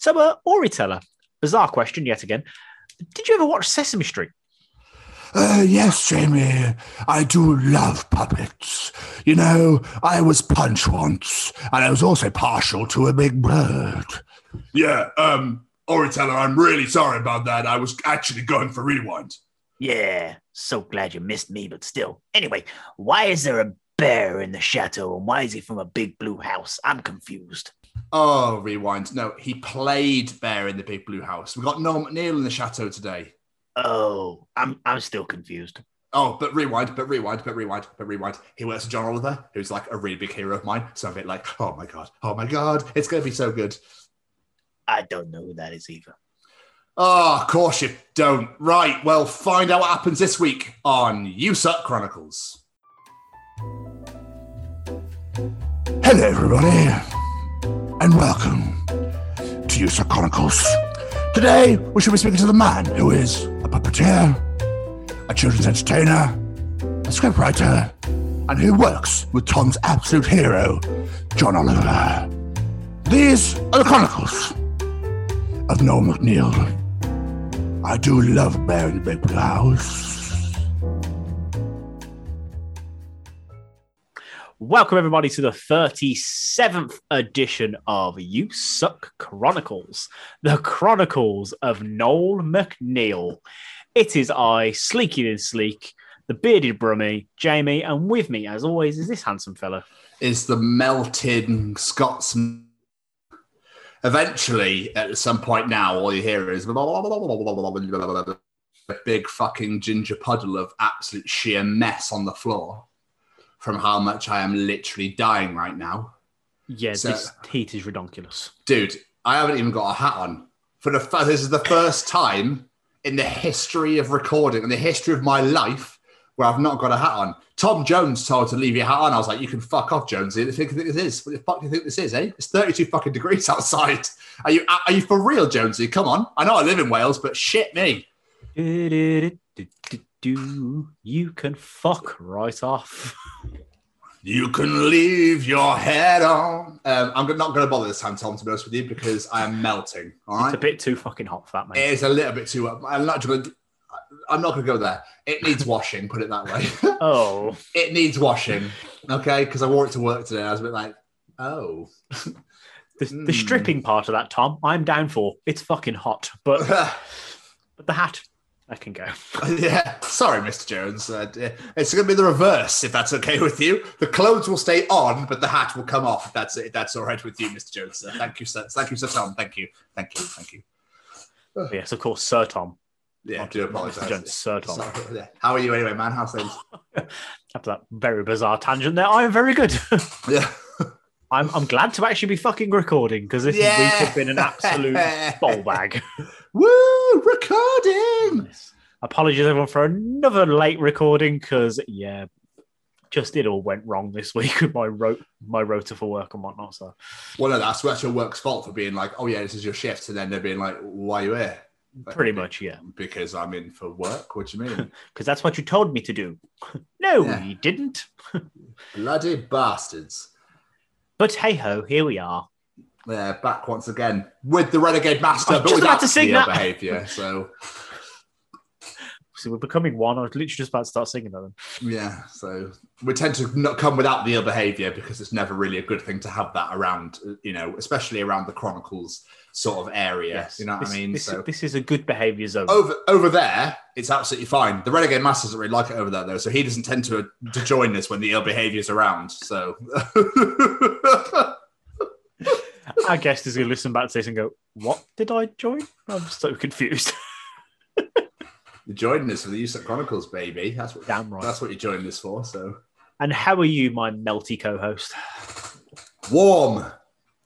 So, uh, Ori Teller, bizarre question yet again. Did you ever watch Sesame Street? Uh, yes, Jamie, I do love puppets. You know, I was Punch once, and I was also partial to a big bird. Yeah, um, Oriteller, I'm really sorry about that. I was actually going for rewind. Yeah, so glad you missed me, but still. Anyway, why is there a bear in the chateau and why is he from a big blue house? I'm confused. Oh, rewind. No, he played Bear in the Big Blue House. We got Noel MacNeal in the chateau today. Oh, I'm I'm still confused. Oh, but rewind, but rewind, but rewind, but rewind. He works with John Oliver, who's like a really big hero of mine. So I'm a bit like, oh my God, oh my God, it's going to be so good. I don't know who that is either. Oh, of course you don't. Right, well, find out what happens this week on You Suck Chronicles. Hello, everybody, and welcome to User Chronicles. Today, we shall be speaking to the man who is a puppeteer, a children's entertainer, a scriptwriter, and who works with Tom's absolute hero, John Oliver. These are the Chronicles of Noel MacNeal. I do love Bear in the Big Blue Welcome, everybody, to the 37th edition of You Suck Chronicles, the Chronicles of Noel MacNeal. It is I, Sleeky and Sleek, the bearded Brummy, Jamie, and with me, as always, is this handsome fella. Is the melting Scotsman. Eventually, at some point now, all you hear is a big fucking ginger puddle of absolute sheer mess on the floor from how much I am literally dying right now. Yeah, So- this heat is redonkulous. Dude, I haven't even got a hat on. For the fir- this is the first time in the history of recording, in the history of my life, where I've not got a hat on. Tom Jones told to leave your hat on. I was like, you can fuck off, Jonesy. What do you think this is? What the fuck do you think this is, eh? It's 32 fucking degrees outside. Are you are you for real, Jonesy? Come on. I know I live in Wales, but shit me. Do, do, Do you can fuck right off. You can leave your head on. Um, I'm not going to bother this time, Tom, to be honest with you, because I am melting. All right. It's a bit too fucking hot for that, mate. It is a little bit too. I'm not going to. I'm not going to go there. It needs washing. Put it that way. Oh, it needs washing. Okay, because I wore it to work today. I was a bit like, oh. the, the Mm. stripping part of that, Tom, I'm down for. It's fucking hot, but but the hat, I can go. yeah. Sorry, Mr. Jones. Uh, it's going to be the reverse, if that's okay with you. The clothes will stay on, but the hat will come off. That's it. That's all right with you, Mr. Jones. Uh, thank you, sir. Thank you, Sir Tom. Thank you. Thank you. Thank you. Yes, of course, Sir Tom. Yeah, I do Mr. Jones, apologize. Sir Tom. So, yeah. How are you anyway, man? How's things? After that very bizarre tangent there, I am very good. Yeah. I'm, I'm glad to actually be fucking recording because this week has been an absolute ball bag. Woo! Recording. Apologies everyone for another late recording because yeah, just it all went wrong this week with my ro- my rota for work and whatnot. So Well, no, that's that's your work's fault for being like, oh yeah, this is your shift, and then they're being like, why are you here? Like, pretty much yeah, Because I'm in for work. What do you mean? because that's what you told me to do. no, Yeah. you didn't. Bloody bastards. But hey ho, here we are. Yeah, back once again with the Renegade Master, but just about to sing that. behavior. So So we're becoming one. I was literally just about to start singing that. Then. yeah, so we tend to not come without the ill behavior because it's never really a good thing to have that around. You know, especially around the Chronicles sort of area. You know what this, I mean? This, so this is a good behavior zone. over over there, it's absolutely fine. The Renegade Master doesn't really like it over there though, so he doesn't tend to to join us when the ill behavior's around. So Our guest is going to listen back to this and go, "What did I join?" I'm so confused. you're joining us for the USAC Chronicles, baby. That's what Damn right. that's what you're joining us for. So And how are you, my melty co-host? warm,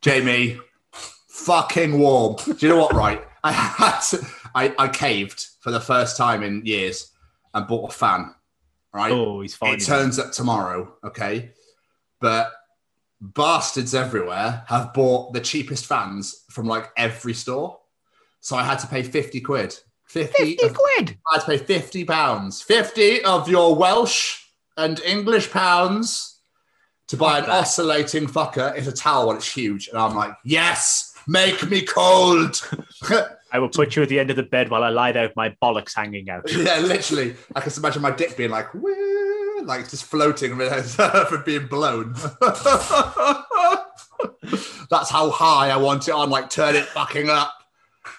Jamie. Fucking warm. Do you know what? Right, I had to, I, I caved for the first time in years and bought a fan. Right, Oh, he's fine. it turns up tomorrow. Okay, but bastards everywhere have bought the cheapest fans from like every store. So I had to pay 50 quid. 50, of- quid. I had to pay 50 pounds. 50 of your Welsh and English pounds to buy an oscillating fucker. It's a towel it's huge. And I'm like, yes, Make me cold. I will put you at the end of the bed while I lie there with my bollocks hanging out. yeah, literally. I can imagine my dick being like, like just floating from being blown. That's how high I want it on. Like, turn it fucking up.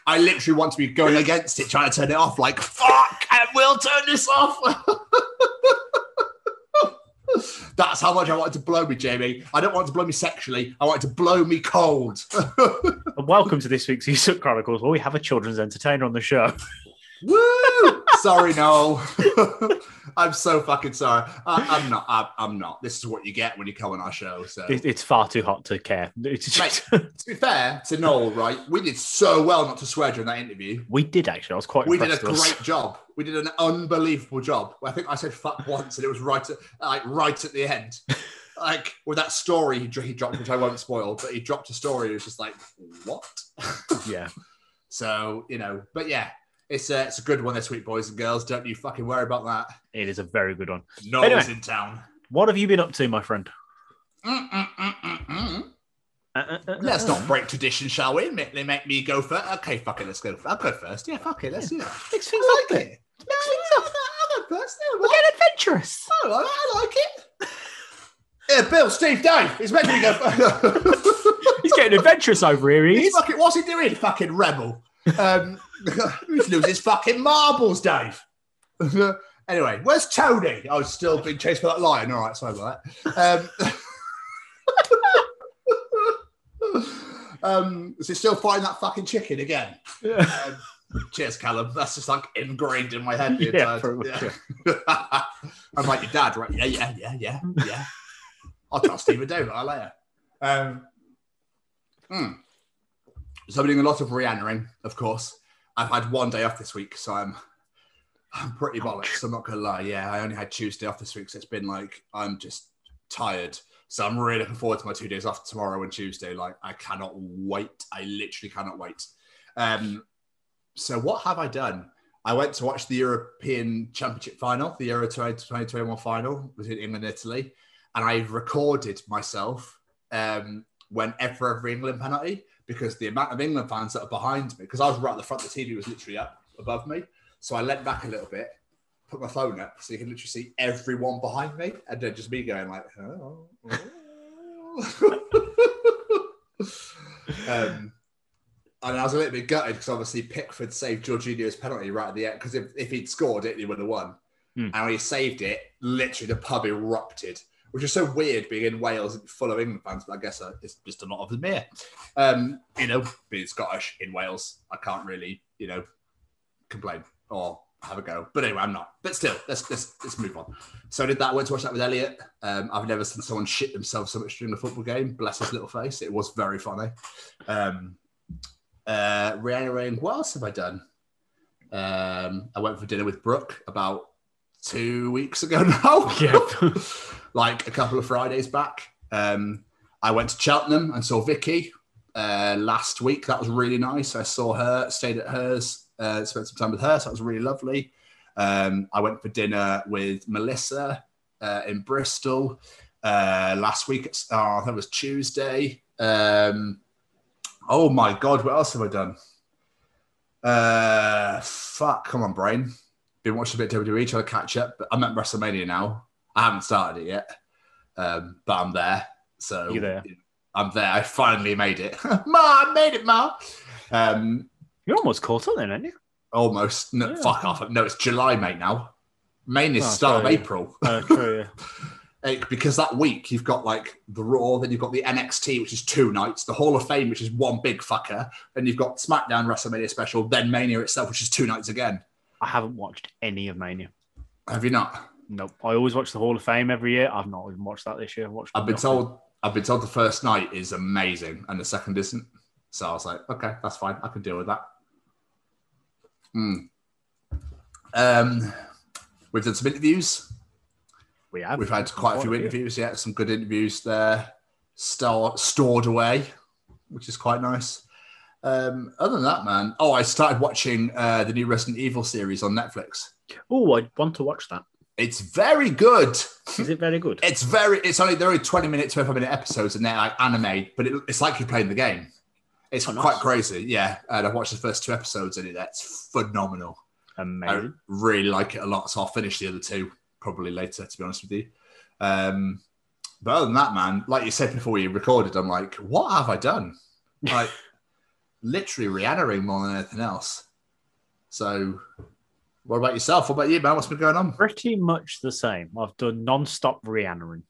I literally want to be going against it, trying to turn it off. Like, fuck, I will turn this off. That's how much I wanted to blow me, Jamie. I don't want to blow me sexually. I want it to blow me cold. And welcome to this week's Usuk Chronicles, where we have a children's entertainer on the show. Woo! sorry, no. I'm so fucking sorry. I, I'm not. I, I'm not. This is what you get when you come on our show. So, It- It's far too hot to care. It's Mate, to be fair to Noel, right? We did so well not to swear during that interview. we did actually. I was quite We did a great job. We did an unbelievable job. I think I said fuck once, and it was right at like right at the end. Like with that story he, he dropped, which I won't spoil, but he dropped a story. It was just like what? Yeah. So you know, but yeah, it's a it's a good one this week, boys and girls. Don't you fucking worry about that. It is a very good one. Noel's Anyway. in town. What have you been up to, my friend? Mm-mm-mm-mm-mm. Uh, uh, uh, Let's not break tradition, shall we? Make, they make me go first. Okay, fuck it. Let's go. I'll go first. Yeah, fuck it. Let's do that. Mix things I like it. No, I'll go- I'll go first. No, Get adventurous. Oh, I, I like it. Yeah, Bill, Steve, Dave. He's making me go. He's getting adventurous over here. He He's fucking, what's he doing? Fucking rebel. Um, he's losing his fucking marbles, Dave. anyway, where's Tony? I was still being chased by that lion. All right, sorry about that. Um, um, is he still fighting that fucking chicken again? Um, cheers, Callum. That's just like ingrained in my head. Yeah, pretty yeah. I'm like your dad, right? Yeah, yeah, yeah, yeah, yeah. I'll tell David that later. Um, hmm. So I'm doing a lot of re-entering, of course. I've had one day off this week, so I'm I'm pretty bollocks. I'm not gonna lie. Yeah, I only had Tuesday off this week, so it's been like I'm just tired. So I'm really looking forward to my two days off tomorrow and Tuesday. Like I cannot wait. I literally cannot wait. Um, so what have I done? I went to watch the European Championship final, the Euro 2021 final between England and Italy, and I recorded myself um, whenever every England penalty because the amount of England fans that are behind me, because I was right at the front, the TV was literally up above me. So I leant back a little bit, put my phone up so you can literally see everyone behind me, and then just me going like, oh. um, and I was a little bit gutted because obviously Pickford saved Jorginho's penalty right at the end. Because if, if he'd scored it, he would have won. Hmm. And when he saved it, literally the pub erupted, which is so weird being in Wales and full of England fans. But I guess uh, it's just a lot of them here. Um, you know, being Scottish in Wales, I can't really, you know, complain or have a go. But anyway, I'm not. But still, let's let's, let's move on. So I did that. I went to watch that with Elliot. Um, I've never seen someone shit themselves so much during a football game. Bless his little face. It was very funny. Um, uh, Rihanna Rain. What else have I done? Um, I went for dinner with Brooke about two weeks ago now. Yeah. like a couple of Fridays back. Um, I went to Cheltenham and saw Vicky uh, last week. That was really nice. I saw her, stayed at hers, uh, spent some time with her. So that was really lovely. Um, I went for dinner with Melissa uh, in Bristol uh, last week. Oh, it was Tuesday. Um, oh my God, what else have I done? Uh, fuck, come on, brain. Been watching a bit of WWE, trying to catch up. But I'm at WrestleMania now. I haven't started it yet, um, but I'm there. So You there? I'm there. I finally made it. Ma, I made it, Ma. Um, You're almost caught up then, aren't you? almost. No, Yeah. Fuck off. No, it's July, mate. Now, Main is Oh, start of. April. Uh, true, yeah. Because that week you've got like the Raw, then you've got the NXT, which is two nights, the Hall of Fame, which is one big fucker, then you've got SmackDown WrestleMania special, then Mania itself, which is two nights again. I haven't watched any of Mania. Have you not? Nope. I always watch the Hall of Fame every year. I've not even watched that this year. I've watched I've been told. I've been told the first night is amazing and the second isn't. So I was like, okay, that's fine. I can deal with that. Hmm. Um, we've done some interviews. we have. We've had quite a few Quite a few. interviews. Yeah, some good interviews there. Store, stored away, which is quite nice. Um, other than that, man. Oh, I started watching uh, the new Resident Evil series on Netflix. Oh, I want to watch that. It's very good. Is it very good? It's very. It's only they're only twenty minute, twenty five minute episodes, and they're like anime, but it, it's like you're playing the game. It's Oh, nice. quite crazy, yeah. And I've watched the first two episodes and it that's phenomenal. I Amazing. really like it a lot, so I'll finish the other two probably later, to be honest with you. Um, but other than that, man, like you said before we recorded, I'm like, what have I done? Like, literally Rihanna more than anything else. So, what about yourself? What about you, man? What's been going on? Pretty much the same. I've done non-stop Rihanna.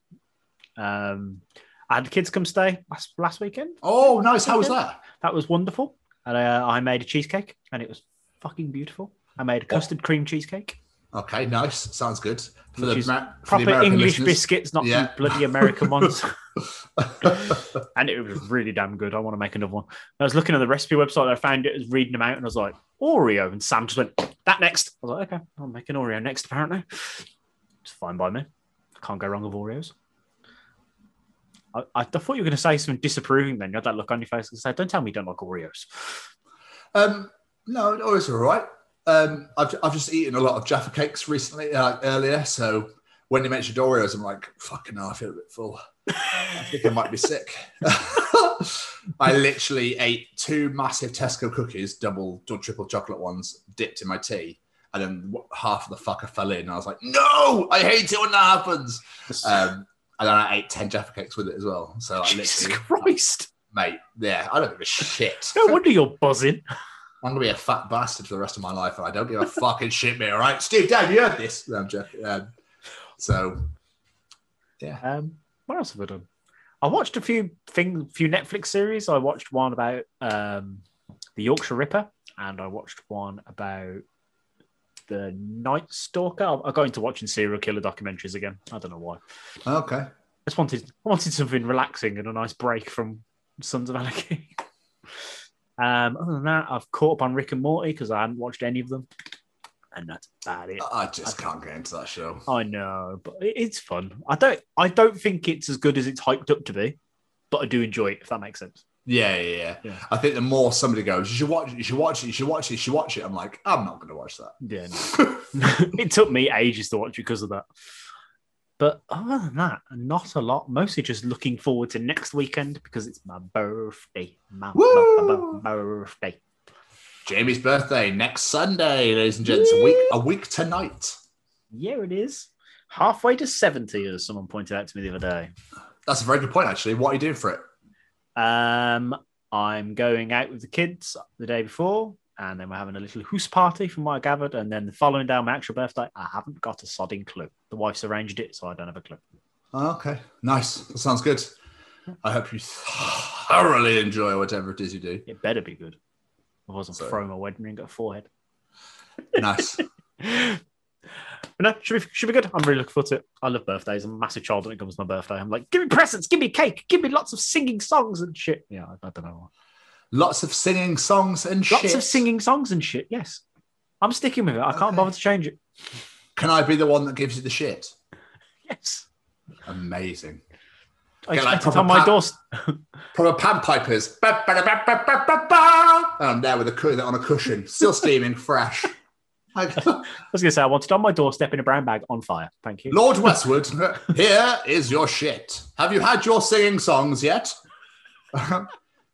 Um, I had the kids come stay last last weekend. Oh, nice. How was that? That was wonderful. And uh, I made a cheesecake, and it was fucking beautiful. I made a custard cream cheesecake, Okay, nice. Sounds good. For Which the, Amer- for the proper American English listeners. biscuits, not Yeah. the bloody American ones. and it was really damn good. I want to make another one. I was looking at the recipe website, I found it, I was reading them out, and I was like, Oreo. And Sam just went, that next. I was like, okay, I'll make an Oreo next, apparently. It's fine by me. Can't go wrong with Oreos. I, I thought you were going to say something disapproving then. You had that look on your face and say, don't tell me you don't like Oreos. Um, no, oh, it's all right. Um, I've, I've just eaten a lot of Jaffa cakes recently, uh, earlier. So when you mentioned Oreos, I'm like, fucking hell, I feel a bit full. I think I might be sick. I literally ate two massive Tesco cookies, double or triple chocolate ones, dipped in my tea. And then half of the fucker fell in. I was like, no, I hate it when that happens. Um, and then I ate 10 Jaffa cakes with it as well. So I Jesus literally, Christ. mate, yeah, I don't give a shit. No wonder you're buzzing. I'm gonna be a fat bastard for the rest of my life, and I don't give a fucking shit, mate. All right, Steve, Dave, you heard this? No, I'm joking. Um, so, yeah. Um, what else have I done? I watched a few thing, few Netflix series. I watched one about um, the Yorkshire Ripper, and I watched one about the Night Stalker. I'm I'm going to watching serial killer documentaries again. I don't know why. okay, I just wanted, I wanted something relaxing and a nice break from Sons of Anarchy. Um, other than that, I've caught up on Rick and Morty because I hadn't watched any of them, and that's about it. I just can't get into that show. I know, but it- it's fun. I don't I don't think it's as good as it's hyped up to be, but I do enjoy it if that makes sense. Yeah, yeah, yeah. Yeah. I think the more somebody goes, you should watch it, you should watch it, you should watch it, you should watch it. I'm like, I'm not gonna watch that. Yeah, no. it took me ages to watch because of that. But other than that, not a lot. Mostly just looking forward to next weekend because it's my birthday. My, my- my Woo! birthday. Jamie's birthday next Sunday, ladies and gents. A week, a week tonight. Yeah, it is. Halfway to 70, as someone pointed out to me the other day. That's a very good point, actually. What are you doing for it? Um, I'm going out with the kids the day before, and then we're having a little hoose party from what I gathered. And then the following day, on my actual birthday, I haven't got a sodding clue. The wife's arranged it, so I don't have a clue. Oh, okay, nice. That sounds good. I hope you thoroughly enjoy whatever it is you do. It better be good. I wasn't So- throwing my wedding ring at a forehead. Nice. No, should be should be good. I'm really looking forward to it. I love birthdays. I'm a massive child when it comes to my birthday. I'm like, give me presents, give me cake, give me lots of singing songs and shit. Yeah, I, I don't know. Lots of singing songs and Lots shit. of singing songs and shit. Yes, I'm sticking with it. I can't Okay. bother to change it. Can I be the one that gives you the shit? Yes, Amazing. I Get like expect it on my doorstep. Proper panpipers. Ba, ba, da, ba, ba, ba, ba, ba. And I'm there with a cu- on a cushion, still steaming, fresh. Like, I was going to say I want it on my doorstep in a brown bag on fire. Thank you. Lord Westwood, here is your shit. Have you had your singing songs yet?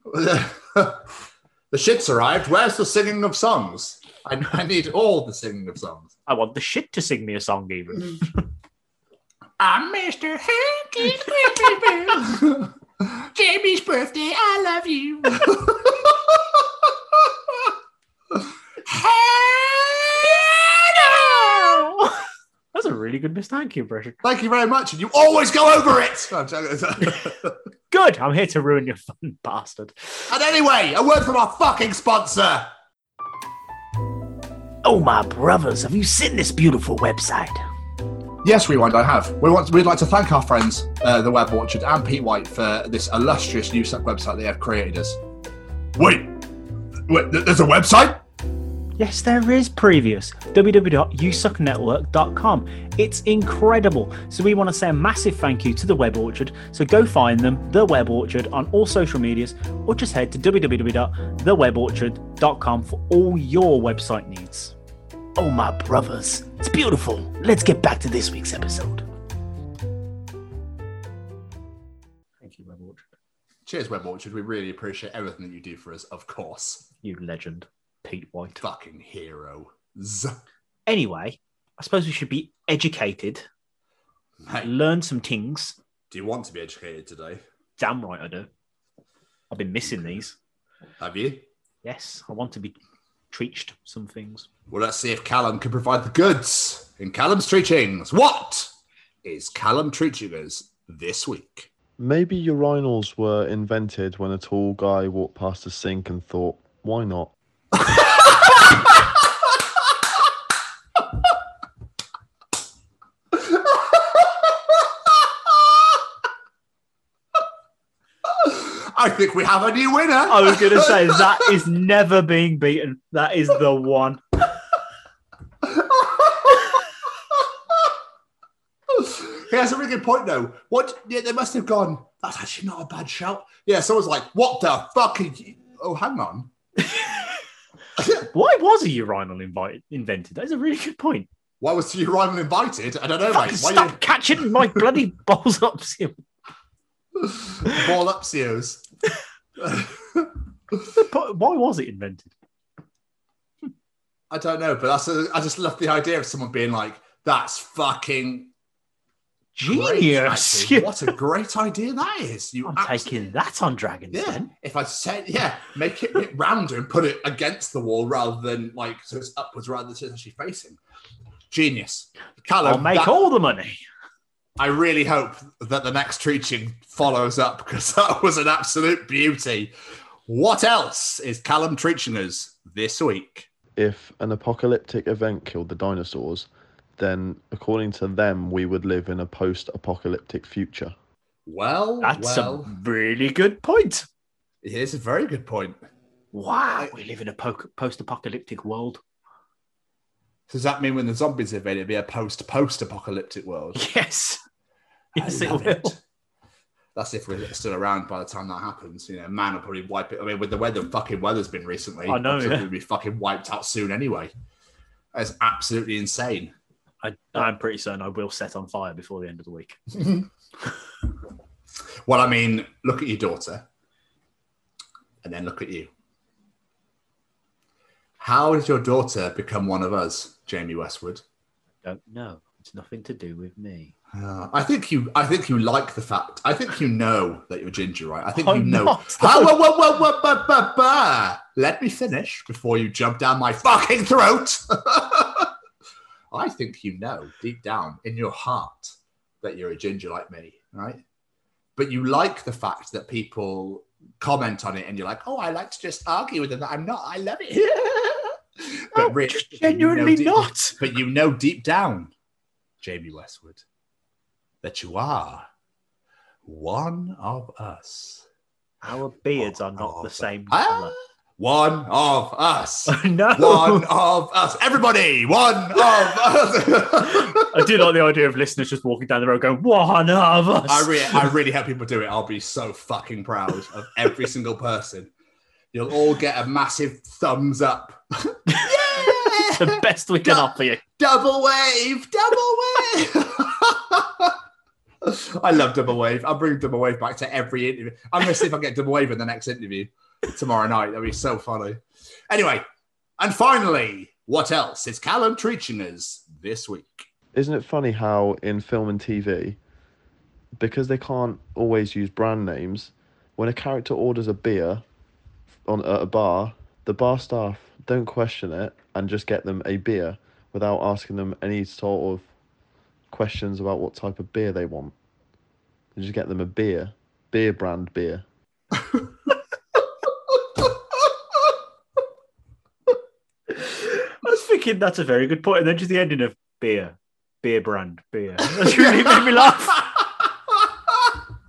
the shit's arrived. Where's the singing of songs? I, I need all the singing of songs. I want the shit to sing me a song even. Mm. I'm Mr. Hankey's birthday. Jamie's birthday. I love you. That's a really good Miss Thank You impression. Thank you very much. And you always go over it. Good. I'm here to ruin your fun, bastard. and anyway, a word from our fucking sponsor. Oh, my brothers, have you seen this beautiful website? Yes, Rewind, I have. We want, we'd like to thank our friends, uh, the Web Orchard and Pete White, for this illustrious USAC website they have created us. Wait, wait, there's a website? Yes, there is previous. www.usucknetwork.com. It's incredible. So we want to say a massive thank you to the Web Orchard. So go find them, the Web Orchard, on all social medias, or just head to www.theweborchard.com for all your website needs. Oh, my brothers, it's beautiful. Let's get back to this week's episode. Thank you, Web Orchard. Cheers, Web Orchard. We really appreciate everything that you do for us, of course. You legend, Pete White. Fucking heroes. Anyway, I suppose we should be educated, Mate, learn some things. do you want to be educated today? Damn right I do. I've been missing these. Have you? Yes, I want to be treached some things. Well, let's see if Callum can provide the goods in Callum's Treachings. What is Callum Treaching us this week? Maybe urinals were invented when a tall guy walked past a sink and thought, why not? I think we have a new winner. I was going to say that is never being beaten. That is the one. He has a really good point, though. What? Yeah, they must have gone. That's actually not a bad shout. Yeah, someone's like, "What the fuck?" Are you? Oh, hang on. Why was a urinal invite, invented? That is a really good point. Why was the urinal invited? I don't know, Fucking mate. Why stop catching my bloody balls up. ball up, CEOs? Why was it invented? I don't know, but that's a, I just love the idea of someone being like, "That's fucking Genius. actually. What a great idea that is! You I'm abs- taking that on Dragons Yeah, then. if I said, yeah, make it a bit rounder and put it against the wall rather than like so it's upwards rather than it's actually facing. Genius. Callum, I'll make that- all the money. I really hope that the next treaching follows up because that was an absolute beauty. What else is Callum treaching us this week? If an apocalyptic event killed the dinosaurs, then according to them, we would live in a post apocalyptic future. Well, That's well, a really good point. here's a very good point. Wow, we live in a po- post-apocalyptic world. Does that mean when the zombies invade, it'd be a post-post-apocalyptic world? Yes, yes, it will. it. That's if we're still around by the time that happens. You know, man will probably wipe it. I mean, with the weather, the fucking weather's been recently, I know, I'm yeah. We'll be fucking wiped out soon anyway. That's absolutely insane. I, I'm pretty certain I will set on fire before the end of the week. Well, I mean, look at your daughter, and then look at you. How did your daughter become one of us, Jamie Westwood? I don't know. It's nothing to do with me. Uh, I think you. I think you like the fact. I think you know that you're ginger, right? I think you I'm know. not. Ah, whoa, whoa, whoa, whoa, whoa, whoa, whoa. Let me finish before you jump down my fucking throat. I think you know deep down in your heart that you're a ginger like me, right? But you like the fact that people comment on it, and you're like, "Oh, I like to just argue with them." that I'm not. I love it. Oh, really, just you know genuinely deep- not. But you know deep down, Jamie Westwood, that you are one of us. Our beards are not the same Ah, colour. One of us. no. One of us. Everybody, one of us. I do like the idea of listeners just walking down the road going, one of us. I really, I really hope people do it. I'll be so fucking proud of every single person. You'll all get a massive thumbs up. The best we can Duh. offer you. Double wave, double wave. I love double wave. I'll bring double wave back to every interview. I'm going to see if I get double wave in the next interview tomorrow night. That'd be so funny. Anyway, and finally, what else is Callum treaching us this week? Isn't it funny how in film and TV, because they can't always use brand names, when a character orders a beer on at a bar, the bar staff don't question it and just get them a beer without asking them any sort of questions about what type of beer they want. They just get them a beer, beer brand beer. I was thinking that's a very good point. And then just the ending of beer, beer brand, beer. That's really made me laugh.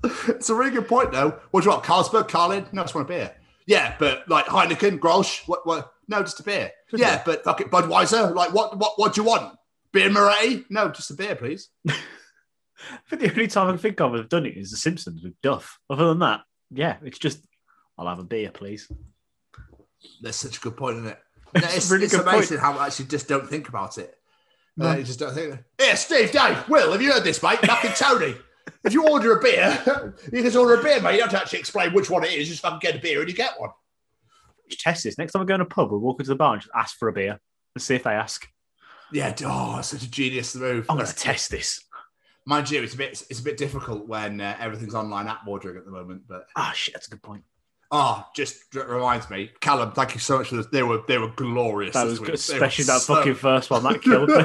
it's a really good point, though. What do you want? Carlsberg, Carling? No, I just want a beer. Yeah, but like Heineken, Grolsch, what? What? No, just a beer. Just yeah, but fuck it, Budweiser. Like, what? What? What do you want? Beer Moretti? No, just a beer, please. I think the only time I can think of I've done it is The Simpsons with Duff. Other than that, yeah, it's just, I'll have a beer, please. That's such a good point, isn't it? It's No, it's really it's good point. amazing how I actually just don't think about it. No. Uh, you just don't think. Yeah, Steve, Dave, Will, have you heard this, mate? Fucking Tony. if you order a beer, you just order a beer, mate. You don't have to actually explain which one it is. You just fucking get a beer and you get one. Just test this. Next time I go in a pub, we'll walk into the bar and just ask for a beer and see if they ask. Yeah, oh, such a genius move. I'm going to test this. Mind you, it's a bit it's a bit difficult when uh, everything's online app ordering at the moment. But Ah, shit, that's a good point. Oh, just reminds me, Callum. Thank you so much for this. They were they were glorious. That was good, especially that so- fucking first one. That killed me.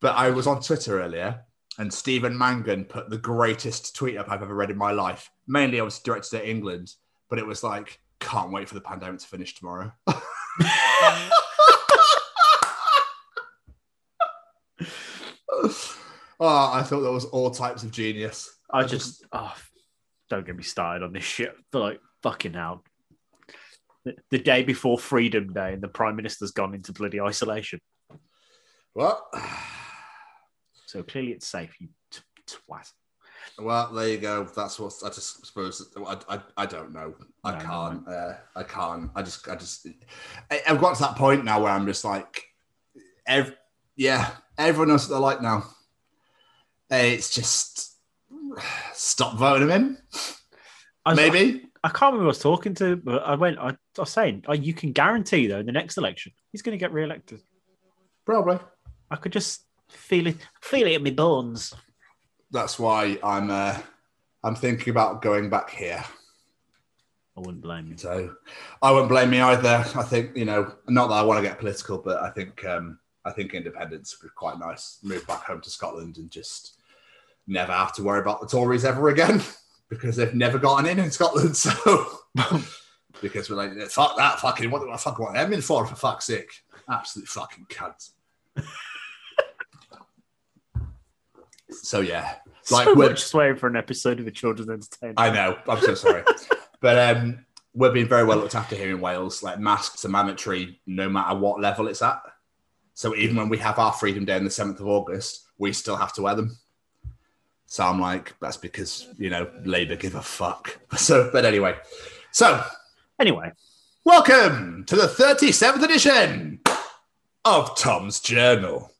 but I was on Twitter earlier, and Stephen Mangan put the greatest tweet up I've ever read in my life. Mainly, I was directed at England, but it was like, "Can't wait for the pandemic to finish tomorrow." oh, I thought that was all types of genius. I just, oh, don't get me started on this shit. But like, fucking hell. The, the day before Freedom Day, and the Prime Minister's gone into bloody isolation. What? So clearly it's safe, you t- twat. well, there you go. That's what I just suppose. I, I, I don't know. I No, can't. Uh, I can't. I just, I just. I, I've got to that point now where I'm just like, ev- yeah, everyone knows what they're like now. It's just stop voting him in. I was- Maybe. I can't remember I was talking to, but I went, I, I was saying, oh, you can guarantee, though, in the next election, he's going to get re elected. Probably. I could just feel it, feel it in my bones. That's why I'm. Uh, I'm thinking about going back here. I wouldn't blame you. So I wouldn't blame me either. I think you know, not that I want to get political, but I think um, I think independence would be quite nice. Move back home to Scotland and just never have to worry about the Tories ever again because they've never gotten in in Scotland. So because we're like, fuck that, fucking what do I fucking want them in for? For fuck's sake, absolute fucking cunt. so yeah, like so we're- much swearing for an episode of a children's entertainment. I know. I'm so sorry. but um, we're being very well looked after here in Wales. Like masks are mandatory no matter what level it's at. So even when we have our Freedom Day on the 7th of August, we still have to wear them. So I'm like, that's because, you know, Labour give a fuck. So, but anyway. So, Anyway, welcome to the 37th edition of Tom's Journal.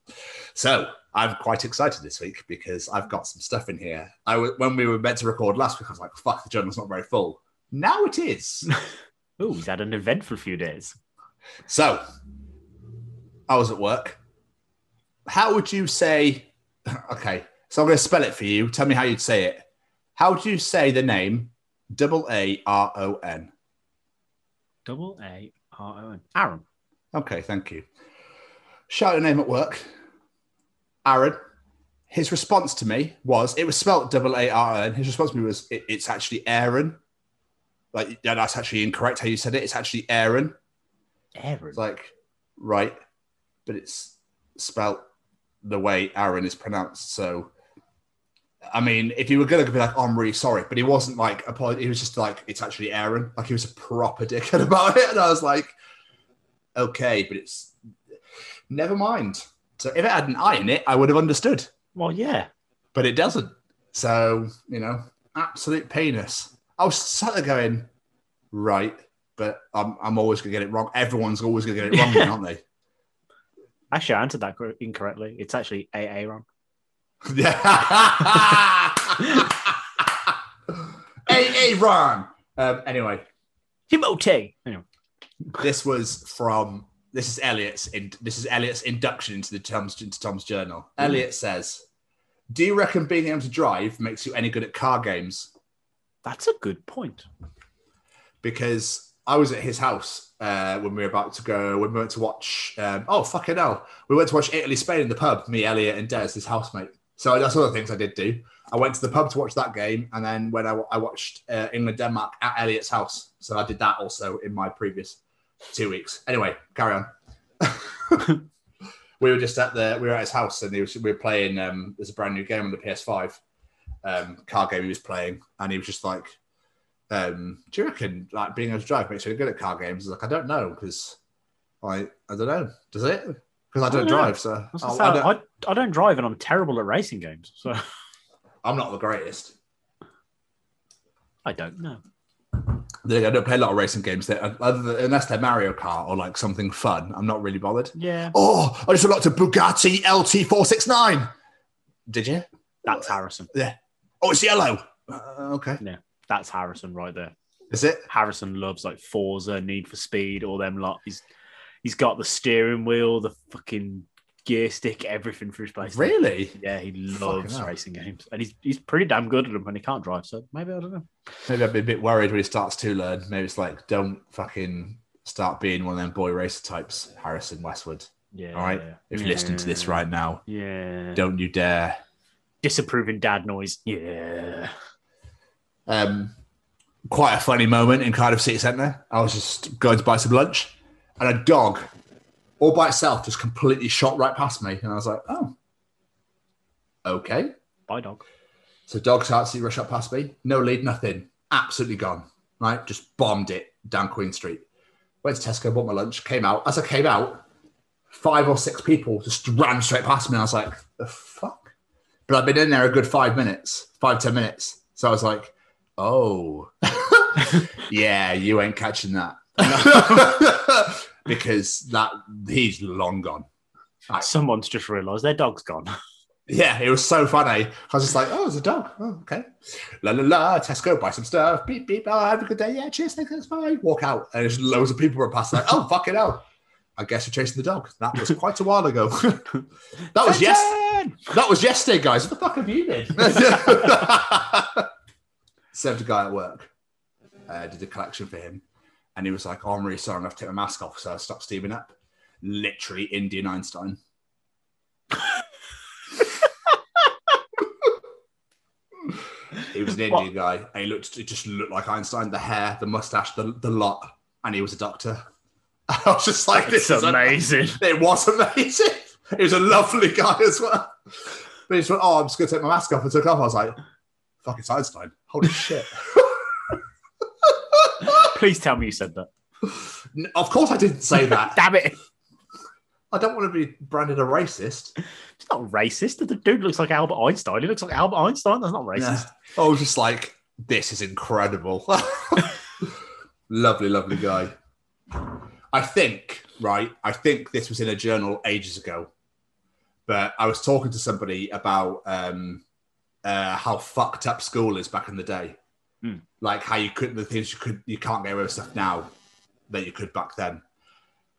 So, I'm quite excited this week because I've got some stuff in here. I w- when we were meant to record last week, I was like, "Fuck, the journal's not very full." Now it is. oh, he's had an eventful few days. so, I was at work. How would you say? Okay, so I'm going to spell it for you. Tell me how you'd say it. How do you say the name? Double A R O N. Double A R O N. Aaron. Okay, thank you. Shout your name at work. Aaron. His response to me was, it was spelt double A R N. His response to me was, it, it's actually Aaron. Like, yeah, that's actually incorrect how you said it. It's actually Aaron. Aaron. It's like, right, but it's spelt the way Aaron is pronounced. So, I mean, if you were going to be like, oh, I'm really sorry, but he wasn't like, apology. He was just like, it's actually Aaron. Like, he was a proper dickhead about it. And I was like, okay, but it's never mind. So, if it had an I in it, I would have understood, well, yeah. but it doesn't. So, you know, absolute penis. I was sat there going, right, but I'm, I'm always going to get it wrong. Everyone's always going to get it wrong, aren't they? Actually, I answered that cor- incorrectly. It's actually Aaron. Yeah. hey, hey, Ron. Um, anyway, Timothy. Anyway, this was from this is Elliot's in, this is Elliot's induction into the Tom's into Tom's journal. Elliot says, "Do you reckon being able to drive makes you any good at car games?" that's a good point. Because I was at his house uh, when we were about to go when we went to watch. Um, oh fucking hell! We went to watch Italy Spain in the pub. Me, Elliot, and Des, his housemate. So that's one of the things I did do. I went to the pub to watch that game, and then when I, I watched uh, England Denmark at Elliot's house, so I did that also in my previous two weeks. Anyway, carry on. we were just at the we were at his house, and he was, we were playing. Um, there's a brand new game on the PS5 um, car game he was playing, and he was just like, um, "Do you reckon like being able to drive makes you good at car games?" I was like, "I don't know because I I don't know. Does it? Because I don't don't drive, so I, I, gonna I say, don't, I, don't drive and I'm terrible at racing games. So I'm not the greatest. I don't know. I don't play a lot of racing games that, other than, unless they're Mario Kart or like something fun. I'm not really bothered. Yeah. Oh, I just unlocked a Bugatti LT469. Did you? That's Harrison. Yeah. Oh, it's yellow. Uh, okay. Yeah, that's Harrison right there. Is it? Harrison loves like Forza, Need for Speed, all them lot. He's he's got the steering wheel, the fucking gear stick, everything for his PlayStation. Really? Yeah, he loves hell. racing games, and he's he's pretty damn good at them. And he can't drive, so maybe I don't know. Maybe I'd be a bit worried when he starts to learn. Maybe it's like, don't fucking start being one of them boy racer types, Harrison Westwood. Yeah. All right. If you're listening to this right now, Yeah. don't you dare. Disapproving dad noise. Yeah. Um, quite a funny moment in Cardiff City Centre. I was just going to buy some lunch, and a dog, all by itself, just completely shot right past me, and I was like, oh, okay. Bye, dog. So dog starts to rush up past me. No lead, nothing. Absolutely gone. Right? Just bombed it down Queen Street. Went to Tesco, bought my lunch, came out. As I came out, five or six people just ran straight past me. And I was like, the fuck? But I've been in there a good five minutes, five, ten minutes. So I was like, oh, yeah, you ain't catching that. because that he's long gone. Someone's just realised their dog's gone. Yeah, it was so funny. I was just like, oh, it's a dog. Oh, okay. La la la, Tesco, buy some stuff. Beep, beep. Oh, have a good day. Yeah, cheers. Thanks, that's fine. Walk out. And there's loads of people were passing like, oh, fucking hell. I guess you're chasing the dog. That was quite a while ago. that was yes. That was yesterday, guys. What the fuck have you been? Served a guy at work. Uh, did a collection for him. And he was like, oh, I'm really sorry. I'm going to take my mask off. So I stopped steaming up. Literally Indian Einstein. He was an Indian guy, and he looked. He just looked like Einstein. The hair, the mustache, the, the lot, and he was a doctor. I was just like, It's "This is amazing. It was amazing. He was a lovely guy as well. But he just went, "Oh, I'm just going to take my mask off," and took off. I was like, "Fuck, it's Einstein! Holy shit!" Please tell me you said that. Of course, I didn't say that. Damn it. I don't want to be branded a racist. It's not racist. The dude looks like Albert Einstein. He looks like Albert Einstein. That's not racist. I was just like, this is incredible. lovely, lovely guy. I think, right? I think this was in a journal ages ago, but I was talking to somebody about um, uh, how fucked up school is back in the day. Hmm. Like how you couldn't, the things you could, you can't get away with stuff now that you could back then.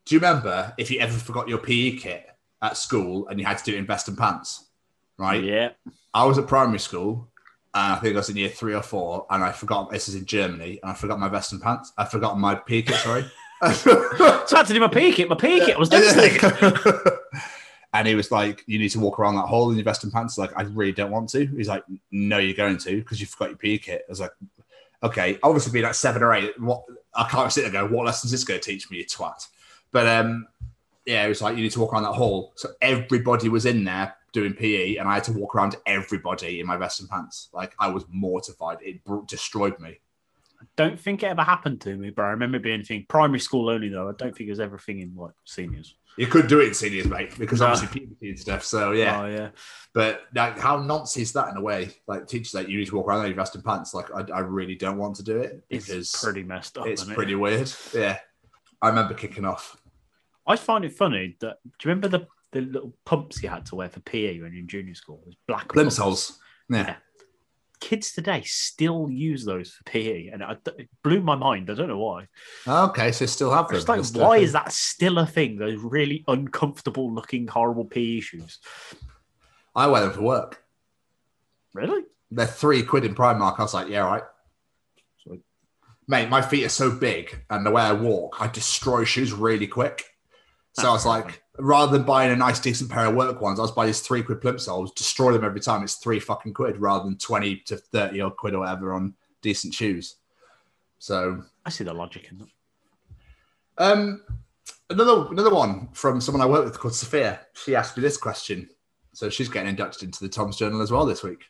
Do you remember if you ever forgot your PE kit at school and you had to do it in vest and pants? Right. Yeah. I was at primary school, and I think I was in year three or four, and I forgot this is in Germany, and I forgot my vest and pants. I forgot my PE kit. Sorry. So I had to do my PE kit. My PE kit was devastated. and he was like, "You need to walk around that hole in your vest and pants." Like, I really don't want to. He's like, "No, you're going to because you forgot your PE kit." I was like, "Okay." Obviously, being like seven or eight, what I can't sit there and go, "What lessons is this going to teach me, you twat?" But um, yeah, it was like you need to walk around that hall. So everybody was in there doing PE, and I had to walk around everybody in my vest and pants. Like I was mortified. It destroyed me. I don't think it ever happened to me, but I remember being thing. Primary school only, though. I don't think it was ever a thing in like seniors. You could do it in seniors, mate, because No. obviously puberty and stuff. So yeah, Oh, yeah. but like, how nonce is that in a way? Like teachers that you need to walk around in your vest and pants. Like I, I really don't want to do it because It's pretty messed up. it's isn't it? pretty weird. Yeah, I remember kicking off. I find it funny that. Do you remember the, the little pumps you had to wear for PE when you're in junior school? It was black pumps. Plimsolls. Yeah. Kids today still use those for PE, and it blew my mind. I don't know why. Okay, so still have them. Like, still uh, why is that still a thing? Those really uncomfortable looking, horrible PE shoes. I wear them for work. Really? They're three quid in Primark. I was like, yeah, right. Mate, my feet are so big, and the way I walk, I destroy shoes really quick. So I was like, rather than buying a nice, decent pair of work ones, I was buying these three quid plimsolls, destroy them every time. It's three fucking quid rather than 20 to 30 or quid or whatever on decent shoes. So, I see the logic in that. um, another another one from someone I work with called Sophia. She asked me this question. So she's getting inducted into the Tom's Journal as well this week.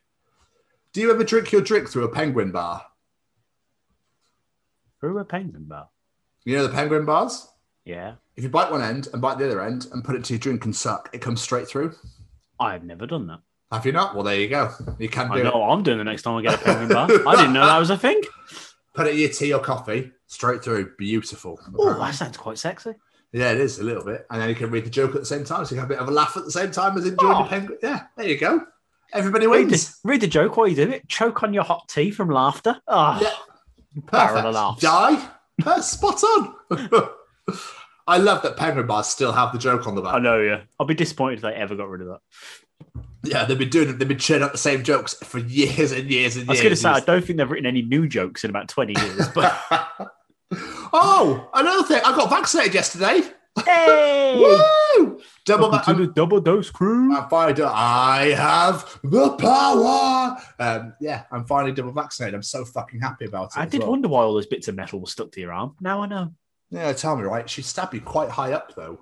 Do you ever drink your drink through a penguin bar? Who are penguin bar? You know the penguin bars? Yeah. If you bite one end and bite the other end and put it to your drink and suck, it comes straight through. I've never done that. Have you not? Well, there you go. You can do I know it. what I'm doing the next time I get a penguin bar. I didn't know that was a thing. Put it in your tea or coffee, straight through. Beautiful. Oh, that sounds quite sexy. Yeah, it is a little bit. And then you can read the joke at the same time. So you can have a bit of a laugh at the same time as enjoying Oh. the penguin. Yeah, there you go. Everybody Read the, wins. read the joke while you do it. Choke on your hot tea from laughter. Oh, Yeah. Perfect. Die. That's spot on. I love that penguin bars still have the joke on the back. I know, yeah. I'll be disappointed if they ever got rid of that. Yeah, they've been doing it. They've been churning out the same jokes for years and years and years. I was going to say, I don't think they've written any new jokes in about 20 years. But oh, another thing. I got vaccinated yesterday. hey! Woo! Double. Welcome to I'm, the double dose crew. I'm finally done. I have the power. Um, yeah, I'm finally double vaccinated. I'm so fucking happy about it. I did well. wonder why all those bits of metal were stuck to your arm. Now I know. Yeah, tell me, right? She stabbed me quite high up though.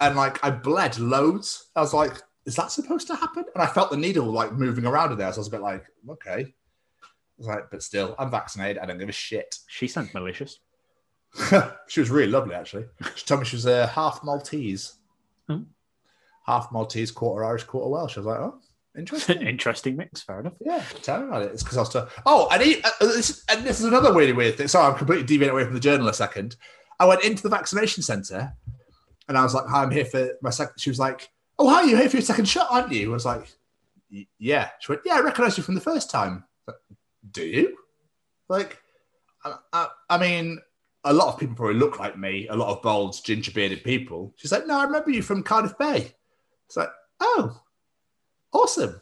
and like I bled loads. I was like, is that supposed to happen? And I felt the needle like moving around in there. So I was a bit like, okay. I was like, but still, I'm vaccinated. I don't give a shit. She sounds malicious. she was really lovely, actually. She told me she was a half Maltese. Hmm. Half Maltese, quarter Irish, quarter Welsh. I was like, oh, interesting. Interesting mix. Fair enough. Yeah, tell me about it. It's because I was. To... Oh, and, he, uh, this, and this is another really weird thing. Sorry, I'm completely deviating away from the journal a second. I went into the vaccination centre, and I was like, "Hi, I'm here for my second. She was like, "Oh, hi, you're here for your second shot, aren't you?" I was like, "Yeah." She went, "Yeah, I recognise you from the first time." Like, Do you? Like, I, I, I mean, a lot of people probably look like me. A lot of bald, ginger bearded people. She's like, "No, I remember you from Cardiff Bay." It's like, "Oh, awesome."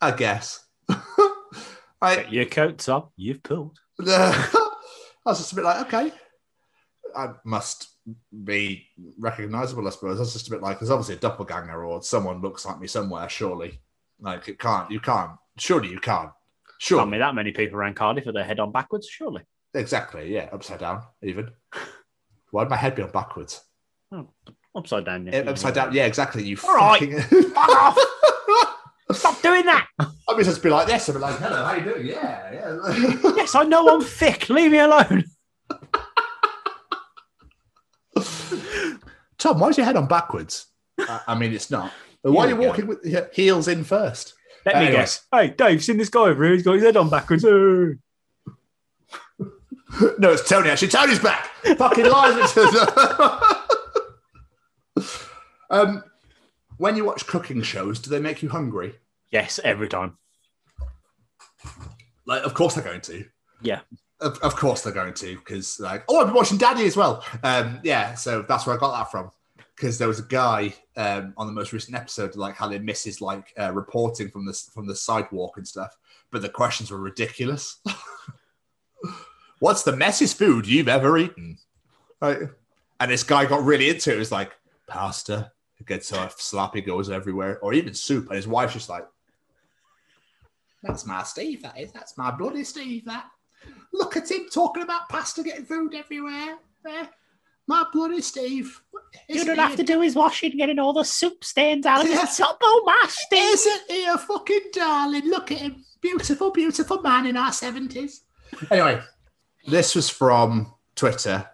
I guess. I, Get your coats up. You've pulled. I was just a bit like, okay, I must be recognizable, I suppose. I was just a bit like, there's obviously a doppelganger or someone looks like me somewhere, surely. Like, it can't, you can't, surely you can't. Sure. Can't be that many people around Cardiff with their head on backwards, surely. Exactly, yeah, upside down, even. Why'd my head be on backwards? Upside down. Eh, upside down, yeah, exactly. You All right. fucking. Fuck off! Stop doing that! I mean, just be like this. I'd be like, hello, how you doing? Yeah, yeah. Yes, I know I'm thick. Leave me alone. Tom, why is your head on backwards? I, I mean, it's not. Why are you Here go. walking with your heels in first? Let me guess. Hey, Dave, seen this guy over here? He's got his head on backwards. No, it's Tony. Actually, Tony's back. Fucking lies. um, when you watch cooking shows, do they make you hungry? Yes, every time. Like, of course they're going to. Yeah. Of, of course they're going to, because like, oh, I've been watching Daddy as well. Um, yeah, so that's where I got that from. Because there was a guy um, on the most recent episode, like how they misses like uh, reporting from the from the sidewalk and stuff, but the questions were ridiculous. What's the messiest food you've ever eaten? Like, and this guy got really into it. It was like pasta, it gets so sloppy, goes everywhere, or even soup. And his wife's just like, "That's my Steve. That is. That's my bloody Steve. That. Look at him talking about pasta getting food everywhere. Eh, my bloody Steve. Isn't he a- do his washing, getting all the soup stains out of his top. Oh, my Steve. Isn't he a fucking darling? Look at him. Beautiful, beautiful man in our 70s. Anyway, this was from Twitter,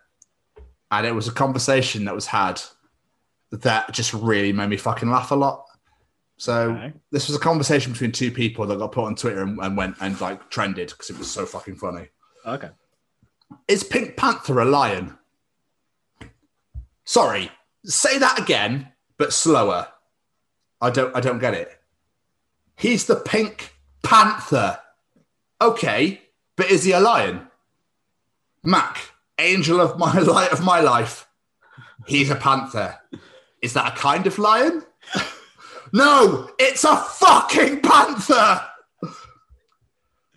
and it was a conversation that was had that just really made me fucking laugh a lot. So, Okay. this was a conversation between two people that got put on Twitter and, and went and like trended because it was so fucking funny. Okay. Is Pink Panther a lion? Sorry, say that again, but slower. I don't I don't get it. He's the Pink Panther. Okay, but is he a lion? Mac, angel of my light of my life. He's a panther. Is that a kind of lion? no, it's a fucking panther.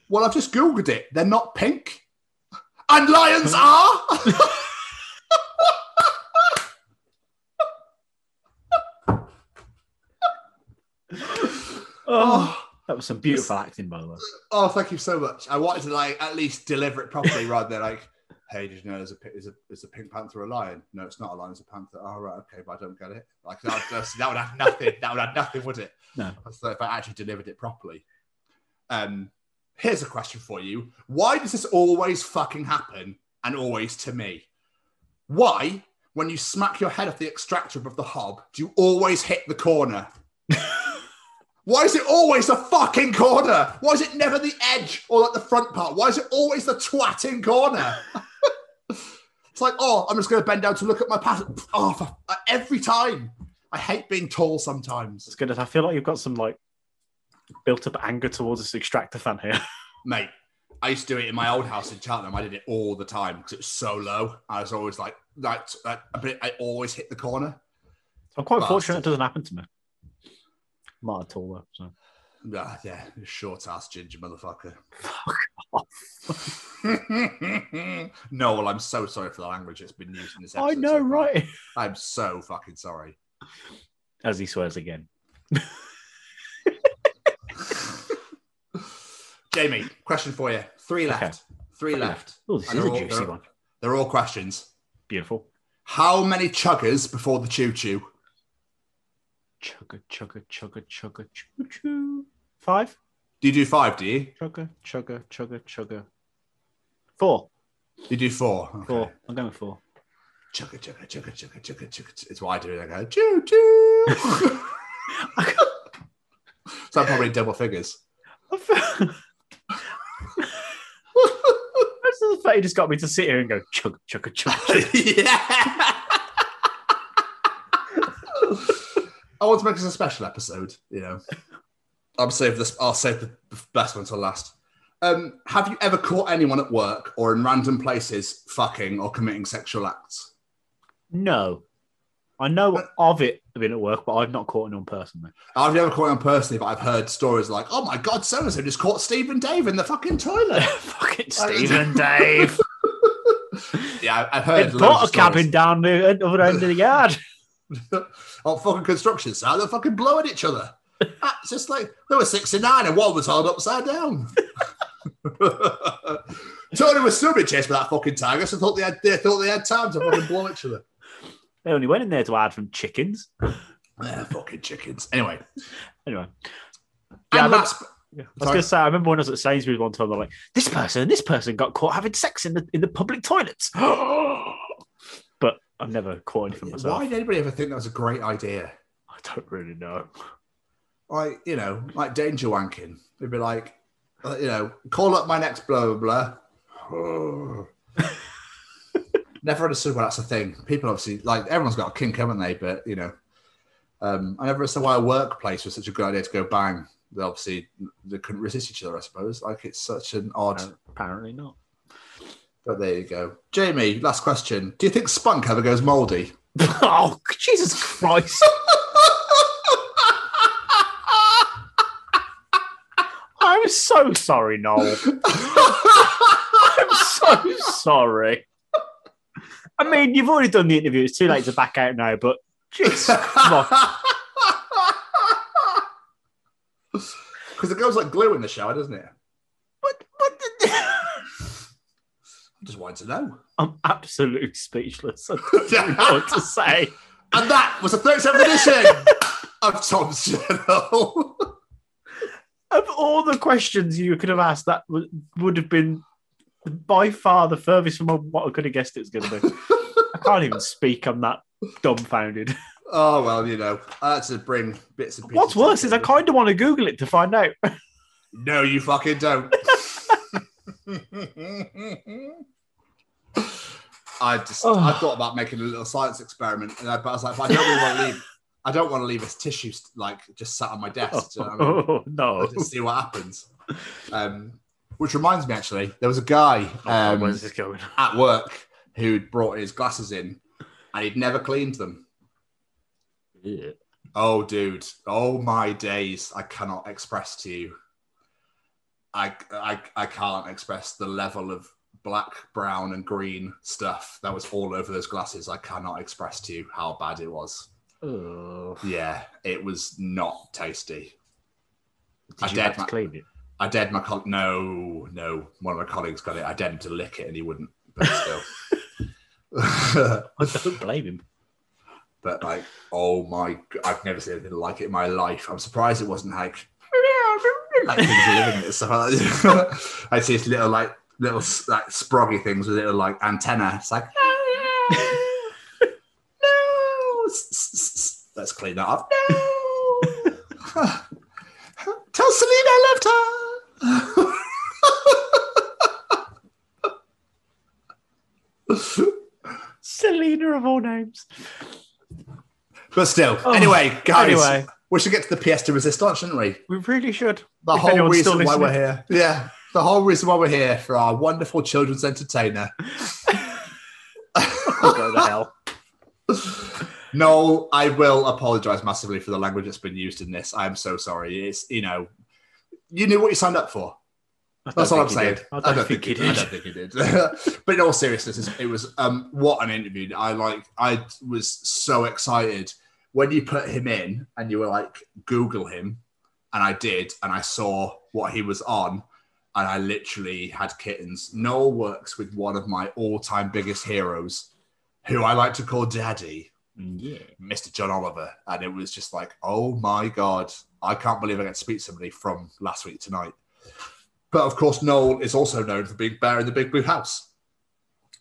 Well, I've just googled it. They're not pink. And lions are. Oh, oh, that was some beautiful acting, by the way. Oh, thank you so much. I wanted to like at least deliver it properly rather than like, hey, did you a is a is a pink panther a lion? No, it's not a lion. It's a panther. Oh, right, okay, but I don't get it. Like that, that would have nothing. That would have nothing, would it? No. So if I actually delivered it properly. Um, here's a question for you: Why does this always fucking happen, and always to me? Why, when you smack your head off the extractor above the hob, do you always hit the corner? Why is it always the fucking corner? Why is it never the edge or like the front part? Why is it always the twatting corner? it's like, oh, I'm just going to bend down to look at my pass. Oh, for, uh, every time. I hate being tall sometimes. It's good. I feel like you've got some like built up anger towards this extractor fan here. Mate, I used to do it in my old house in Cheltenham. I did it all the time because it was so low. I was always like, that, that, but I always hit the corner. I'm quite Bastard. fortunate it doesn't happen to me. I'm not at all though. So. Yeah, yeah, short ass ginger motherfucker. Fuck no, well, I'm so sorry for the language that's been used in this episode. I know, so right? I'm so fucking sorry. As he swears again. Jamie, question for you. Three left. Okay. Three left. Oh, this And is a all- juicy they're- one. They're all questions. Beautiful. How many chuggers before the choo choo? Chugga, chugga, chugga, chugga, choo choo. Five. Do you do five? Do you? Chugga, chugga, chugga, chugga. Four. You do four. Okay. Four. I'm going with four. Chugga, chugga, chugga, chugga, chugga, chugga. It's what I do. I go choo choo. so I'm probably double figures. I the fact he just got me to sit here and go chugga, chugga, chugga. yeah. I want to make this a special episode. You know, I'll save this. I'll save the the best one till last. Um, have you ever caught anyone at work or in random places fucking or committing sexual acts? No. I know of it being at work, but I've not caught anyone personally. I've never caught anyone personally, but I've heard stories like, "Oh my god, so and so just caught Stephen Dave in the fucking toilet." Fucking Stephen Dave. yeah, I've heard. bought of a cabin down the other end of the yard. on fucking construction site, they're fucking blowing each other. It's just like they were 69 and one was held upside down. Tony was still being chased by that fucking tiger, so thought they had they thought they had time to fucking blow each other. They only went in there to hide from chickens. Yeah, fucking chickens. Anyway, Anyway. yeah, I and remember- that's Yeah. I was going to say, I remember when I was at Sainsbury's one time, they're like, this person, and this person got caught having sex in the in the public toilets. but I've never caught anything myself. why did anybody ever think that was a great idea? I don't really know. Like, you know, like danger wanking. They'd be like, uh, you know, call up my next blah blah blah. never understood why that's a thing. People obviously like everyone's got a kink, haven't they? But you know, um, I never understood why a workplace was such a good idea to go bang. They obviously they couldn't resist each other. I suppose. Like it's such an odd. Apparently not. But there you go, Jamie. Last question: Do you think spunk ever goes mouldy? oh, Jesus Christ. I'm so sorry, Noel. I'm so sorry. I mean, you've already done the interview. It's too late to back out now, but Jesus, come on. Because it goes like glue in the shower, doesn't it? What, what the... I just wanted to know. I'm absolutely speechless. I don't know what to say. And that was the 37th edition of Tom's Journal. Of all the questions you could have asked, that would, would have been by far the furthest from what I could have guessed it was going to be. I can't even speak. I'm that dumbfounded. oh, well, you know, I had to bring bits and pieces. What's worse is I kind of want to Google it to find out. No, you fucking don't. I just, Oh. I thought about making a little science experiment, and I, but I was like, but I don't really want to leave. I don't want to leave this tissue like just sat on my desk. you know I mean? Oh, no. I'll just see what happens. Um, which reminds me, actually, there was a guy Oh, um, going? at work who'd brought his glasses in, and he'd never cleaned them. Yeah. Oh, dude. Oh, my days. I cannot express to you. I, I, I can't express the level of black, brown, and green stuff that was all over those glasses. I cannot express to you how bad it was. Oh. Yeah, it was not tasty. I Did you dared have to my- clean it? I dared my colleague. No, no. One of my colleagues got it. I dared him to lick it, and he wouldn't. But still. I don't blame him. but like, oh my! I've never seen anything like it in my life. I'm surprised it wasn't like like things living it. So I see this little like little like sproggy things with little like antenna. It's like let's clean that up. No, tell Celine I left her. Selena of all names. But still, Oh, anyway, guys, anyway, We should get to the pièce de resistance, shouldn't we? We really should. The whole reason why we're here. Yeah. The whole reason why we're here for our wonderful children's entertainer. Go the hell. No, I will apologize massively for the language that's been used in this. I am so sorry. It's, you know, you knew what you signed up for. That's all I'm think saying. did. I don't, think, he did. I don't think he did. but in all seriousness, it was um, what an interview. I like. I was so excited when you put him in, and you were like, Google him, and I did, and I saw what he was on, and I literally had kittens. Noel works with one of my all-time biggest heroes, who I like to call Daddy. Mm. Yeah. Mr. John Oliver, and it was just like, oh my god, I can't believe I get to speak to somebody from last week tonight. But of course, Noel is also known for being Bear in the Big Blue House.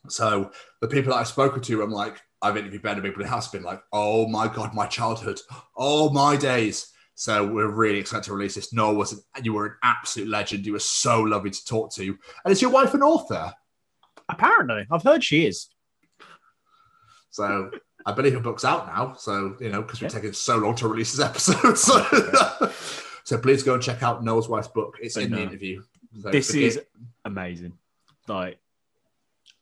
So the people that I've spoken to, I'm like, I've interviewed Bear in the Big Blue House, been like, oh my god, my childhood, oh my days. So we're really excited to release this. Noel was, an, you were an absolute legend. You were so lovely to talk to, and is your wife an author? Apparently, I've heard she is. So I believe her book's out now. So, you know, because we're taking so long to release this episode. So, so please go and check out Noel's wife's book. It's But in the interview. So this forget- is amazing. Like,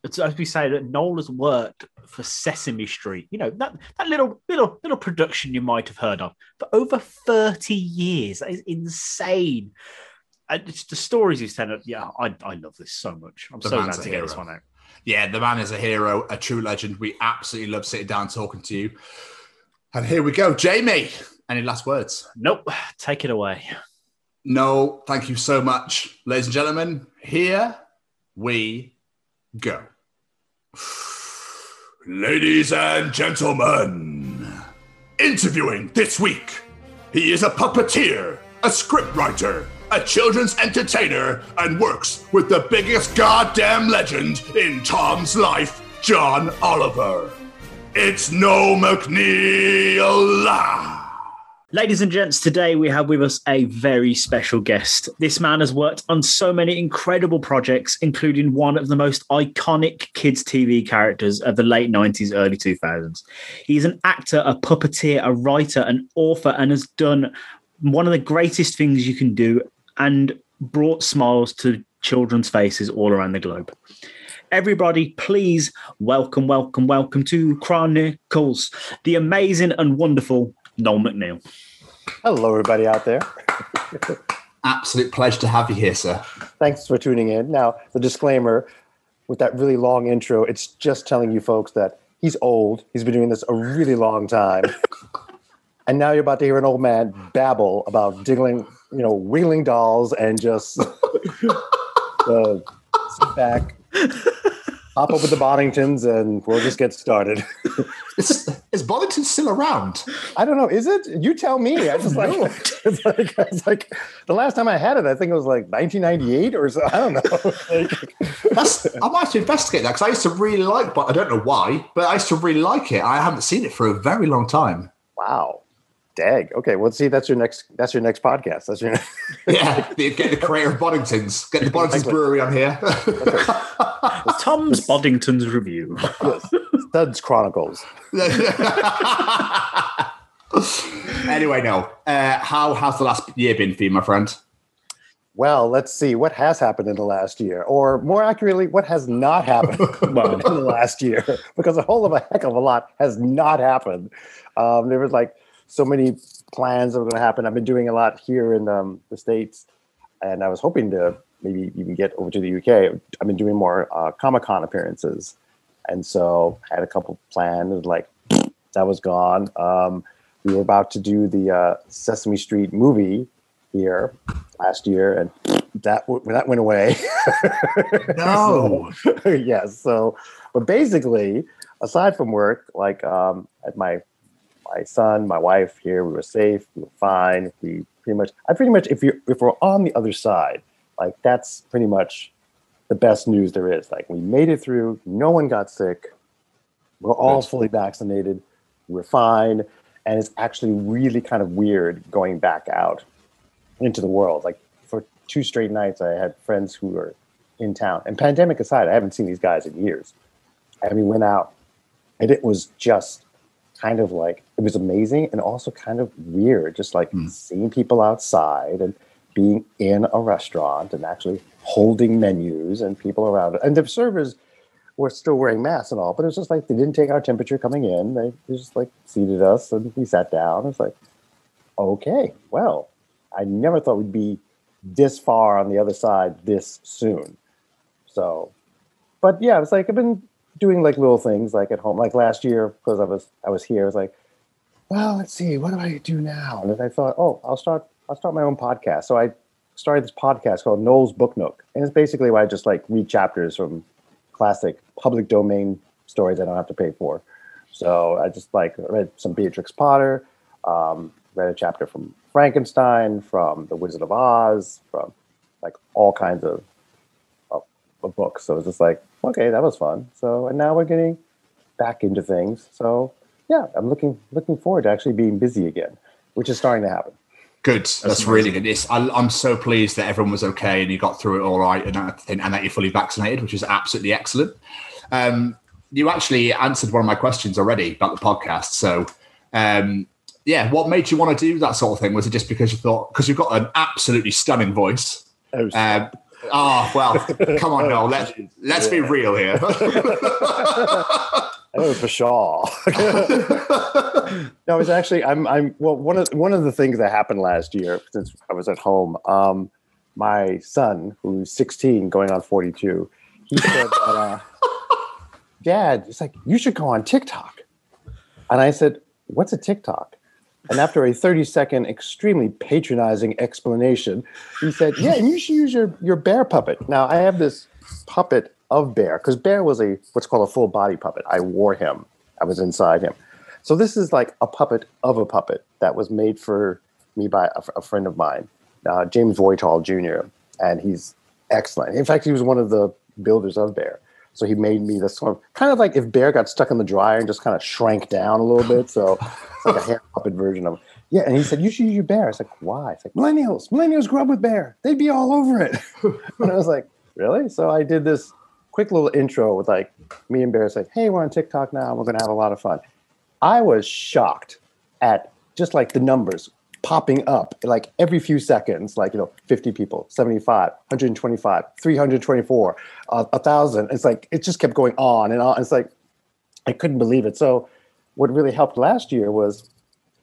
it's as we say that Noel has worked for Sesame Street. You know that that little little little production you might have heard of for over thirty years. That is insane. And it's the stories he's telling. Yeah, I, I love this so much. I'm The so glad to get this one out. Yeah, the man is a hero, a true legend. We absolutely love sitting down talking to you. And here we go. Jamie, any last words? Nope, take it away. No, thank you so much. Ladies and gentlemen, here we go. Ladies and gentlemen, interviewing this week, he is a puppeteer, a scriptwriter, a children's entertainer, and works with the biggest goddamn legend in Tom's life, John Oliver. It's Noel MacNeal. Ladies and gents, today we have with us a very special guest. This man has worked on so many incredible projects, including one of the most iconic kids' TV characters of the late 90s, early 2000s. He's an actor, a puppeteer, a writer, an author, and has done one of the greatest things you can do and brought smiles to children's faces all around the globe. Everybody, please welcome, welcome, welcome to Chronicles, the amazing and wonderful Noel MacNeal. Hello, everybody out there. Absolute pleasure to have you here, sir. Thanks for tuning in. Now, the disclaimer with that really long intro, it's just telling you folks that he's old. He's been doing this a really long time. and now you're about to hear an old man babble about diggling, you know, wheeling dolls and just uh, sit back, hop over the Boddingtons, and we'll just get started. Is, is Boddington still around? I don't know. Is it? You tell me. I just like, it's like, it's like the last time I had it, I think it was like 1998 or so. I don't know. Like, That's, I might have to investigate that because I used to really like, but I don't know why, but I used to really like it. I haven't seen it for a very long time. wow. Dag. Okay. Well, see, that's your next. That's your next podcast. That's your. Next. Yeah, the- get the creator of Boddingtons, get the Boddingtons Exactly. Brewery on here. Tom's Boddington's review. yes. Studs Chronicles. anyway, no. Uh, how has the last year been for you, my friend? Well, let's see what has happened in the last year, or more accurately, what has not happened in the last year, because a whole of a heck of a lot has not happened. Um, there was like so many plans that were going to happen. I've been doing a lot here in um, the states, and I was hoping to maybe even get over to the UK. I've been doing more uh, Comic Con appearances, and so I had a couple planned. Like that was gone. Um, we were about to do the uh, Sesame Street movie here last year, and that w- that went away. No. yes. So, but basically, aside from work, like um, at my my son, my wife here, we were safe, we were fine. We pretty much, I pretty much, if you if we're on the other side, like that's pretty much the best news there is. Like we made it through, no one got sick, we're all fully vaccinated, we're fine, and it's actually really kind of weird going back out into the world. Like for two straight nights, I had friends who were in town. And pandemic aside, I haven't seen these guys in years. And we went out, and it was just kind of like it was amazing and also kind of weird, just like Hmm. seeing people outside and being in a restaurant and actually holding menus and people around. And the servers were still wearing masks and all, but it was just like they didn't take our temperature coming in. They, they just like seated us and we sat down. It's like, okay, well, I never thought we'd be this far on the other side this soon. So, but yeah, it's like I've been doing like little things like at home. Like last year, because I was I was here, I was like, well, let's see, what do I do now? And I thought, oh, I'll start I'll start my own podcast. So I started this podcast called Noel's Book Nook, and it's basically where I just like read chapters from classic public domain stories I don't have to pay for. So I just like read some Beatrix Potter, um, read a chapter from Frankenstein, from The Wizard of Oz, from like all kinds of, of, of books. So it's just like, okay, that was fun. So and now we're getting back into things. So yeah, I'm looking looking forward to actually being busy again, which is starting to happen. Good. That's, really good. It's, I, I'm so pleased that everyone was okay and you got through it all right, and that, and that you're fully vaccinated, which is absolutely excellent. Um, you actually answered one of my questions already about the podcast. So, um, yeah, what made you want to do that sort of thing? Was it just because you thought because you've got an absolutely stunning voice? Oh, Um, oh well, come on, Noel. Let, let's be real here. Oh, for sure. no, it's actually I'm I'm well one of one of the things that happened last year since I was at home. Um, my son, who's 16, going on 42, he said that, uh, Dad, it's like you should go on TikTok, and I said, "What's a TikTok?" And after a 30 second, extremely patronizing explanation, he said, Yeah, and you should use your, your bear puppet. Now, I have this puppet of Bear because Bear was a what's called a full body puppet. I wore him, I was inside him. So, this is like a puppet of a puppet that was made for me by a, a friend of mine, uh, James Voital Jr., and he's excellent. In fact, he was one of the builders of Bear. So he made me this sort of kind of like if Bear got stuck in the dryer and just kind of shrank down a little bit. So it's like a hair puppet version of yeah. And he said, You should use your bear. It's like, why? It's like millennials. Millennials grew up with bear. They'd be all over it. and I was like, Really? So I did this quick little intro with like me and Bear said, Hey, we're on TikTok now. We're gonna have a lot of fun. I was shocked at just like the numbers popping up like every few seconds, like, you know, 50 people, 75, 125, 324, uh, 1,000. It's like, it just kept going on and on. It's like, I couldn't believe it. So, what really helped last year was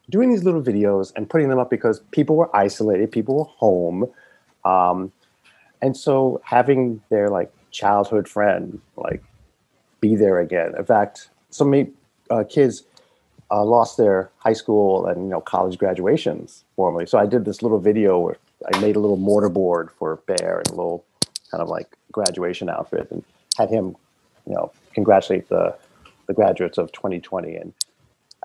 doing these little videos and putting them up because people were isolated, people were home. Um, and so having their like childhood friend like be there again. In fact, so many uh, kids uh, lost their high school and you know college graduations formally. So I did this little video where I made a little mortar board for Bear and a little kind of like graduation outfit and had him, you know, congratulate the the graduates of 2020 and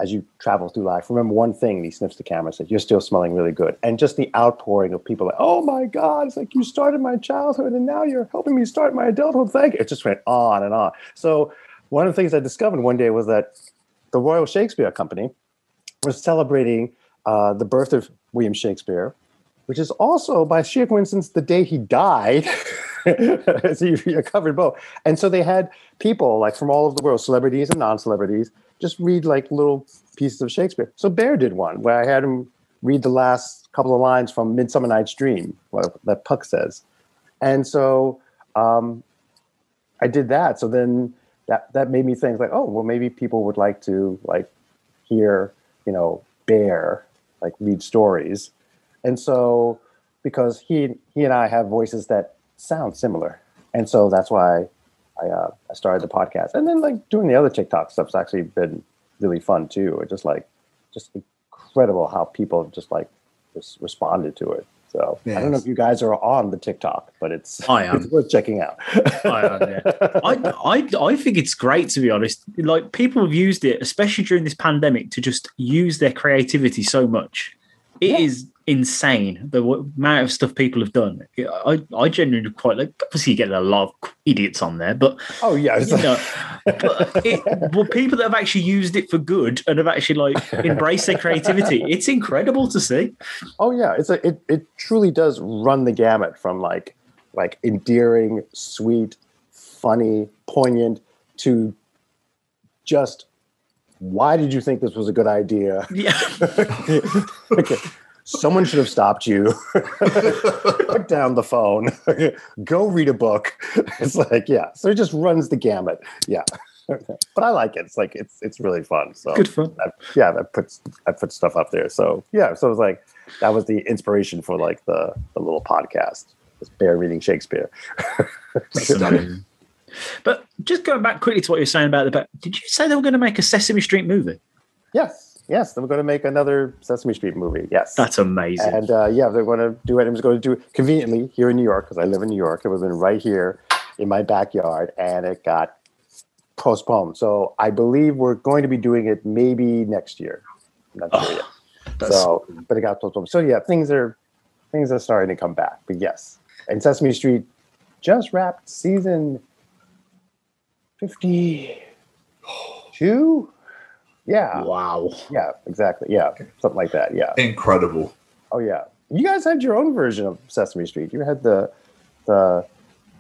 as you travel through life, remember one thing. He sniffs the camera, and says, "You're still smelling really good." And just the outpouring of people like, "Oh my God!" It's like you started my childhood, and now you're helping me start my adulthood. Thank you. It just went on and on. So one of the things I discovered one day was that the Royal Shakespeare Company was celebrating uh, the birth of William Shakespeare, which is also, by sheer coincidence, the day he died. so you, covered both. And so they had people like from all over the world, celebrities and non-celebrities, just read like little pieces of Shakespeare. So Bear did one where I had him read the last couple of lines from Midsummer Night's Dream, what that Puck says. And so um, I did that. So then that that made me think like, oh, well, maybe people would like to like hear, you know, Bear like read stories. And so because he he and I have voices that sound similar, and so that's why I uh, I started the podcast. And then like doing the other TikTok stuff's actually been really fun too. It just like just incredible how people just like just responded to it. So I don't know if you guys are on the TikTok, but it's I am. it's worth checking out. I, am, yeah. I, I, I think it's great to be honest. Like people have used it, especially during this pandemic, to just use their creativity so much. It is Yeah. Insane the amount of stuff people have done. I, I genuinely quite like. Obviously, you get a lot of idiots on there, but oh yeah, you know, but it, well, people that have actually used it for good and have actually like embraced their creativity. It's incredible to see. Oh yeah, it's a it, it truly does run the gamut from like like endearing, sweet, funny, poignant to just Why did you think this was a good idea? Yeah. okay. Someone should have stopped you. Put down the phone. Go read a book. It's like, yeah. So it just runs the gamut. Yeah. but I like it. It's like it's it's really fun. So Good fun. I, yeah, I put I put stuff up there. So yeah, so it was like that was the inspiration for like the the little podcast. It's Bear reading Shakespeare. Stunning. But just going back quickly to what you're saying about the back, did you say they were going to make a Sesame Street movie? yes, yes, they're going to make another Sesame Street movie. Yes, That's amazing. and uh, yeah, they're going to do it. I'm just going to do it conveniently here in New York because I live in New York. It would have been right here in my backyard, and it got postponed. So I believe we're going to be doing it maybe next year. I'm not sure yet. So, but it got postponed. So yeah, things are things are starting to come back. But yes, and Sesame Street just wrapped season fifty-two. Yeah, wow. yeah, exactly. Yeah, something like that. Yeah. Incredible. Oh yeah. You guys had your own version of Sesame Street. You had the the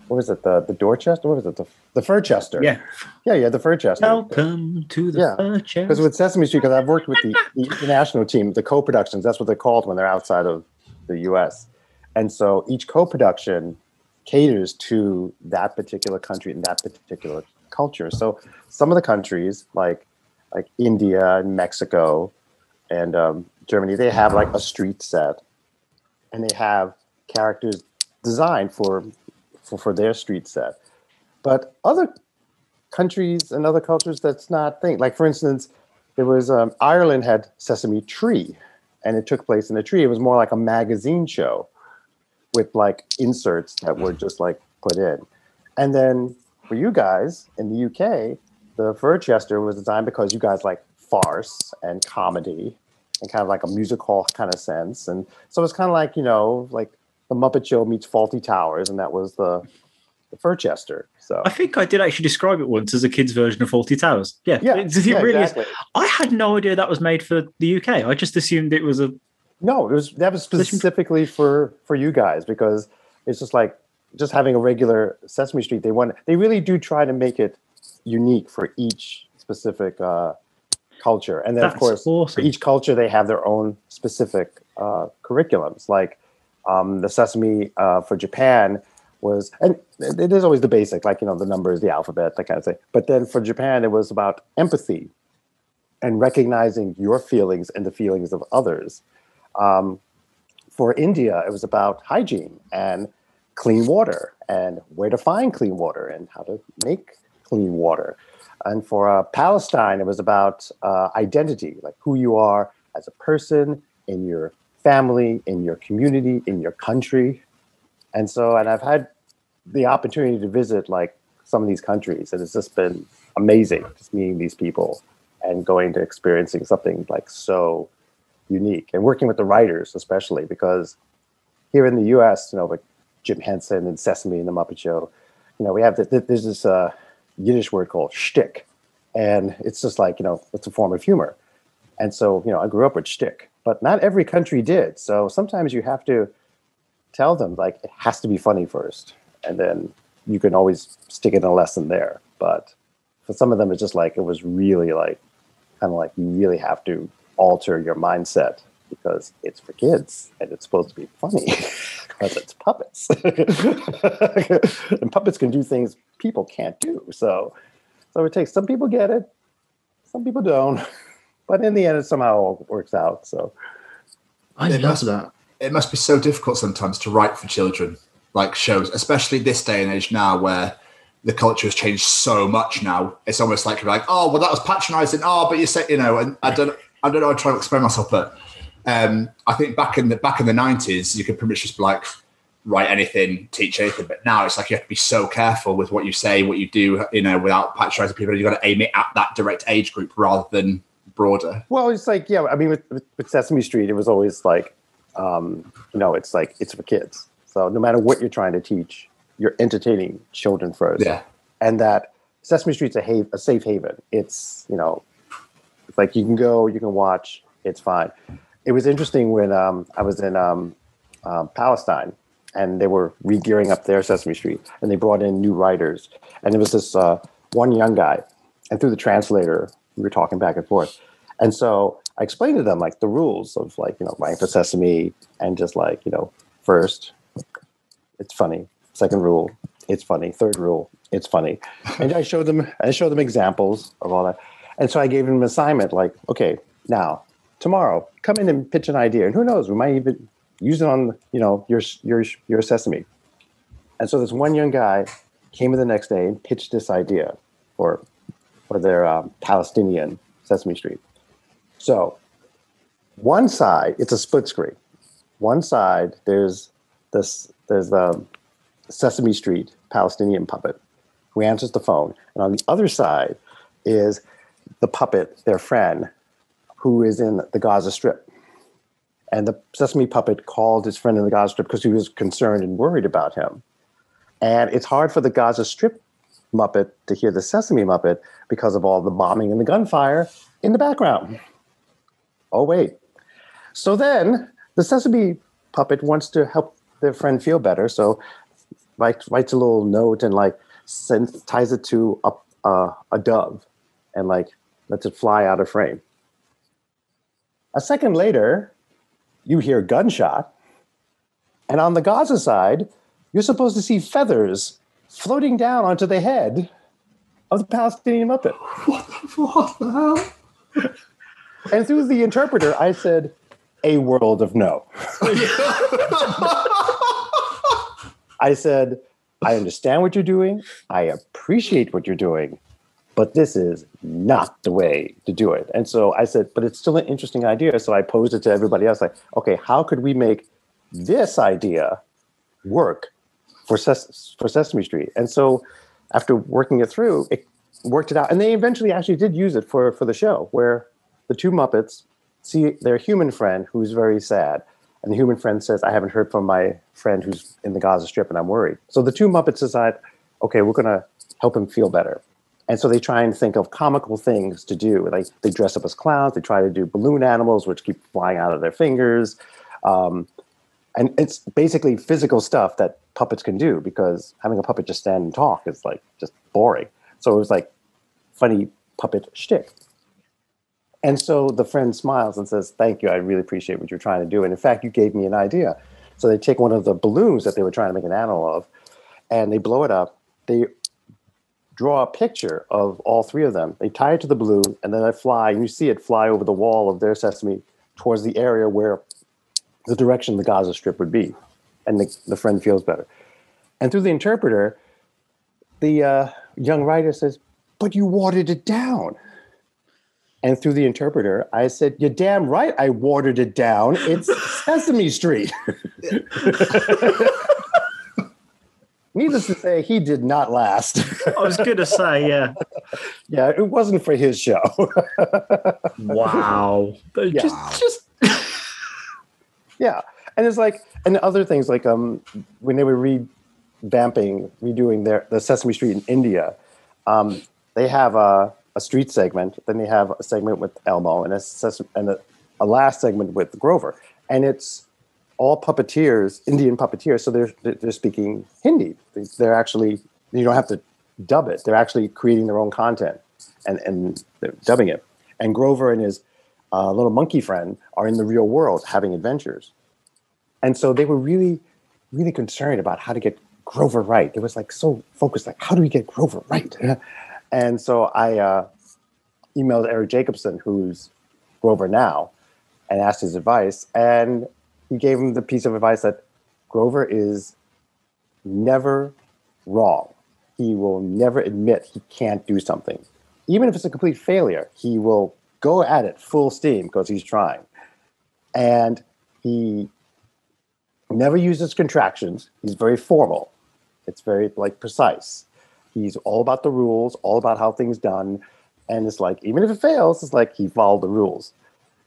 what was it? The the Dorchester? What was it? The the Furchester. Yeah. Yeah, yeah, the Furchester. Welcome to the Yeah. fur chest. Because with Sesame Street, because I've worked with the, the international team, the co-productions, that's what they're called when they're outside of the US. And so each co-production caters to that particular country and that particular culture. So some of the countries like like India and Mexico and um, Germany, they have like a street set and they have characters designed for for, for their street set. But other countries and other cultures, that's not thing. Like for instance, there was um, Ireland had Sesame Tree, and it took place in a tree. It was more like a magazine show with like inserts that were just like put in. And then for you guys in the UK, the Furchester was designed because you guys like farce and comedy and kind of like a music hall kind of sense. And so it's kind of like, you know, like the Muppet Show meets Fawlty Towers, and that was the, the Furchester. So I think I did actually describe it once as a kid's version of Fawlty Towers. Yeah, yeah, it, it yeah, really exactly. is. I had no idea that was made for the UK. I just assumed it was a. No, it was that was specifically for for you guys because it's just like just having a regular Sesame Street. They want they really do try to make it unique for each specific uh, culture, and then That's of course for each culture they have their own specific uh, curriculums. Like um, the Sesame uh, for Japan was, and it it is always the basic, like you know the numbers, the alphabet, that kind of thing. But then for Japan, it was about empathy and recognizing your feelings and the feelings of others. Um, for India, it was about hygiene and clean water and where to find clean water and how to make clean water. And for uh, Palestine, it was about uh, identity, like who you are as a person in your family, in your community, in your country. And so, and I've had the opportunity to visit like some of these countries, and it's just been amazing just meeting these people and going to experiencing something like so unique and working with the writers especially because here in the us you know like jim henson and sesame and the muppet show you know we have the, the- there's this uh, yiddish word called shtick. And it's just like you know it's a form of humor. And so you know i grew up with shtick but not every country did. So sometimes you have to tell them like it has to be funny first and then you can always stick in a lesson there. But for some of them it's just like it was really like kind of like you really have to alter your mindset because it's for kids and it's supposed to be funny because it's puppets. And puppets can do things people can't do so so it takes some people get it some people don't but in the end it somehow all works out so. I It love must- that. it must be so difficult sometimes to write for children like shows especially this day and age now where the culture has changed so much now. It's almost like you're like oh well that was patronizing. Oh but you said, you know and i don't i don't know I try trying to explain myself but um i think back in the back in the 90s you could pretty much just be like write anything teach anything but now it's like you have to be so careful with what you say what you do you know without patronizing people You've got to aim it at that direct age group rather than broader Well, it's like yeah. I mean, with, with, with Sesame Street, it was always like, um, you know, it's like it's for kids. So no matter what you're trying to teach, you're entertaining children first. yeah And that Sesame Street's a, ha- a safe haven. It's you know, it's like you can go, you can watch, it's fine. It was interesting when um, I was in um, um, Palestine and they were re-gearing up their Sesame Street, and they brought in new writers, and there was this uh, one young guy, and through the translator, we were talking back and forth. And so I explained to them like the rules of like, you know, writing for Sesame and just like, you know, first, it's funny. Second rule, it's funny. Third rule, it's funny. And I showed them I showed them examples of all that. And so I gave them an assignment like, okay, now tomorrow, come in and pitch an idea. And who knows, we might even use it on, you know, your your your Sesame. And so this one young guy came in the next day and pitched this idea for for their um, Palestinian Sesame Street. So one side, it's a split screen. One side, there's this there's the Sesame Street Palestinian puppet who answers the phone, and on the other side is the puppet, their friend, who is in the Gaza Strip. And the Sesame puppet called his friend in the Gaza Strip because he was concerned and worried about him. And it's hard for the Gaza Strip Muppet to hear the Sesame Muppet because of all the bombing and the gunfire in the background. Oh, wait. So then the Sesame puppet wants to help their friend feel better. So writes, writes a little note and like sends, ties it to a, uh, a dove and like lets it fly out of frame. A second later, you hear gunshot. And on the Gaza side, you're supposed to see feathers floating down onto the head of the Palestinian Muppet. What the hell? And through the interpreter, I said, a world of no. I said, I understand what you're doing. I appreciate what you're doing, but this is not the way to do it. And so I said, but it's still an interesting idea. So I posed it to everybody else like, okay, how could we make this idea work for, Ses- for Sesame Street? And so after working it through, it worked it out. And they eventually actually did use it for, for the show where the two Muppets see their human friend who's very sad. And the human friend says, I haven't heard from my friend who's in the Gaza Strip and I'm worried. So the two Muppets decide, okay, we're going to help him feel better. And so they try and think of comical things to do. Like they dress up as clowns, they try to do balloon animals, which keep flying out of their fingers. Um, and it's basically physical stuff that puppets can do because having a puppet just stand and talk is like just boring. So it was like funny puppet shtick. And so the friend smiles and says, Thank you. I really appreciate what you're trying to do. And in fact, you gave me an idea. So they take one of the balloons that they were trying to make an animal of and they blow it up. They draw a picture of all three of them. They tie it to the balloon and then they fly. And you see it fly over the wall of their sesame towards the area where the direction the Gaza Strip would be. And the, the friend feels better. And through the interpreter, the uh, young writer says, But you watered it down. And through the interpreter, I said, You're damn right, I watered it down. It's Sesame Street. Needless to say, he did not last. I was going to say, yeah. yeah, it wasn't for his show. Wow. Yeah. Just, just yeah. And it's like, and other things like um, when they were revamping, redoing their the Sesame Street in India, um, they have a, a street segment, then they have a segment with Elmo, and a, ses- and a, a last segment with Grover, and it's all puppeteers, Indian puppeteers. So they're they're speaking Hindi. They- They're actually you don't have to dub it. They're actually creating their own content and and they're dubbing it. And Grover and his uh, little monkey friend are in the real world having adventures. And so they were really, really concerned about how to get Grover right. It was like so focused, like, how do we get Grover right? and so I uh, emailed Eric Jacobson, who's Grover now, and asked his advice. And he gave him the piece of advice that Grover is never wrong. He will never admit he can't do something. Even if it's a complete failure, he will go at it full steam because he's trying. And he never uses contractions. He's very formal. It's very like precise. He's all about the rules, all about how things done. And it's like, even if it fails, it's like he followed the rules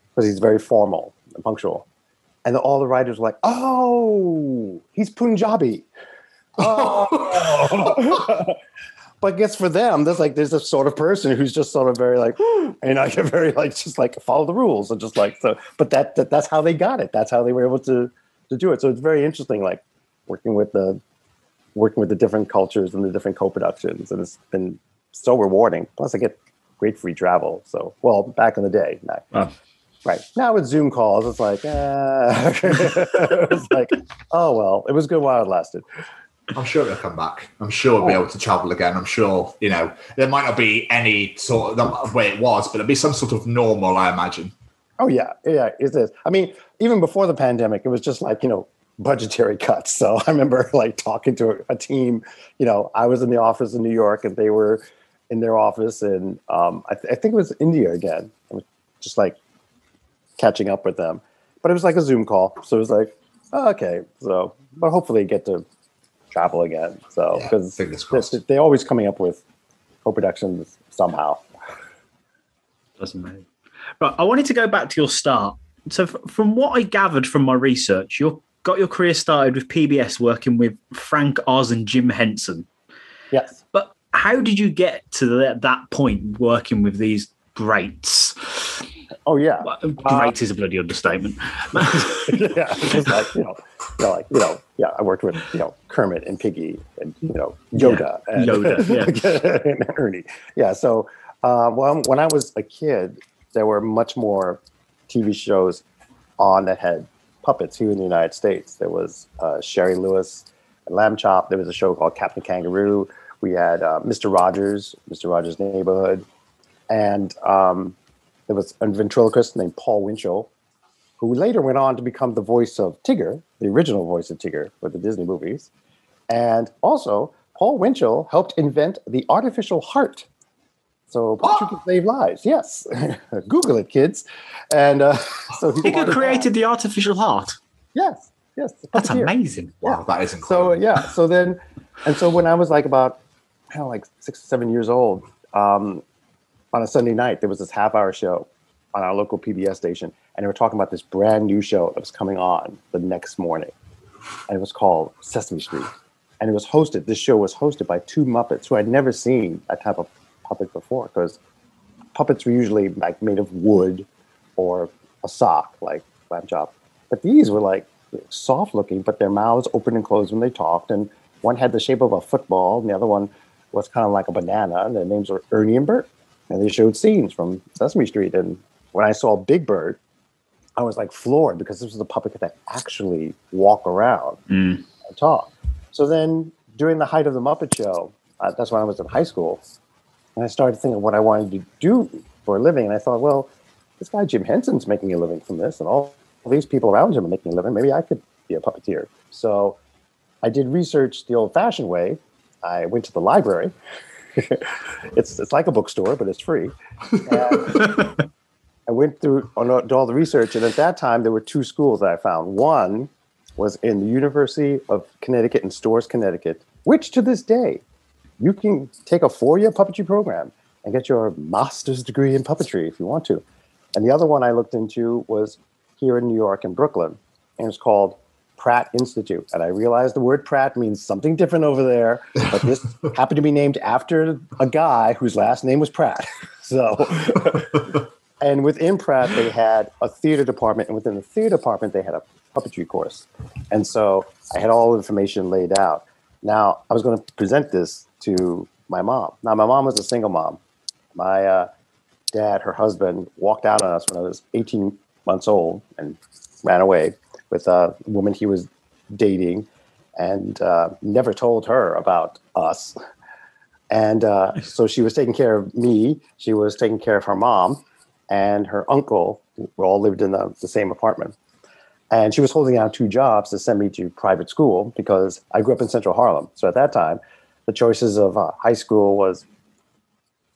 because he's very formal and punctual. And all the writers were like, oh, he's Punjabi. Oh. but I guess for them, there's like there's a sort of person who's just sort of very like, hmm, and I get very like just like follow the rules and just like so. But that, that that's how they got it. That's how they were able to to do it. So it's very interesting, like working with the working with the different cultures and the different co-productions, and it's been so rewarding. Plus, I get great free travel. So, well, back in the day, Oh. Right now with Zoom calls, it's like, uh, it's like, oh well, it was good while it lasted. I'm sure it'll come back. I'm sure we'll be able to travel again. I'm sure, you know, there might not be any sort of way it was, but it'll be some sort of normal, I imagine. Oh yeah, yeah, it is. I mean, even before the pandemic, it was just like you know budgetary cuts. So I remember like talking to a, team. You know, I was in the office in New York, and they were in their office, and um, I, th- I think it was India again. I was just like catching up with them, but it was like a Zoom call. So it was like, oh, okay, so but hopefully get to travel again. So because fingers they, they're always coming up with co-productions somehow. Doesn't matter. Right, I wanted to go back to your start. So, f- from what I gathered from my research, you got your career started with PBS working with Frank Oz and Jim Henson. Yes. But how did you get to that, that point working with these greats? Oh yeah. Well, Great is a bloody understatement. yeah, like you know, you know, like you know, yeah. I worked with you know Kermit and Piggy and you know Yoda and Yoda, and Ernie. Yeah. So, uh, well, when I was a kid, there were much more TV shows on that had puppets here in the United States. There was uh, Shari Lewis and Lamb Chop. There was a show called Captain Kangaroo. We had uh, Mr. Rogers, Mr. Rogers' Neighborhood, and um, there was a ventriloquist named Paul Winchell, who later went on to become the voice of Tigger, the original voice of Tigger for the Disney movies. And also, Paul Winchell helped invent the artificial heart. So Patrick can save lives. Yes, Google it, kids. And uh, so he Tigger created the artificial heart. Yes, yes. That's puppeteer. amazing. Wow, that is incredible. So yeah, so then, and so when I was like about, kind of like six or seven years old, um, on a Sunday night there was this half-hour show on our local PBS station, and they were talking about this brand new show that was coming on the next morning, and it was called Sesame Street, and it was hosted. This show was hosted by two Muppets who I'd never seen that type of puppet before, because puppets were usually like made of wood or a sock, like lamb chop, but these were like soft looking, but their mouths opened and closed when they talked. And one had the shape of a football, and the other one was kind of like a banana. And their names were Ernie and Bert. And they showed scenes from Sesame Street. And when I saw Big Bird, I was like floored because this was a puppet that actually walk around Mm. and talk. So then during the height of the Muppet Show, uh, that's when I was in high school, and I started thinking what I wanted to do for a living. And I thought, well, this guy Jim Henson's making a living from this, and all these people around him are making a living. Maybe I could be a puppeteer. So I did research the old-fashioned way. I went to the library. it's it's like a bookstore, but it's free. I went through all the research, and at that time there were two schools that I found. One was in the University of Connecticut in Storrs, Connecticut, which to this day you can take a four-year puppetry program and get your master's degree in puppetry if you want to. And the other one I looked into was here in New York in Brooklyn, and it's called Pratt Institute. And I realized the word Pratt means something different over there, but this happened to be named after a guy whose last name was Pratt. So, and within Pratt, they had a theater department, and within the theater department, they had a puppetry course. And so I had all the information laid out. Now I was going to present this to my mom. Now my mom was a single mom. My uh, dad, her husband, walked out on us when I was 18 months old and ran away with a woman he was dating, and uh, never told her about us. And uh, so she was taking care of me. She was taking care of her mom and her uncle. We all lived in the, the same apartment. And she was holding out two jobs to send me to private school because I grew up in Central Harlem. So at that time, the choices of uh, high school was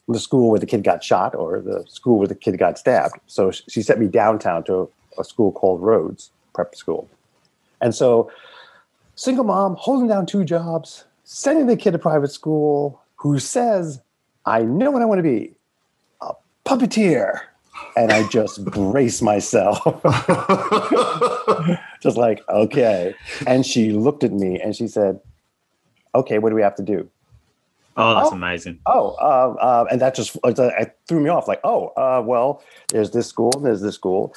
the school where the kid got shot or the school where the kid got stabbed. So she sent me downtown to a school called Rhodes Prep School. And so, single mom holding down two jobs, sending the kid to private school, who says, I know what I want to be a puppeteer. And I just brace myself. just like, okay. And she looked at me and she said, Okay, what do we have to do? Oh, that's Oh. amazing. Oh, uh, uh, and that just uh, it threw me off. Like, oh, uh, well, there's this school, there's this school,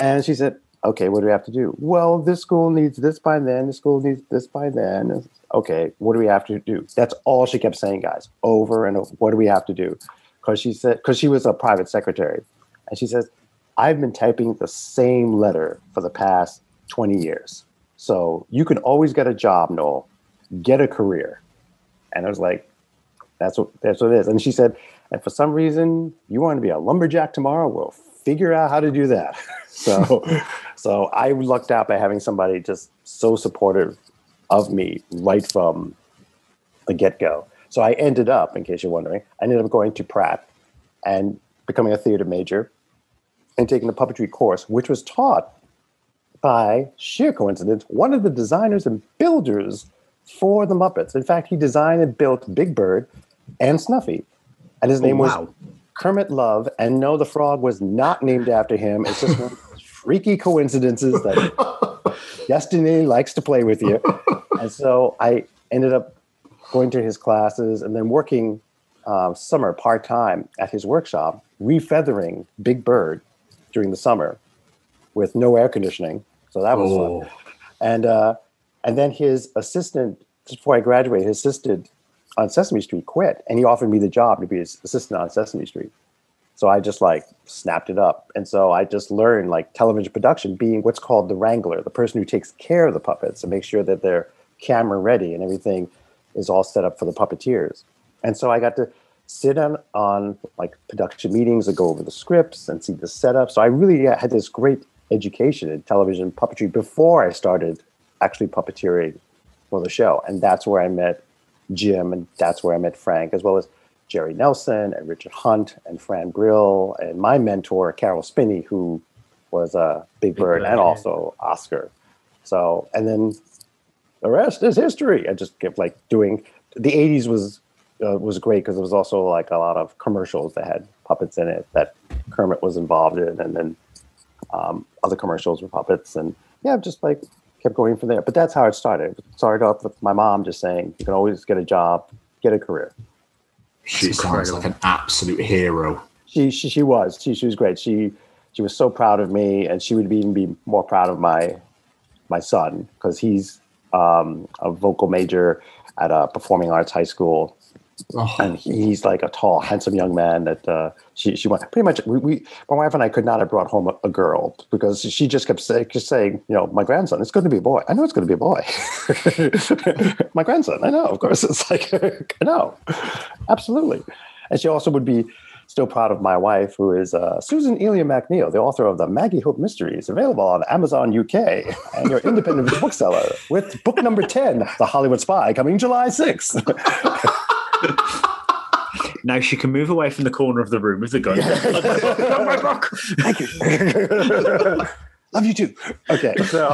and she said, okay, what do we have to do? Well, this school needs this by then. This school needs this by then. Okay, what do we have to do? That's all she kept saying, guys, over and over. What do we have to do? because she said because she was a private secretary, and she says, "I've been typing the same letter for the past twenty years, so you can always get a job, Noel, get a career." And I was like, "That's what that's what it is." And she said, "And for some reason, you want to be a lumberjack tomorrow? We'll figure out how to do that." so, so I lucked out by having somebody just so supportive of me right from the get go. So I ended up, in case you're wondering, I ended up going to Pratt and becoming a theater major and taking the puppetry course, which was taught by sheer coincidence, one of the designers and builders for the Muppets. In fact, he designed and built Big Bird and Snuffy. And his oh, name was wow. Kermit Love. And no, the frog was not named after him. It's just one of those freaky coincidences that destiny likes to play with you. And so I ended up going to his classes and then working uh, summer part time at his workshop, refeathering Big Bird during the summer with no air conditioning. So that was Oh. fun. And uh, and then his assistant, just before I graduated, his assistant on Sesame Street quit, and he offered me the job to be his assistant on Sesame Street. So I just like snapped it up, and so I just learned like television production, being what's called the wrangler, the person who takes care of the puppets and makes sure that they're camera ready and everything is all set up for the puppeteers. And so I got to sit on on like production meetings and go over the scripts and see the setup. So I really had this great education in television puppetry before I started actually puppeteering for the show. And that's where I met Jim and that's where I met Frank, as well as Jerry Nelson and Richard Hunt and Fran Brill and my mentor, Caroll Spinney, who was a Big, Big Bird Bird, and also Oscar. So, and then the rest is history. I just kept like doing the 80s was uh, was great because it was also like a lot of commercials that had puppets in it that Kermit was involved in, and then um, other commercials with puppets, and yeah, just like kept going from there. But that's how it started. It started off with my mom just saying, "You can always get a job, get a career." She sounds like an absolute hero. She she, she was she she was great. She she was so proud of me, and she would even be more proud of my my son because he's um, a vocal major at a performing arts high school Oh, and he's like a tall, handsome young man that uh, she she went pretty much. We, we my wife and I could not have brought home a, a girl because she just kept say, just saying, you know, my grandson, it's going to be a boy. I know it's going to be a boy. my grandson, I know. Of course, it's like I know, absolutely. And she also would be still proud of my wife, who is uh, Susan Elia MacNeal, the author of the Maggie Hope Mysteries, available on Amazon UK and your independent bookseller with book number ten, The Hollywood Spy, coming July sixth. Now she can move away from the corner of the room with the gun. Look, my book, my book. Thank you. Love you too. Okay, so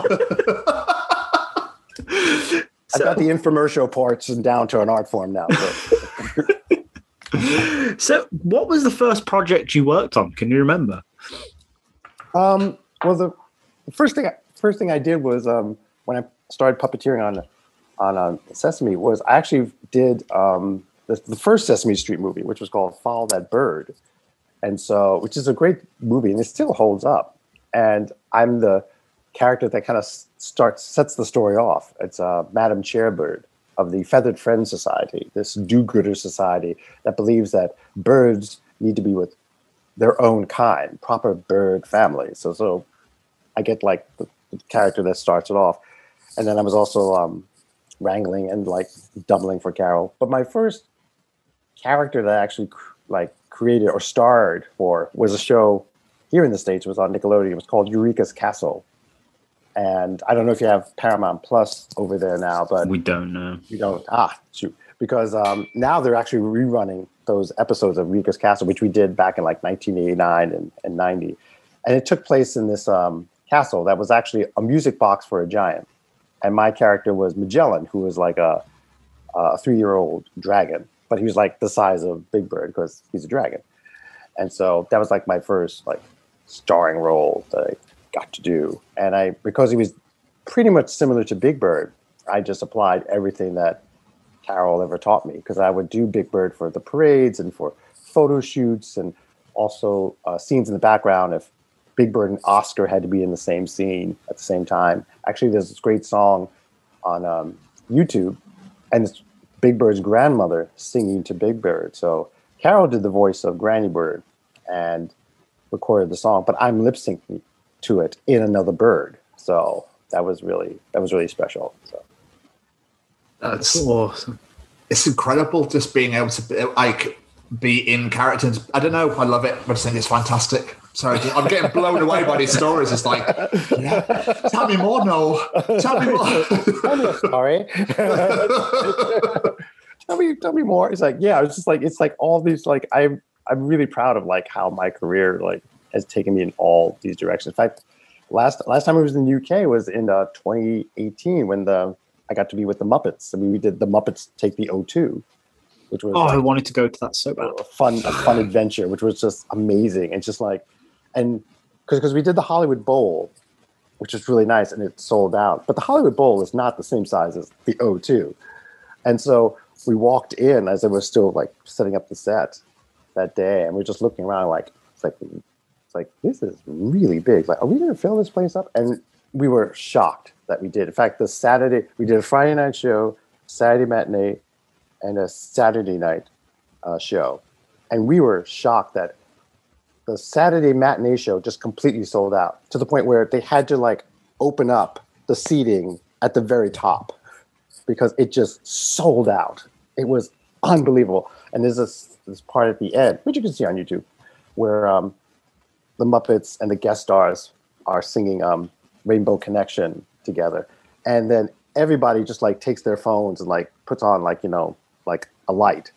I've got the infomercial parts and down to an art form now. So. So, what was the first project you worked on? Can you remember? Um, well, the first thing I, first thing I did was um, when I started puppeteering on on um, Sesame was I actually did um, the, the first Sesame Street movie, which was called Follow That Bird, and so which is a great movie and it still holds up. And I'm the character that kind of starts sets the story off. It's uh, Madam Chairbird of the Feathered Friends Society, this do-gooder society that believes that birds need to be with their own kind, proper bird family. So, so I get like the, the character that starts it off, and then I was also um, wrangling and like doubling for Caroll. But my first character that I actually cr- like created or starred for was a show here in the states. It was on Nickelodeon. It was called Eureka's Castle, and I don't know if you have Paramount Plus over there now, but We don't know. you don't ah shoot because um, now they're actually rerunning those episodes of Eureka's Castle, which we did back in like 1989 and, and 90, and it took place in this um, castle that was actually a music box for a giant, and my character was Magellan, who was like a a three year old dragon, but he was like the size of Big Bird because he's a dragon, and so that was like my first like starring role that I got to do, and I because he was pretty much similar to Big Bird, I just applied everything that Caroll ever taught me because I would do Big Bird for the parades and for photo shoots and also uh, scenes in the background if Big Bird and Oscar had to be in the same scene at the same time. Actually, there's this great song on um, YouTube, and it's Big Bird's grandmother singing to Big Bird. So Caroll did the voice of Granny Bird and recorded the song, but I'm lip syncing to it in another bird. So that was really that was really special. So That's awesome. it's incredible just being able to be, like be in characters. I don't know. I love it. I just think it's fantastic. Sorry, I'm getting blown away by these stories. It's like, yeah, tell me more, Noel. Tell me more. sorry. tell me tell me more. It's like, yeah, it's just like it's like all these like I'm I'm really proud of like how my career like has taken me in all these directions. In fact, last last time I was in the UK was in uh, 2018 when the I got to be with the Muppets. I mean, we did the Muppets take the O2, which was Oh, I wanted to go to that so bad. a fun a fun adventure, which was just amazing It's just like and because we did the Hollywood Bowl, which was really nice and it sold out. But the Hollywood Bowl is not the same size as the O2, and so we walked in as it was still like setting up the set that day, and we are just looking around like it's like it's like this is really big. Like, are we going to fill this place up? And we were shocked that we did. In fact, the Saturday we did a Friday night show, Saturday matinee, and a Saturday night uh, show, and we were shocked that the Saturday matinee show just completely sold out to the point where they had to like open up the seating at the very top because it just sold out. It was unbelievable. And there's this this part at the end, which you can see on YouTube, where um, the Muppets and the guest stars are singing um, Rainbow Connection together, and then everybody just like takes their phones and like puts on like you know like a light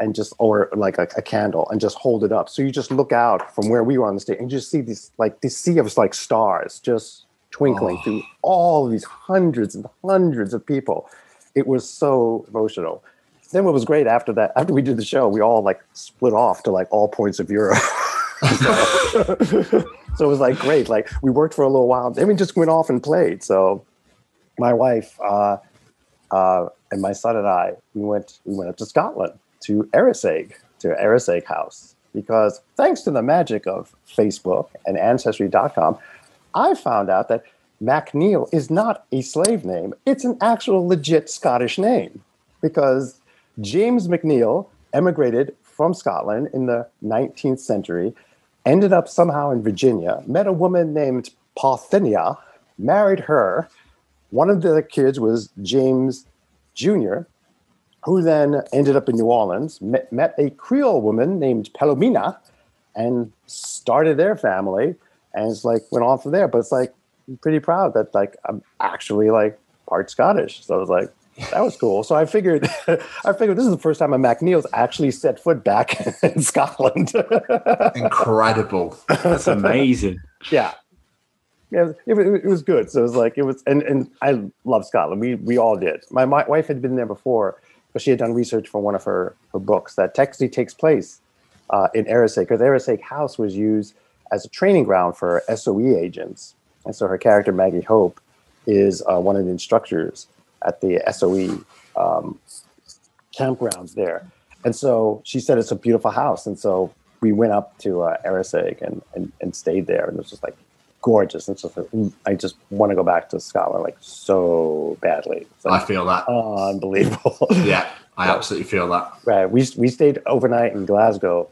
and just or like a, a candle and just hold it up. So you just look out from where we were on the stage and you just see these like this sea of like stars just twinkling Oh. through all these hundreds and hundreds of people. It was so emotional. Then what was great after that after we did the show we all like split off to like all points of europe. So, so it was like great. Like we worked for a little while then we just went off and played. So my wife uh, uh, and my son and I, we went we went up to Scotland to Arisaig, to Arisaig House, because thanks to the magic of Facebook and Ancestry.com, I found out that MacNeal is not a slave name; it's an actual legit Scottish name, because James McNeil emigrated from Scotland in the 19th century, ended up somehow in Virginia, met a woman named Parthenia, married her. One of the kids was James Jr., who then ended up in New Orleans, met, met a Creole woman named Palomina, and started their family. And it's like went on from there. But it's like I'm pretty proud that like I'm actually like part Scottish. So I was like, that was cool. So I figured, I figured this is the first time a MacNeal's actually set foot back in Scotland. Incredible. That's amazing. yeah. Yeah, it, was- it was good. So it was like it was, and and I love Scotland. We we all did. My, my wife had been there before, she had done research for one of her her books that actually takes place uh, in Arisaig because Arisaig House was used as a training ground for SOE agents, and so her character Maggie Hope is uh, one of the instructors at the SOE um, campgrounds there. And so she said it's a beautiful house, and so we went up to uh, and, and and stayed there, and it was just like gorgeous. It's just like, mm, I just want to go back to Scotland like so badly. It's I feel that. oh, unbelievable. Yeah, I absolutely feel that. right. We we stayed overnight in Glasgow,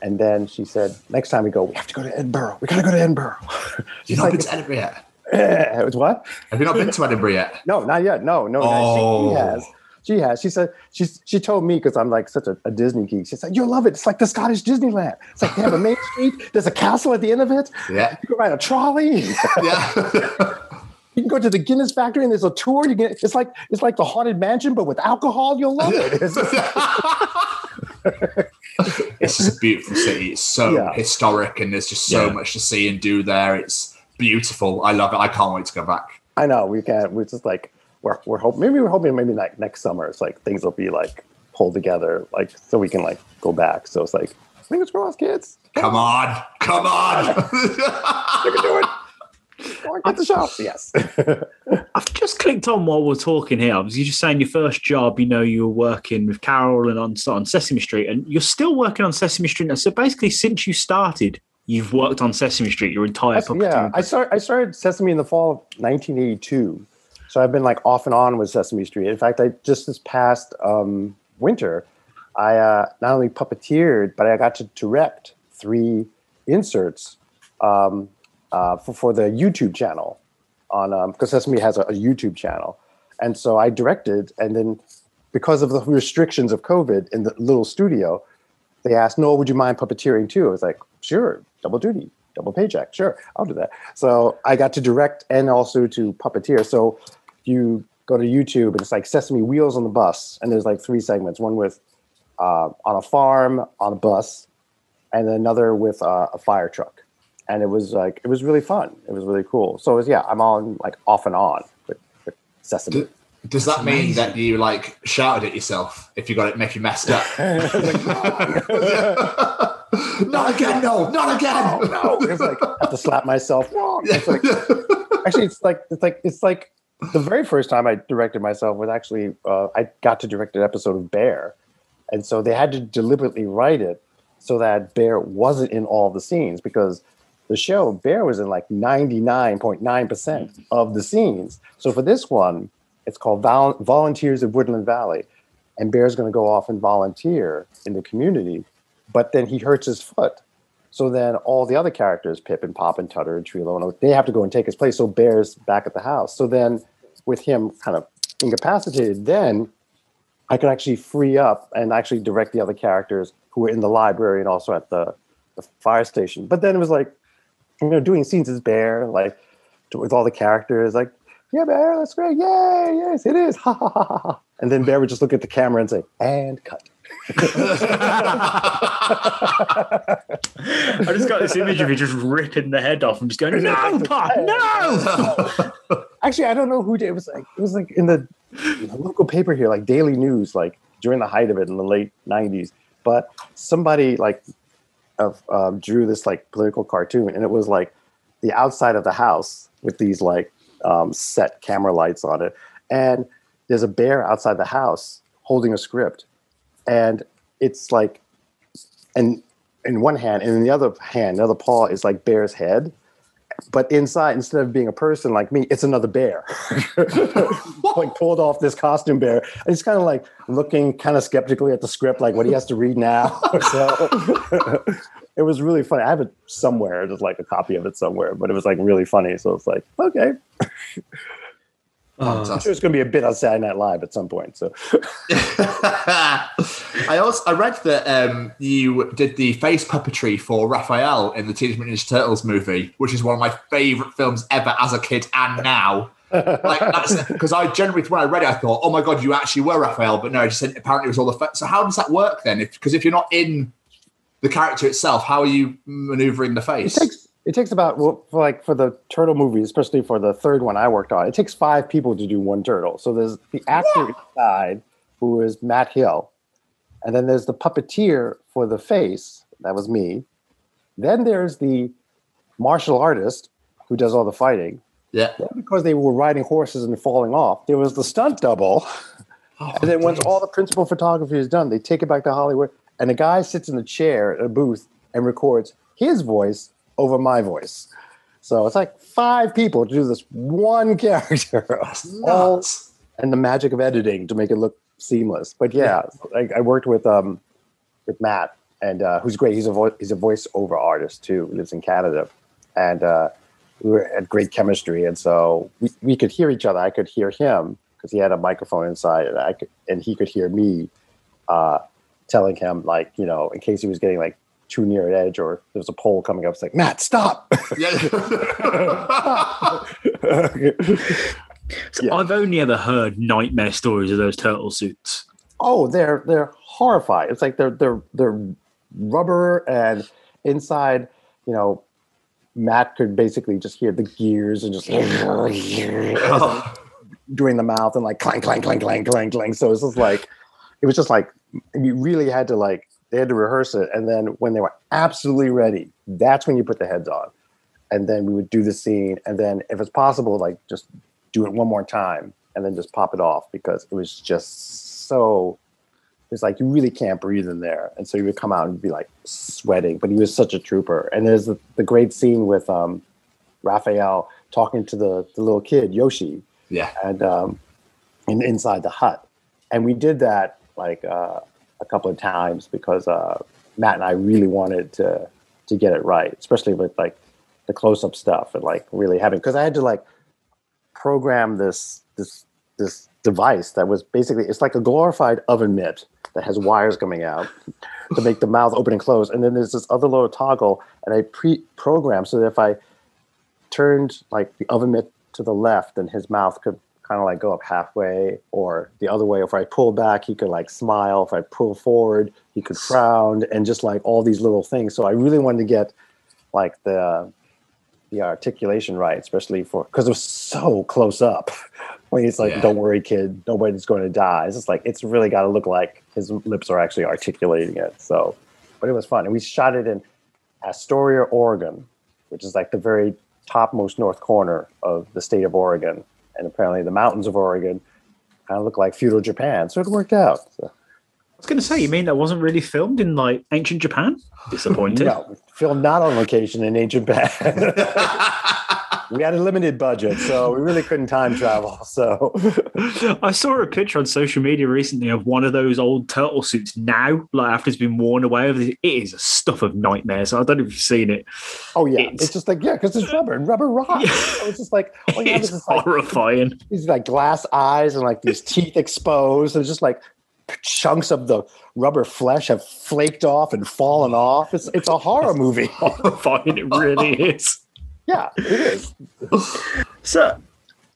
and then she said, next time we go, we have to go to Edinburgh. We gotta go to Edinburgh. You've She's not like, been to Edinburgh yet? it was what? Have you not been to Edinburgh yet? No, not yet. No, no. no. Oh. She, she has. She has. She said she she told me because I'm like such a, a Disney geek. She said you'll love it. It's like the Scottish Disneyland. It's like they have a main street. There's a castle at the end of it. Yeah. You can ride a trolley. Yeah. You can go to the Guinness factory and there's a tour. You get it's like it's like the haunted mansion, but with alcohol. You'll love it. It's just- it's just a beautiful city. It's so Yeah. historic and there's just so Yeah. much to see and do there. It's beautiful. I love it. I can't wait to go back. I know we can't. We're just like we're we're hoping. Maybe we're hoping maybe like next summer. It's like things will be like pulled together, like so we can like go back. So it's like fingers crossed, kids. Come on. Come on. You can do it. Go on, get the shots. Yes. I've just clicked on while we're talking here. Obviously, you're just saying your first job, you know, you were working with Caroll and on, on Sesame Street, and you're still working on Sesame Street now. So basically, since you started, you've worked on Sesame Street your entire That's- yeah, I started. I started Sesame in the fall of 1982, so I've been like off and on with Sesame Street. In fact, I just this past um, winter, I uh, not only puppeteered, but I got to direct three inserts um, uh, for, for the YouTube channel on because Sesame has a, a YouTube channel, and so I directed, and then because of the restrictions of COVID in the little studio, they asked, "No, would you mind puppeteering too?" I was like, "Sure, double duty, double paycheck. Sure, I'll do that." So I got to direct and also to puppeteer. So you go to YouTube and it's like Sesame Wheels on the Bus, and there's like three segments: one with uh, on a farm, on a bus, and another with uh, a fire truck. And it was like it was really fun. It was really cool. So it was, yeah, I'm on like off and on with, with Sesame. Do- Does that mean that you like shouted at yourself if you got it, make you messed up? not again, no, not again. no, it's like I have to slap myself. Wrong. It's like, actually, it's like it's like it's like the very first time I directed myself was actually uh, I got to direct an episode of Bear, and so they had to deliberately write it so that Bear wasn't in all the scenes because the show Bear was in like ninety nine point nine percent of the scenes. So for this one, it's called Vol- Volunteers of Woodland Valley, and Bear's going to go off and volunteer in the community, but then he hurts his foot. So then all the other characters, Pip and Pop and Tutter and Treelo, and they have to go and take his place. So Bear's back at the house. So then with him kind of incapacitated, then I could actually free up and actually direct the other characters who were in the library and also at the, the fire station. But then it was like, you know, doing scenes as Bear, like with all the characters, like, yeah, Bear, that's great. Yay, yes, it is. Ha ha ha, ha. And then Bear would just look at the camera and say, and cut. I just got this image of you just ripping the head off and just going, no, Pop, no. Actually, I don't know who did. It was like it was like in the, in the local paper here, like Daily News, like during the height of it in the late '90s. But somebody like of um, drew this like political cartoon, and it was like the outside of the house with these like um, set camera lights on it, and there's a bear outside the house holding a script, and it's like, and in one hand, and in the other hand, the other paw is like bear's head, but inside, instead of being a person like me, it's another bear, like pulled off this costume bear. And he's kind of like looking kind of skeptically at the script, like what he has to read now. so it was really funny. I have it somewhere, just like a copy of it somewhere, but it was like really funny. So it's like, okay, I'm sure it's going to be a bit on Saturday Night Live at some point. So I also I read that um, you did the face puppetry for Raphael in the Teenage Mutant Ninja Turtles movie, which is one of my favorite films ever as a kid and now. like that's because I generally when I read it, I thought, oh my god, you actually were Raphael, but no, I just said apparently it was all the. Fa- so how does that work then? Because if, if you're not in the character itself, how are you maneuvering the it face? takes it takes about well, for like for the turtle movie, especially for the third one I worked on. It takes five people to do one turtle. So there's the actor inside who is Matt Hill, and then there's the puppeteer for the face. That was me. Then there's the martial artist who does all the fighting. yeah. Then because they were riding horses and falling off, there was the stunt double. Oh, and then once all the principal photography is done, they take it back to Hollywood, and the guy sits in the chair at a booth and records his voice over my voice. So it's like five people to do this one character. All- and the magic of editing to make it look seamless. But yeah, I, I worked with um with Matt, and uh, who's great. He's a vo- he's a voiceover artist too. Lives in Canada, and uh, we were had great chemistry. And so we, we could hear each other. I could hear him because he had a microphone inside, and I could and he could hear me uh, telling him like you know in case he was getting like too near an edge or there's a pole coming up. It's like Matt, stop. Yeah. So Yeah. I've only ever heard nightmare stories of those turtle suits. oh they're they're horrified it's like they're they're they're rubber and inside you know matt could basically just hear the gears and just Oh, doing the mouth and like clang clang clang clang clang clang so it's just like it was just like you really had to like they had to rehearse it. And then when they were absolutely ready that's when you put the heads on. And then we would do the scene. And then if it's possible like just do it one more time and then just pop it off because it was just so it's like you really can't breathe in there. And so you would come out and be like sweating. But he was such a trooper. And there's the, the great scene with um raphael talking to the, the little kid yoshi. Yeah. and um, in, inside the hut. And we did that like uh, a couple of times because uh, Matt and I really wanted to to get it right, especially with like the close up stuff and like really having because I had to like program this this this device that was basically it's like a glorified oven mitt that has wires coming out to make the mouth open and close, and then there's this other little toggle, and I pre-programmed so that if I turned like the oven mitt to the left, then his mouth could kind of like go up halfway, or the other way. If I pull back, he could like smile. If I pull forward, he could frown, and just like all these little things. So I really wanted to get like the the articulation right, especially for because it was so close up. When he's like, Yeah. "Don't worry, kid, nobody's going to die." It's just like it's really got to look like his lips are actually articulating it. So, but it was fun, and we shot it in Astoria, Oregon, which is like the very topmost north corner of the state of Oregon, and apparently the mountains of Oregon kind of look like feudal Japan. So it worked out. So, I was going to say, you mean that wasn't really filmed in like ancient Japan? Disappointed. no, filmed not on location in ancient Japan. we had a limited budget, so we really couldn't time travel. So I saw a picture on social media recently of one of those old turtle suits now, like after it's been worn away. It is a stuff of nightmares. I don't know if you've seen it. Oh yeah, It's- it's, just like yeah, because it's rubber and rubber rocks. Yeah. So it's just like oh, you have It's is this, like, horrifying. these like glass eyes and like these teeth exposed. And just like chunks of the rubber flesh have flaked off and fallen off. It's it's a horror movie. horrifying. It really is. Yeah, it is. So,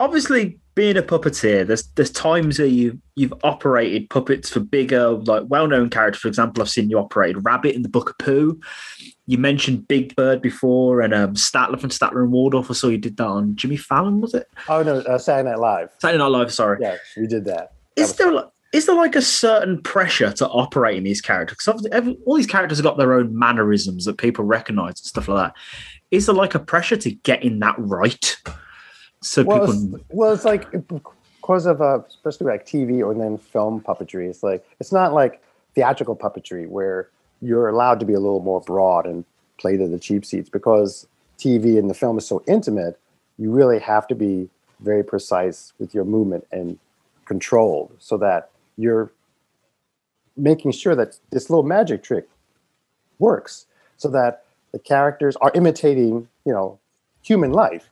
obviously, being a puppeteer, there's there's times where you you've operated puppets for bigger, like well-known characters. For example, I've seen you operated Rabbit in the Book of Pooh. You mentioned Big Bird before, and um, Statler from Statler and Waldorf. I saw you did that on Jimmy Fallon, was it? Oh no, uh, Saturday Night Live. Saturday Night Live. Sorry. Yeah, we did that. Is there like is there like a certain pressure to operate in these characters? Because all these characters have got their own mannerisms that people recognize and stuff like that. Is there like a pressure to getting that right? So Well, people, it's, well, it's like because of uh, especially like TV or then film puppetry. It's like it's not like theatrical puppetry where you're allowed to be a little more broad and play to the cheap seats because TV and the film is so intimate. You really have to be very precise with your movement and controlled so that you're making sure that this little magic trick works so that the characters are imitating, you know, human life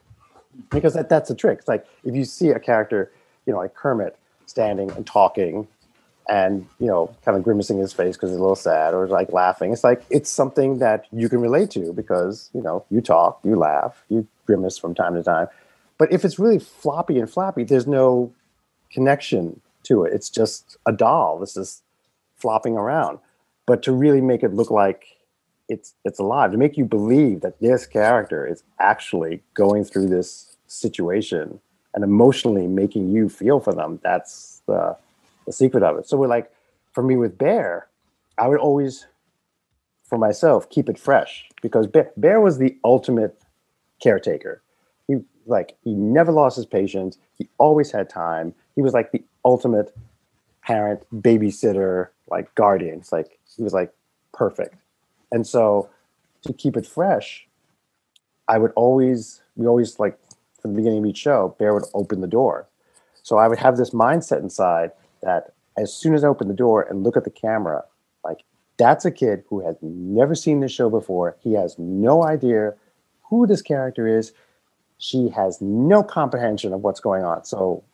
because that, that's the trick. It's like if you see a character, you know, like Kermit standing and talking and, you know, kind of grimacing his face because he's a little sad or like laughing, it's like it's something that you can relate to because, you know, you talk, you laugh, you grimace from time to time. But if it's really floppy and flappy, there's no connection to it. It's just a doll. This is flopping around. But to really make it look like it's it's alive, to make you believe that this character is actually going through this situation and emotionally making you feel for them, that's the the secret of it. So we're like, for me with Bear, I would always, for myself, keep it fresh because Bear, Bear was the ultimate caretaker. He like he never lost his patience. He always had time. He was like the ultimate parent, babysitter, like guardian. It's like he was like perfect. And so to keep it fresh, I would always we always like from the beginning of each show, Bear would open the door. So I would have this mindset inside that as soon as I open the door and look at the camera, like that's a kid who has never seen this show before. He has no idea who this character is. She has no comprehension of what's going on. So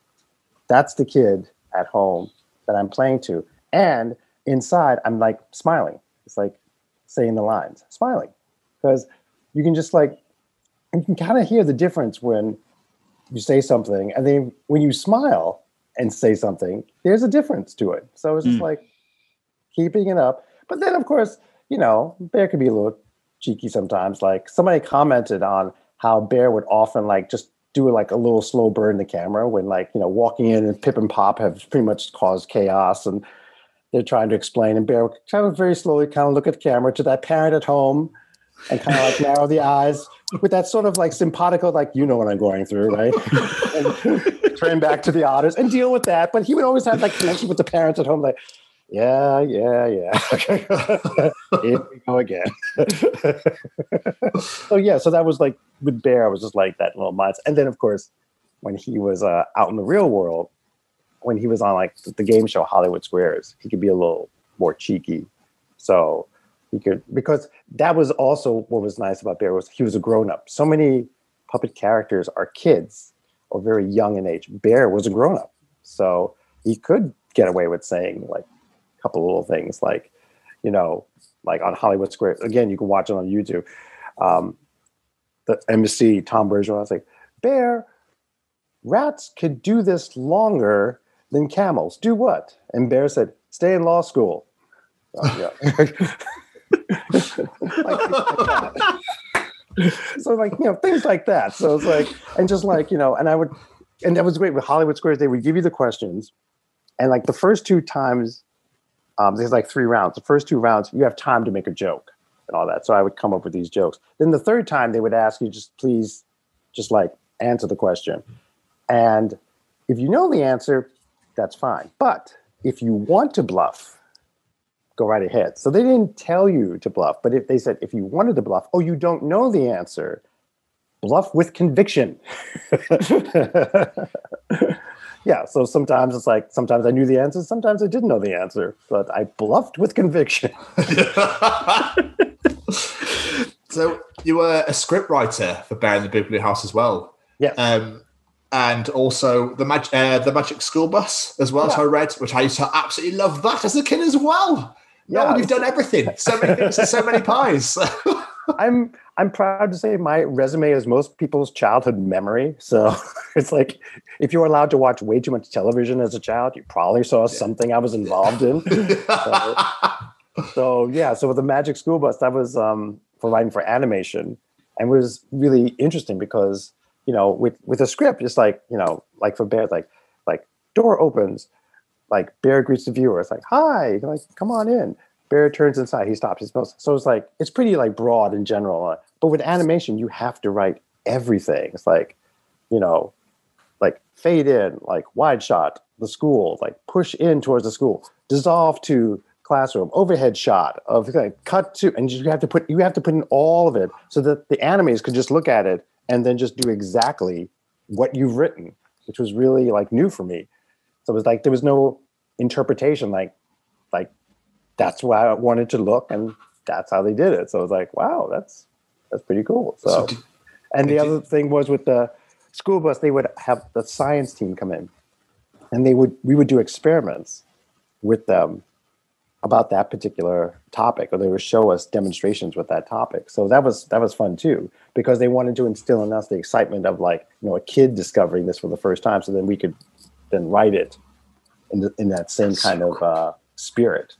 that's the kid at home that I'm playing to. And inside, I'm like smiling. It's like saying the lines, smiling. Because you can just like, you can kind of hear the difference when you say something and then when you smile and say something, there's a difference to it. So it's just Mm. like keeping it up. But then, of course, you know, Bear could be a little cheeky sometimes. Like somebody commented on how Bear would often like just do like a little slow burn the camera when like, you know, walking in and Pip and Pop have pretty much caused chaos and they're trying to explain and Bear kind of very slowly kind of look at the camera to that parent at home and kind of like narrow the eyes with that sort of like simpatico, like, you know what I'm going through, right? and turn back to the otters and deal with that. But he would always have like connection with the parents at home, like, yeah, yeah, yeah. Here we go again. so yeah, so that was like with Bear, I was just like that little mindset. And then of course, when he was uh, out in the real world, when he was on like the game show Hollywood Squares, he could be a little more cheeky. So he could because that was also what was nice about Bear was he was a grown up. So many puppet characters are kids or very young in age. Bear was a grown up, so he could get away with saying like a couple little things like, you know, like on Hollywood Squares. Again, you can watch it on YouTube. Um, the embassy, Tom Bergeron, was like, Bear, rats could do this longer than camels. Do what? And Bear said, stay in law school. Oh, yeah. Like, like that. so like you know things like that. So it's like and just like you know, and I would, and that was great with Hollywood Squares. They would give you the questions, and like the first two times, um, there's like three rounds. The first two rounds, you have time to make a joke and all that. So I would come up with these jokes. Then the third time, they would ask you just please, just like answer the question, and if you know the answer, that's fine. But if you want to bluff, go right ahead. So they didn't tell you to bluff, but if they said if you wanted to bluff, oh, you don't know the answer, bluff with conviction. yeah, so sometimes it's like sometimes I knew the answer, sometimes I didn't know the answer, but I bluffed with conviction. so you were a script writer for Bear in the Big Blue House as well. Yeah. Um, and also the mag- uh, the Magic School Bus as well. Yeah. So I read, which I used to absolutely love that as a kid as well. No, Yeah. you've done everything. So many things and so many pies. I'm I'm proud to say my resume is most people's childhood memory. So it's like if you were allowed to watch way too much television as a child, you probably saw something I was involved in. So, so yeah, so with the Magic School Bus, that was um, for writing for animation, and it was really interesting because you know with with a script, it's like you know like for Bear, like like door opens, like Bear greets the viewer. It's like hi, like come on in. Bear turns inside. He stops. He smells. So it's like it's pretty like broad in general. uh, But with animation, you have to write everything. It's like, you know, like fade in, like wide shot, the school, like push in towards the school, dissolve to classroom, overhead shot of like, cut to, and you have to put you have to put in all of it so that the animators could just look at it and then just do exactly what you've written, which was really like new for me. So it was like there was no interpretation, like like that's why I wanted to look, and that's how they did it. So I was like, wow, that's that's pretty cool. So, So did- and the did- other thing was with the school bus, they would have the science team come in, and they would we would do experiments with them about that particular topic, or they would show us demonstrations with that topic. So that was that was fun too, because they wanted to instill in us the excitement of like you know a kid discovering this for the first time, so then we could then write it in the, in that same kind of uh, spirit.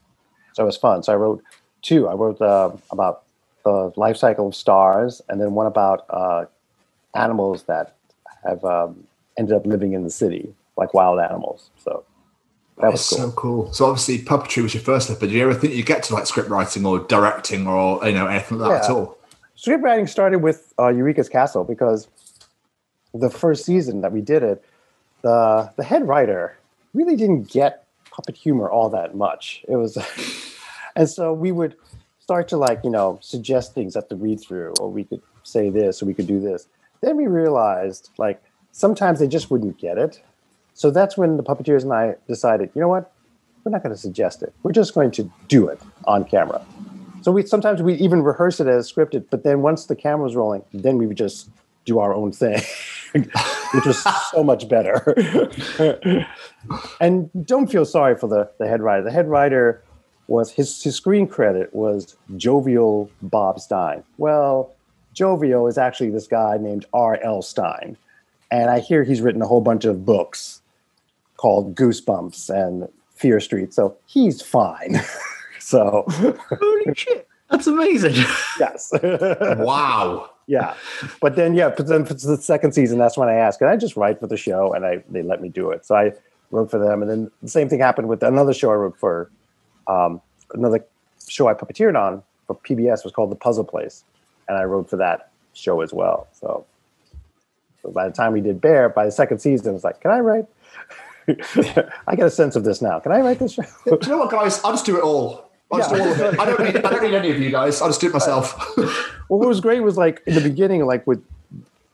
So it was fun. So I wrote two. I wrote uh, about the life cycle of stars, and then one about uh, animals that have um, ended up living in the city, like wild animals. So that was That's cool. so cool. So obviously puppetry was your first step, but did you ever think you get to like script writing or directing or you know anything like that at all? Script writing started with uh, Eureka's Castle because the first season that we did it, the the head writer really didn't get puppet humor all that much. It was, and so we would start to like you know suggest things at the read through, or we could say this, or we could do this. Then we realized like sometimes they just wouldn't get it. So that's when the puppeteers and I decided, you know what, we're not going to suggest it. We're just going to do it on camera. So we sometimes we even rehearse it as scripted, but then once the camera was rolling, then we would just do our own thing, which was so much better. and don't feel sorry for the, the head writer. The head writer was his, his screen credit was Jovial Bob Stine. Well, Jovial is actually this guy named R.L. Stine. And I hear he's written a whole bunch of books called Goosebumps and Fear Street. So he's fine. so, Holy shit. That's amazing. yes. Wow. yeah. But then, yeah, but then for the second season, that's when I asked, can I just write for the show? And I they let me do it. So I wrote for them. And then the same thing happened with another show I wrote for, um, another show I puppeteered on for PBS was called The Puzzle Place. And I wrote for that show as well. So, so by the time we did Bear, by the second season, it was like, can I write? I get a sense of this now. Can I write this show? Do you know what, guys? I'll just do it all. I'll just do all of it. I don't need. I don't need any of you guys. I'll just do it myself. Well, what was great was like in the beginning, like with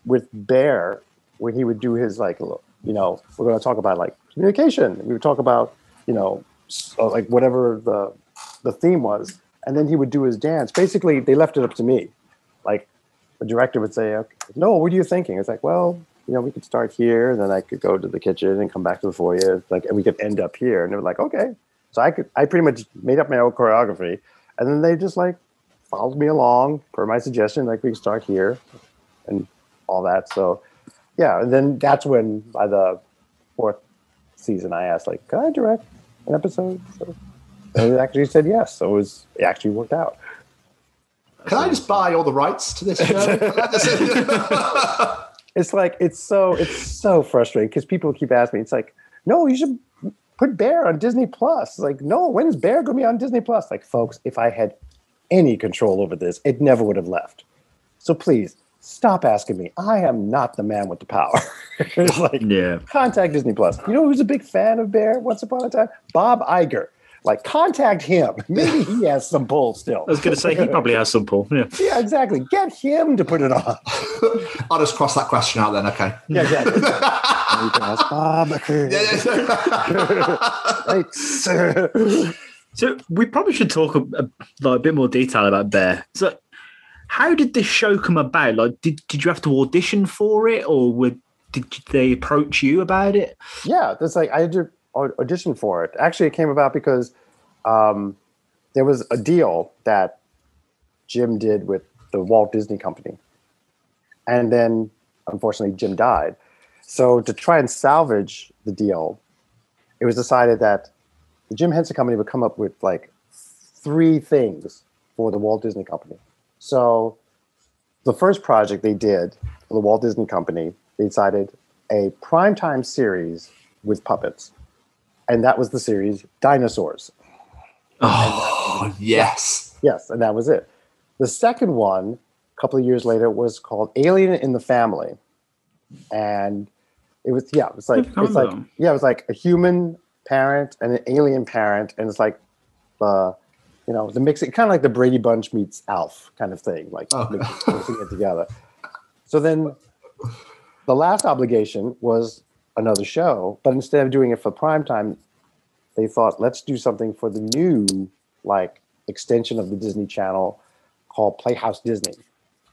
with Bear, when he would do his like, you know, we're going to talk about like communication. We would talk about, you know, uh, like whatever the the theme was, and then he would do his dance. Basically, they left it up to me. Like the director would say, okay, "No, what are you thinking?" It's like, well, you know, we could start here, and then I could go to the kitchen and come back to the foyer, like, and we could end up here. And they were like, okay. So I could, I pretty much made up my own choreography, and then they just like followed me along per my suggestion, like we can start here, and all that. So, yeah, and then that's when by the fourth season, I asked like, can I direct an episode? So, and it actually said yes. So it was it actually worked out. Can I just buy all the rights to this show? It's like it's so it's so frustrating because people keep asking me. It's like, no, you should put Bear on Disney Plus. Like, no, when is Bear going to be on Disney Plus? Like, folks, if I had any control over this, it never would have left. So please stop asking me. I am not the man with the power. it's like, Yeah. contact Disney Plus. You know who's a big fan of Bear? Once upon a time, Bob Iger. Like, contact him. Maybe he has some pull still. I was going to say he probably has some pull. Yeah. Yeah, exactly. Get him to put it on. I'll just cross that question out then. Okay. Yeah, exactly. You can ask Bob Iger. Right, sir. So we probably should talk a, a, like a bit more detail about Bear. So, how did this show come about? Like, did did you have to audition for it, or would did they approach you about it? Yeah, that's like I did au- audition for it. Actually, it came about because um, there was a deal that Jim did with the Walt Disney Company, and then unfortunately Jim died. So to try and salvage the deal, it was decided that the Jim Henson Company would come up with like three things for the Walt Disney Company. So the first project they did for the Walt Disney Company, they decided a primetime series with puppets. And that was the series Dinosaurs. Oh yes. Yes, and that was it. The second one, a couple of years later, was called Alien in the Family. And it was yeah, it was like it's like yeah, it was like a human parent and an alien parent, and it's like uh you know, the mix kind of like the Brady Bunch meets Alf kind of thing, like Oh. mixing mixing it together. So then the last obligation was another show, but instead of doing it for prime time, they thought let's do something for the new like extension of the Disney Channel called Playhouse Disney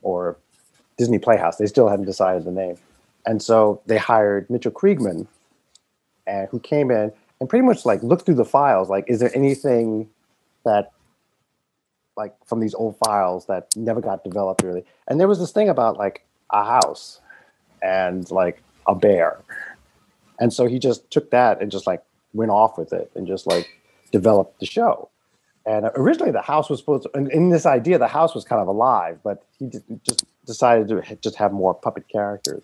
or Disney Playhouse. They still hadn't decided the name. And so they hired Mitchell Kriegman and who came in and pretty much like looked through the files like is there anything that like from these old files that never got developed really. And there was this thing about like a house and like a bear. And so he just took that and just like went off with it and just like developed the show. And originally, the house was supposed to, and in this idea, the house was kind of alive, but he just decided to just have more puppet characters.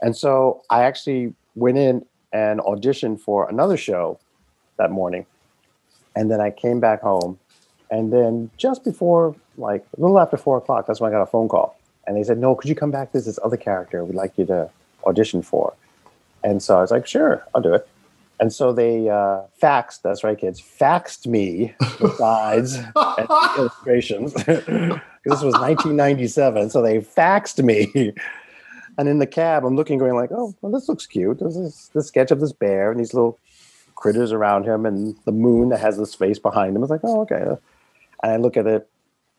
And so I actually went in and auditioned for another show that morning. And then I came back home. And then just before, like a little after four o'clock, that's when I got a phone call. And they said, No, could you come back? There's this other character we'd like you to audition for. And so I was like, Sure, I'll do it. And so they uh, faxed, that's right, kids, faxed me the sides and the illustrations. this was 1997. So they faxed me. And in the cab, I'm looking, going like, oh, well, this looks cute. This is the sketch of this bear and these little critters around him and the moon that has this face behind him. I was like, oh, okay. And I look at it.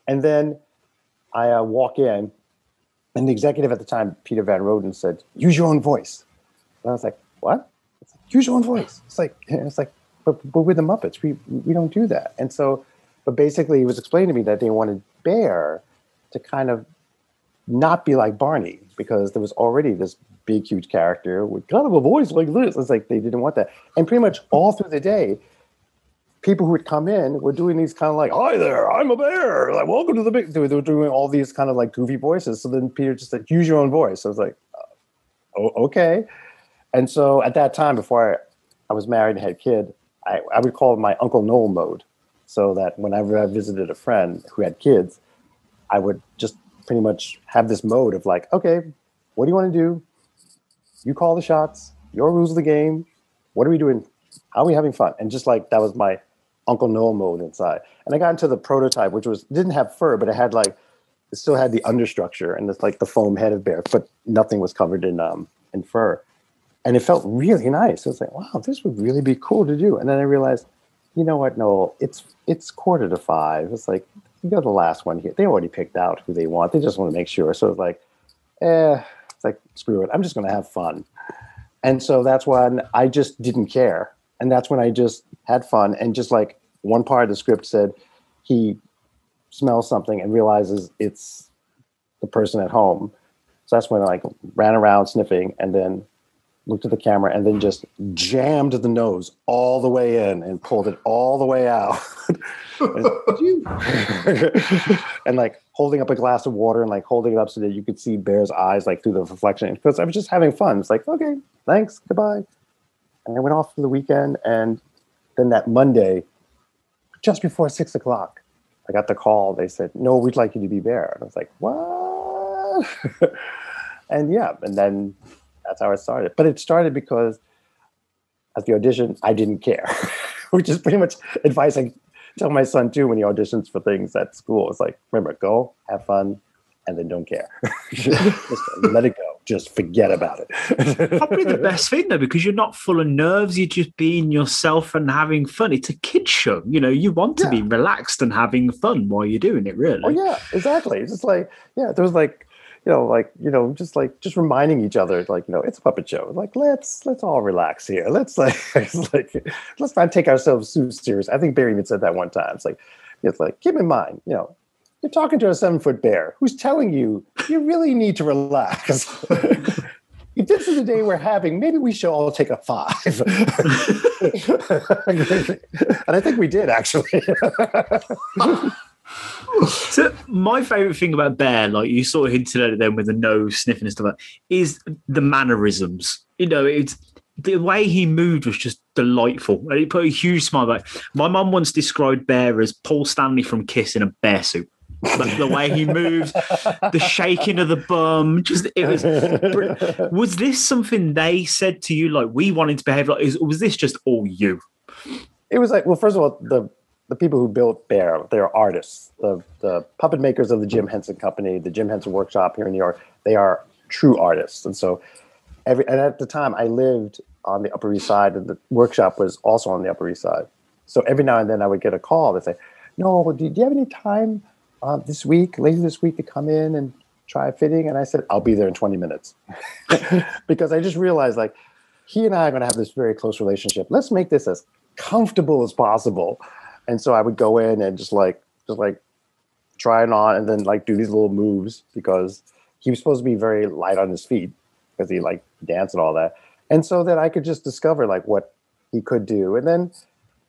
And then I uh, walk in, and the executive at the time, Peter Van Roden, said, use your own voice. And I was like, what? It's like, use your own voice. It's like, it's like, but, but we're the Muppets. We, we don't do that. And so, but basically, he was explaining to me that they wanted Bear to kind of not be like Barney because there was already this big, huge character with kind of a voice like this. It's like they didn't want that. And pretty much all through the day, people who would come in were doing these kind of like, "Hi there, I'm a bear." Like, welcome to the big. They were, doing all these kind of like goofy voices. So then Peter just said, "Use your own voice." I was like, "Oh, okay." And so at that time, before I, I was married and had a kid, I, I would call my Uncle Noel mode, so that whenever I visited a friend who had kids, I would just pretty much have this mode of like, okay, what do you want to do? You call the shots. Your rules of the game. What are we doing? How are we having fun? And just like that was my Uncle Noel mode inside. And I got into the prototype, which was didn't have fur, but it had like it still had the understructure and it's like the foam head of bear, but nothing was covered in um in fur. And it felt really nice. I was like, wow, this would really be cool to do. And then I realized, you know what, Noel, it's it's quarter to five. It's like you go the last one here. They already picked out who they want. They just want to make sure. So it's like, eh, it's like screw it. I'm just gonna have fun. And so that's when I just didn't care. And that's when I just had fun. And just like one part of the script said, he smells something and realizes it's the person at home. So that's when I like ran around sniffing and then looked at the camera and then just jammed the nose all the way in and pulled it all the way out. and like holding up a glass of water and like holding it up so that you could see Bear's eyes like through the reflection. Because I was just having fun. It's like, okay, thanks, goodbye. And I went off for the weekend. And then that Monday, just before six o'clock, I got the call. They said, no, we'd like you to be Bear. And I was like, what? and yeah, and then that's how it started. But it started because at the audition, I didn't care, which is pretty much advice I tell my son too when he auditions for things at school. It's like, remember, go, have fun, and then don't care. Just let it go. Just forget about it. Probably the best thing though, because you're not full of nerves. You're just being yourself and having fun. It's a kid show. You know, you want to Yeah. be relaxed and having fun while you're doing it. Really. Oh yeah, exactly. It's just like yeah, there was like you know like you know just like just reminding each other like you know it's a puppet show. Like let's let's all relax here. Let's like like let's not take ourselves too serious. I think Barry even said that one time. It's like it's like keep in mind you know you're talking to a seven foot bear who's telling you you really need to relax. If this is the day we're having, maybe we should all take a five. and I think we did actually. So my favorite thing about Bear, like you sort of hinted at it then with the nose sniffing and stuff, like, is the mannerisms. You know, it's the way he moved was just delightful. And it put a huge smile back. My mum once described Bear as Paul Stanley from Kiss in a bear suit. Like the way he moved, the shaking of the bum, just it was. Was this something they said to you? Like we wanted to behave like? Was this just all you? it was like well first of all the the people who built bear they're artists. The the puppet makers of the jim henson company the jim henson workshop here in new york they are true artists. And so every and at the time i lived on the upper east side and the workshop was also on the upper east side. So every now and then i would get a call that say no do, do you have any time uh, this week later this week to come in and try fitting? And i said i'll be there in 20 minutes. Because i just realized like he and i are going to have this very close relationship. Let's make this as comfortable as possible. And so I would go in and just like just like try it on and then like do these little moves because he was supposed to be very light on his feet because he like danced and all that. And so that I could just discover like what he could do. And then,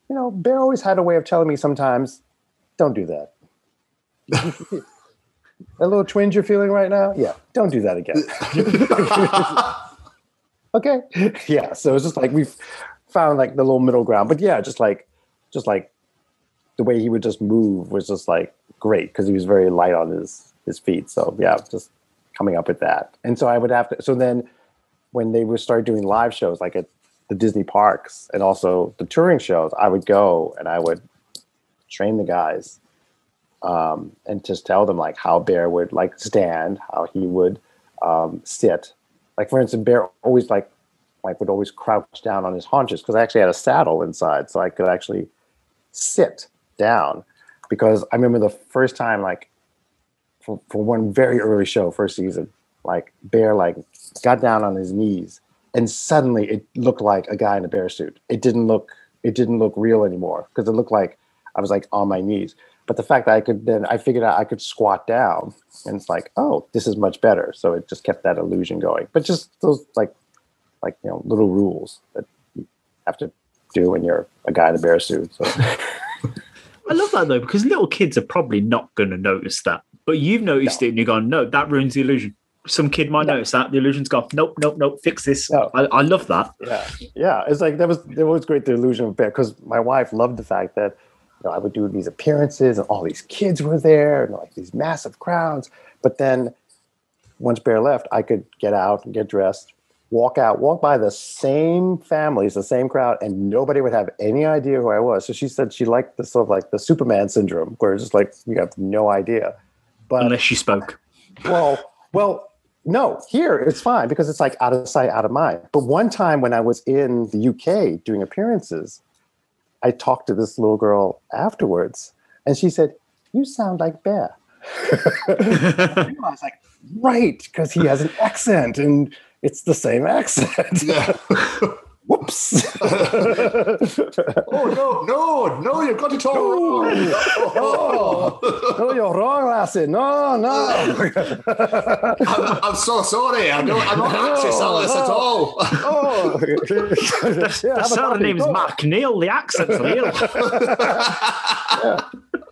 you know, Bear always had a way of telling me sometimes, don't do that. that little twinge you're feeling right now? Yeah, don't do that again. okay. Yeah. So it's just like we've found like the little middle ground. But yeah, just like just like the way he would just move was just like great because he was very light on his his feet. So yeah, just coming up with that. And so I would have to so then when they would start doing live shows like at the Disney parks and also the touring shows, I would go and I would train the guys um, and just tell them like how Bear would like stand, how he would um, sit. Like for instance, Bear always like like would always crouch down on his haunches because I actually had a saddle inside, so I could actually sit down. Because I remember the first time, like for, for one very early show, first season, like Bear like got down on his knees, and suddenly it looked like a guy in a bear suit. It didn't look it didn't look real anymore because it looked like I was like on my knees. But the fact that I could then I figured out I could squat down, and it's like, oh, this is much better. So it just kept that illusion going. But just those like like you know little rules that you have to do when you're a guy in a bear suit. So I love that though, because little kids are probably not going to notice that. But you've noticed it and you're going, no, that ruins the illusion. Some kid might notice that. The illusion's gone, nope, nope, nope, fix this. No. I, I love that. yeah, yeah, it's like that was that was great. The illusion of bear because my wife loved the fact that you know I would do these appearances and all these kids were there and like these massive crowds. But then once Bear left, I could get out and get dressed, walk out, walk by the same families, the same crowd, and nobody would have any idea who I was. So she said she liked the sort of like the Superman syndrome, where it's just like you have no idea. But Unless she spoke. well, well, no, here it's fine because it's like out of sight, out of mind. But one time when I was in the UK doing appearances, I talked to this little girl afterwards, and she said, "You sound like Bear." I was like, right, because he has an accent, and it's the same accent. Yeah. Whoops. oh no, no, no! You've got it all wrong. Oh, oh. no, you're wrong, lassie. No, no. I'm, I'm so sorry. I don't, I'm not access all this at all. oh. Yeah, The have a surname's coffee. MacNeal. The accent's real.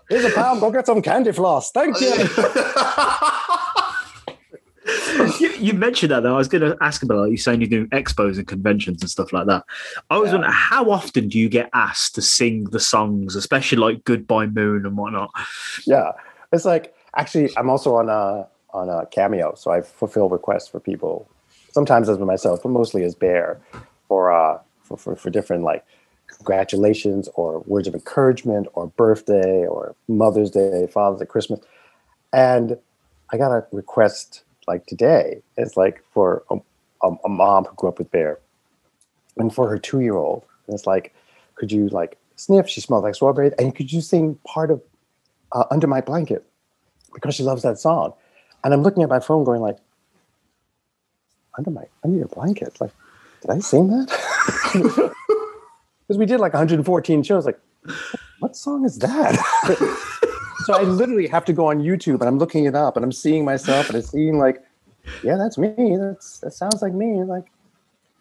Here's a pound. Go get some candy floss. Thank you. you, you mentioned that though. I was going to ask about like, you saying you do expos and conventions and stuff like that. I was Yeah. wondering how often do you get asked to sing the songs, especially like "Goodbye Moon" and whatnot? yeah it's like actually i'm also on a on a cameo so i fulfill requests for people sometimes as myself but mostly as bear for uh for, for, for different like congratulations or words of encouragement or birthday or mother's day father's day christmas and i got a request like today it's like for a, a, a mom who grew up with bear and for her two-year-old it's like could you like sniff she smells like strawberry and could you sing part of uh, under my blanket because she loves that song. And I'm looking at my phone going like, under my under your blanket. Like, did I sing that? Because we did like 114 shows. Like, what song is that? so I literally have to go on YouTube and I'm looking it up and I'm seeing myself and I'm seeing like, yeah, that's me. That's that sounds like me. Like,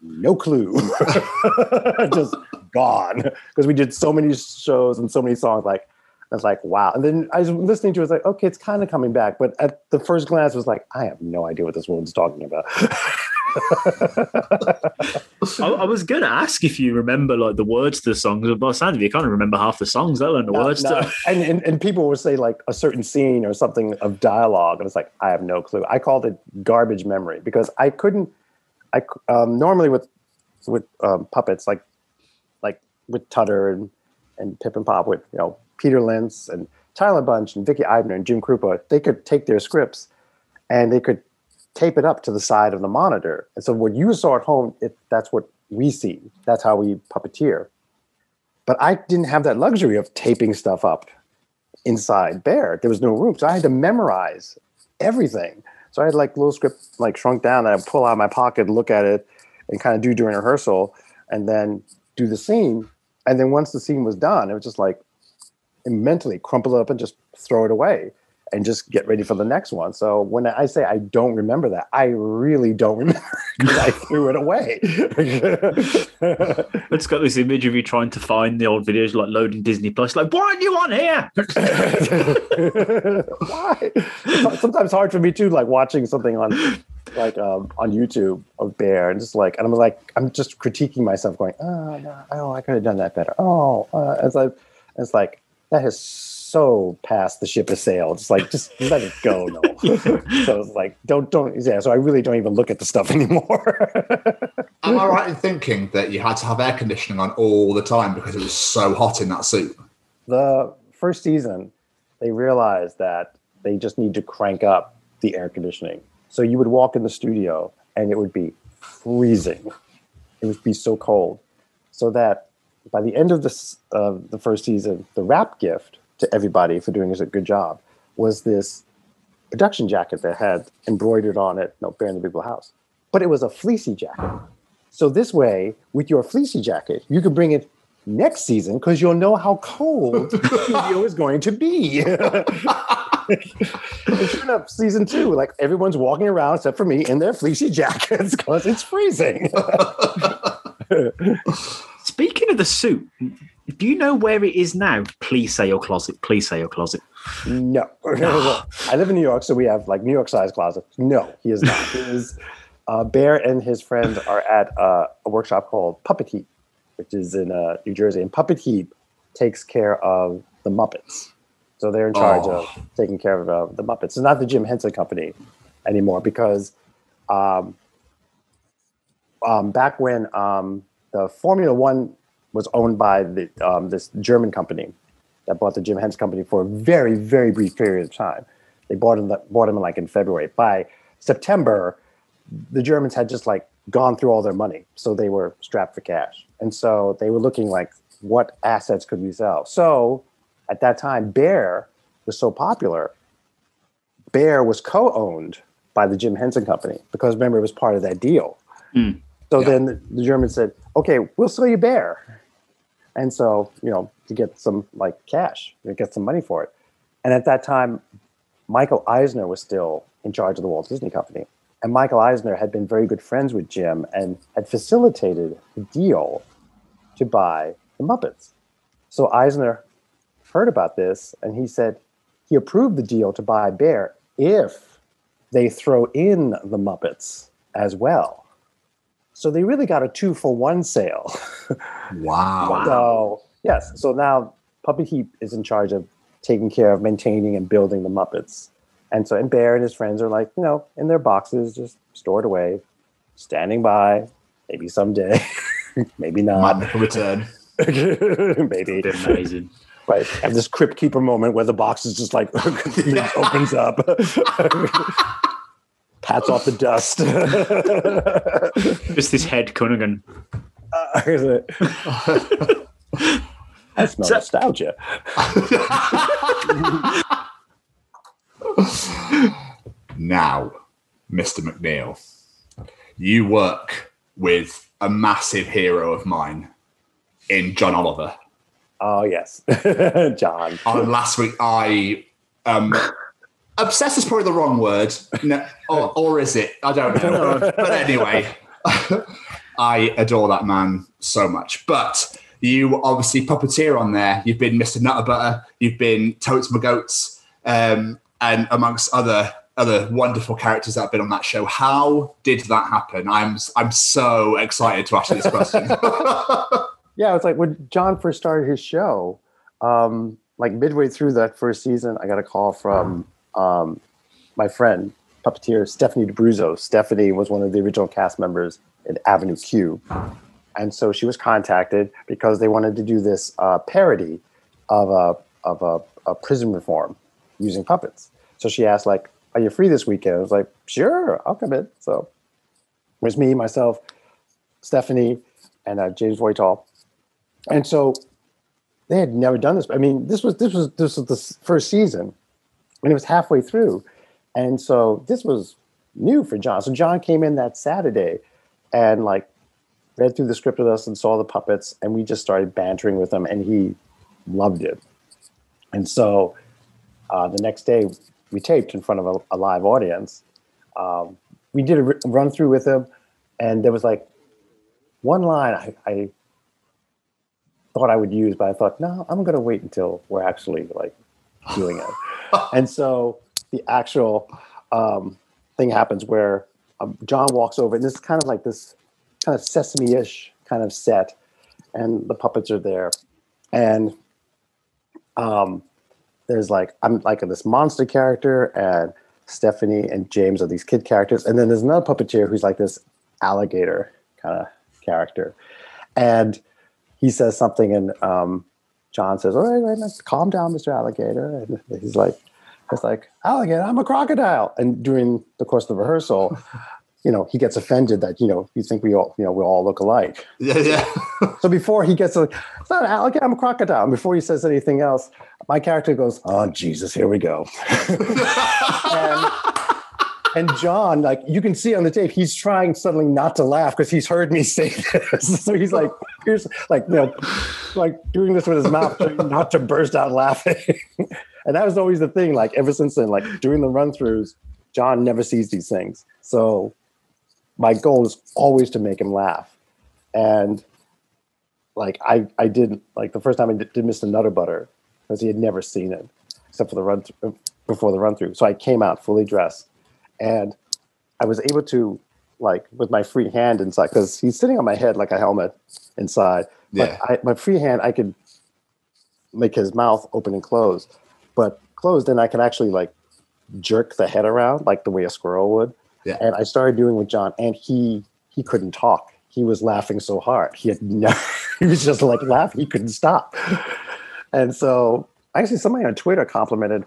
no clue. Just gone. Because we did so many shows and so many songs. Like, I was like, wow. And then I was listening to it, was like, okay, it's kind of coming back. But at the first glance, was like, I have no idea what this woman's talking about. I, I was going to ask if you remember like the words to the songs, but by the sound of it, you can't remember half the songs, let alone the No, words no. to. And, and and people would say like a certain scene or something of dialogue, and it's like I have no clue. I called it garbage memory because I couldn't. I um, normally with with um, puppets like like with Tutter and and Pip and Pop with you know Peter Linz and Tyler Bunch and Vicki Eibner and Jim Kroupa, they could take their scripts and they could tape it up to the side of the monitor. And so what you saw at home, it, that's what we see. That's how we puppeteer. But I didn't have that luxury of taping stuff up inside Bear. There was no room. So I had to memorize everything. So I had like little script like shrunk down and I'd pull out of my pocket, look at it, and kind of do during rehearsal, and then do the scene. And then once the scene was done, it was just like mentally crumple it up and just throw it away and just get ready for the next one. So when I say I don't remember that, I really don't remember because I threw it away. It's got this image of you trying to find the old videos, like loading Disney Plus. Like, why aren't you on here? Why? It's sometimes hard for me too, like watching something on like um, on YouTube of Bear and just like and I'm like I'm just critiquing myself, going, oh no, oh I could have done that better. Oh, uh, it's like it's like that has so past the ship has sailed. It's like just let it go, no. so it's like don't don't yeah. So I really don't even look at the stuff anymore. Am I right in thinking that you had to have air conditioning on all the time because it was so hot in that suit? the first season, they realized that they just need to crank up the air conditioning. So you would walk in the studio and it would be freezing. It would be so cold. So that by the end of this, uh, the first season, the wrap gift to everybody for doing a good job was this production jacket that had embroidered on it, no, Bear in the Big Blue House. But it was a fleecy jacket. So this way, with your fleecy jacket, you could bring it next season because you'll know how cold the studio is going to be. sure enough, season two, like everyone's walking around except for me in their fleecy jackets because it's freezing. Speaking of the suit, do you know where it is now? Please say your closet. Please say your closet. no. I live in New York, so we have like New York size closets. No, he is not. He is, uh, Bear and his friend are at uh, a workshop called Puppet Heap, which is in uh, New Jersey. And Puppet Heap takes care of the Muppets. So they're in charge Oh. of taking care of uh, the Muppets. It's not the Jim Henson Company anymore because um, um, back when um, the Formula One was owned by the, um, this German company that bought the Jim Henson Company for a very, very brief period of time. They bought him, bought him like in February. By September, the Germans had just like gone through all their money, so they were strapped for cash, and so they were looking like what assets could we sell? So at that time, Bear was so popular. Bear was co-owned by the Jim Henson Company because remember it was part of that deal. Mm. So Yeah. then the, the Germans said, "Okay, we'll sell you Bear," and so you know to get some like cash, to get some money for it. And at that time, Michael Eisner was still in charge of the Walt Disney Company, and Michael Eisner had been very good friends with Jim and had facilitated the deal to buy the Muppets. So Eisner heard about this and he said he approved the deal to buy Bear if they throw in the Muppets as well. So they really got a two for one sale. Wow. So yes, so now Puppet Heap is in charge of taking care of maintaining and building the Muppets. And so and Bear and his friends are like, you know, in their boxes, just stored away, standing by, maybe someday, maybe Might not. never return. maybe. Amazing. Right. Have this crypt keeper moment where the box is just like opens up. Pats off the dust. Just this head Cunningham. I smell So- nostalgia. Now, Mr. MacNeal, you work with a massive hero of mine in John Oliver. Oh yes, John. On last week, I um, obsessed is probably the wrong word, no, or, or is it? I don't know. but anyway, I adore that man so much. But you obviously puppeteer on there. You've been Mr. Nutterbutter. You've been Totes McGoats, um, and amongst other other wonderful characters that have been on that show. How did that happen? I'm I'm so excited to ask you this question. Yeah, it's like when John first started his show. Um, like midway through that first season, I got a call from um, my friend puppeteer Stephanie D'Abruzzo. Stephanie was one of the original cast members in Avenue Q, and so she was contacted because they wanted to do this uh, parody of a of a, a prison reform using puppets. So she asked, like, "Are you free this weekend?" I was like, "Sure, I'll come in." So it was me, myself, Stephanie, and uh, James Voital. And so they had never done this. I mean, this was this was this was the first season, and it was halfway through, and so this was new for John. So John came in that Saturday, and like read through the script with us and saw the puppets, and we just started bantering with him, and he loved it. And so uh, the next day, we taped in front of a, a live audience. Um, we did a r- run through with him, and there was like one line I, I thought I would use, but I thought, no, I'm going to wait until we're actually like doing it. and so the actual um, thing happens where um, John walks over, and is kind of like this kind of sesame-ish kind of set, and the puppets are there, and um, there's like I'm like this monster character, and Stephanie and James are these kid characters, and then there's another puppeteer who's like this alligator kind of character, and he says something, and um, John says, "All right, all right, let's calm down, Mr. Alligator," and he's like, "It's like alligator, I'm a crocodile," and during the course of the rehearsal. You know, he gets offended that you know you think we all you know we all look alike. yeah, yeah. So before he gets, like, it's not an alligator, I'm a crocodile. And before he says anything else, my character goes, "Oh Jesus, here we go." and, and John, like you can see on the tape, he's trying suddenly not to laugh because he's heard me say this. so he's like, here's like, you know, like doing this with his mouth, not to burst out laughing. and that was always the thing. Like ever since then, like doing the run throughs, John never sees these things. So my goal is always to make him laugh. And like I, I did like the first time I did, did Mr. Nutter Butter because he had never seen it except for the run th- before the run through. So I came out fully dressed, and I was able to like with my free hand inside because he's sitting on my head like a helmet inside. Yeah. But I, my free hand, I could make his mouth open and close, but closed, then I can actually like jerk the head around like the way a squirrel would. Yeah. And I started doing with John, and he he couldn't talk. He was laughing so hard. He had no, he was just like laughing. He couldn't stop. And so actually somebody on Twitter complimented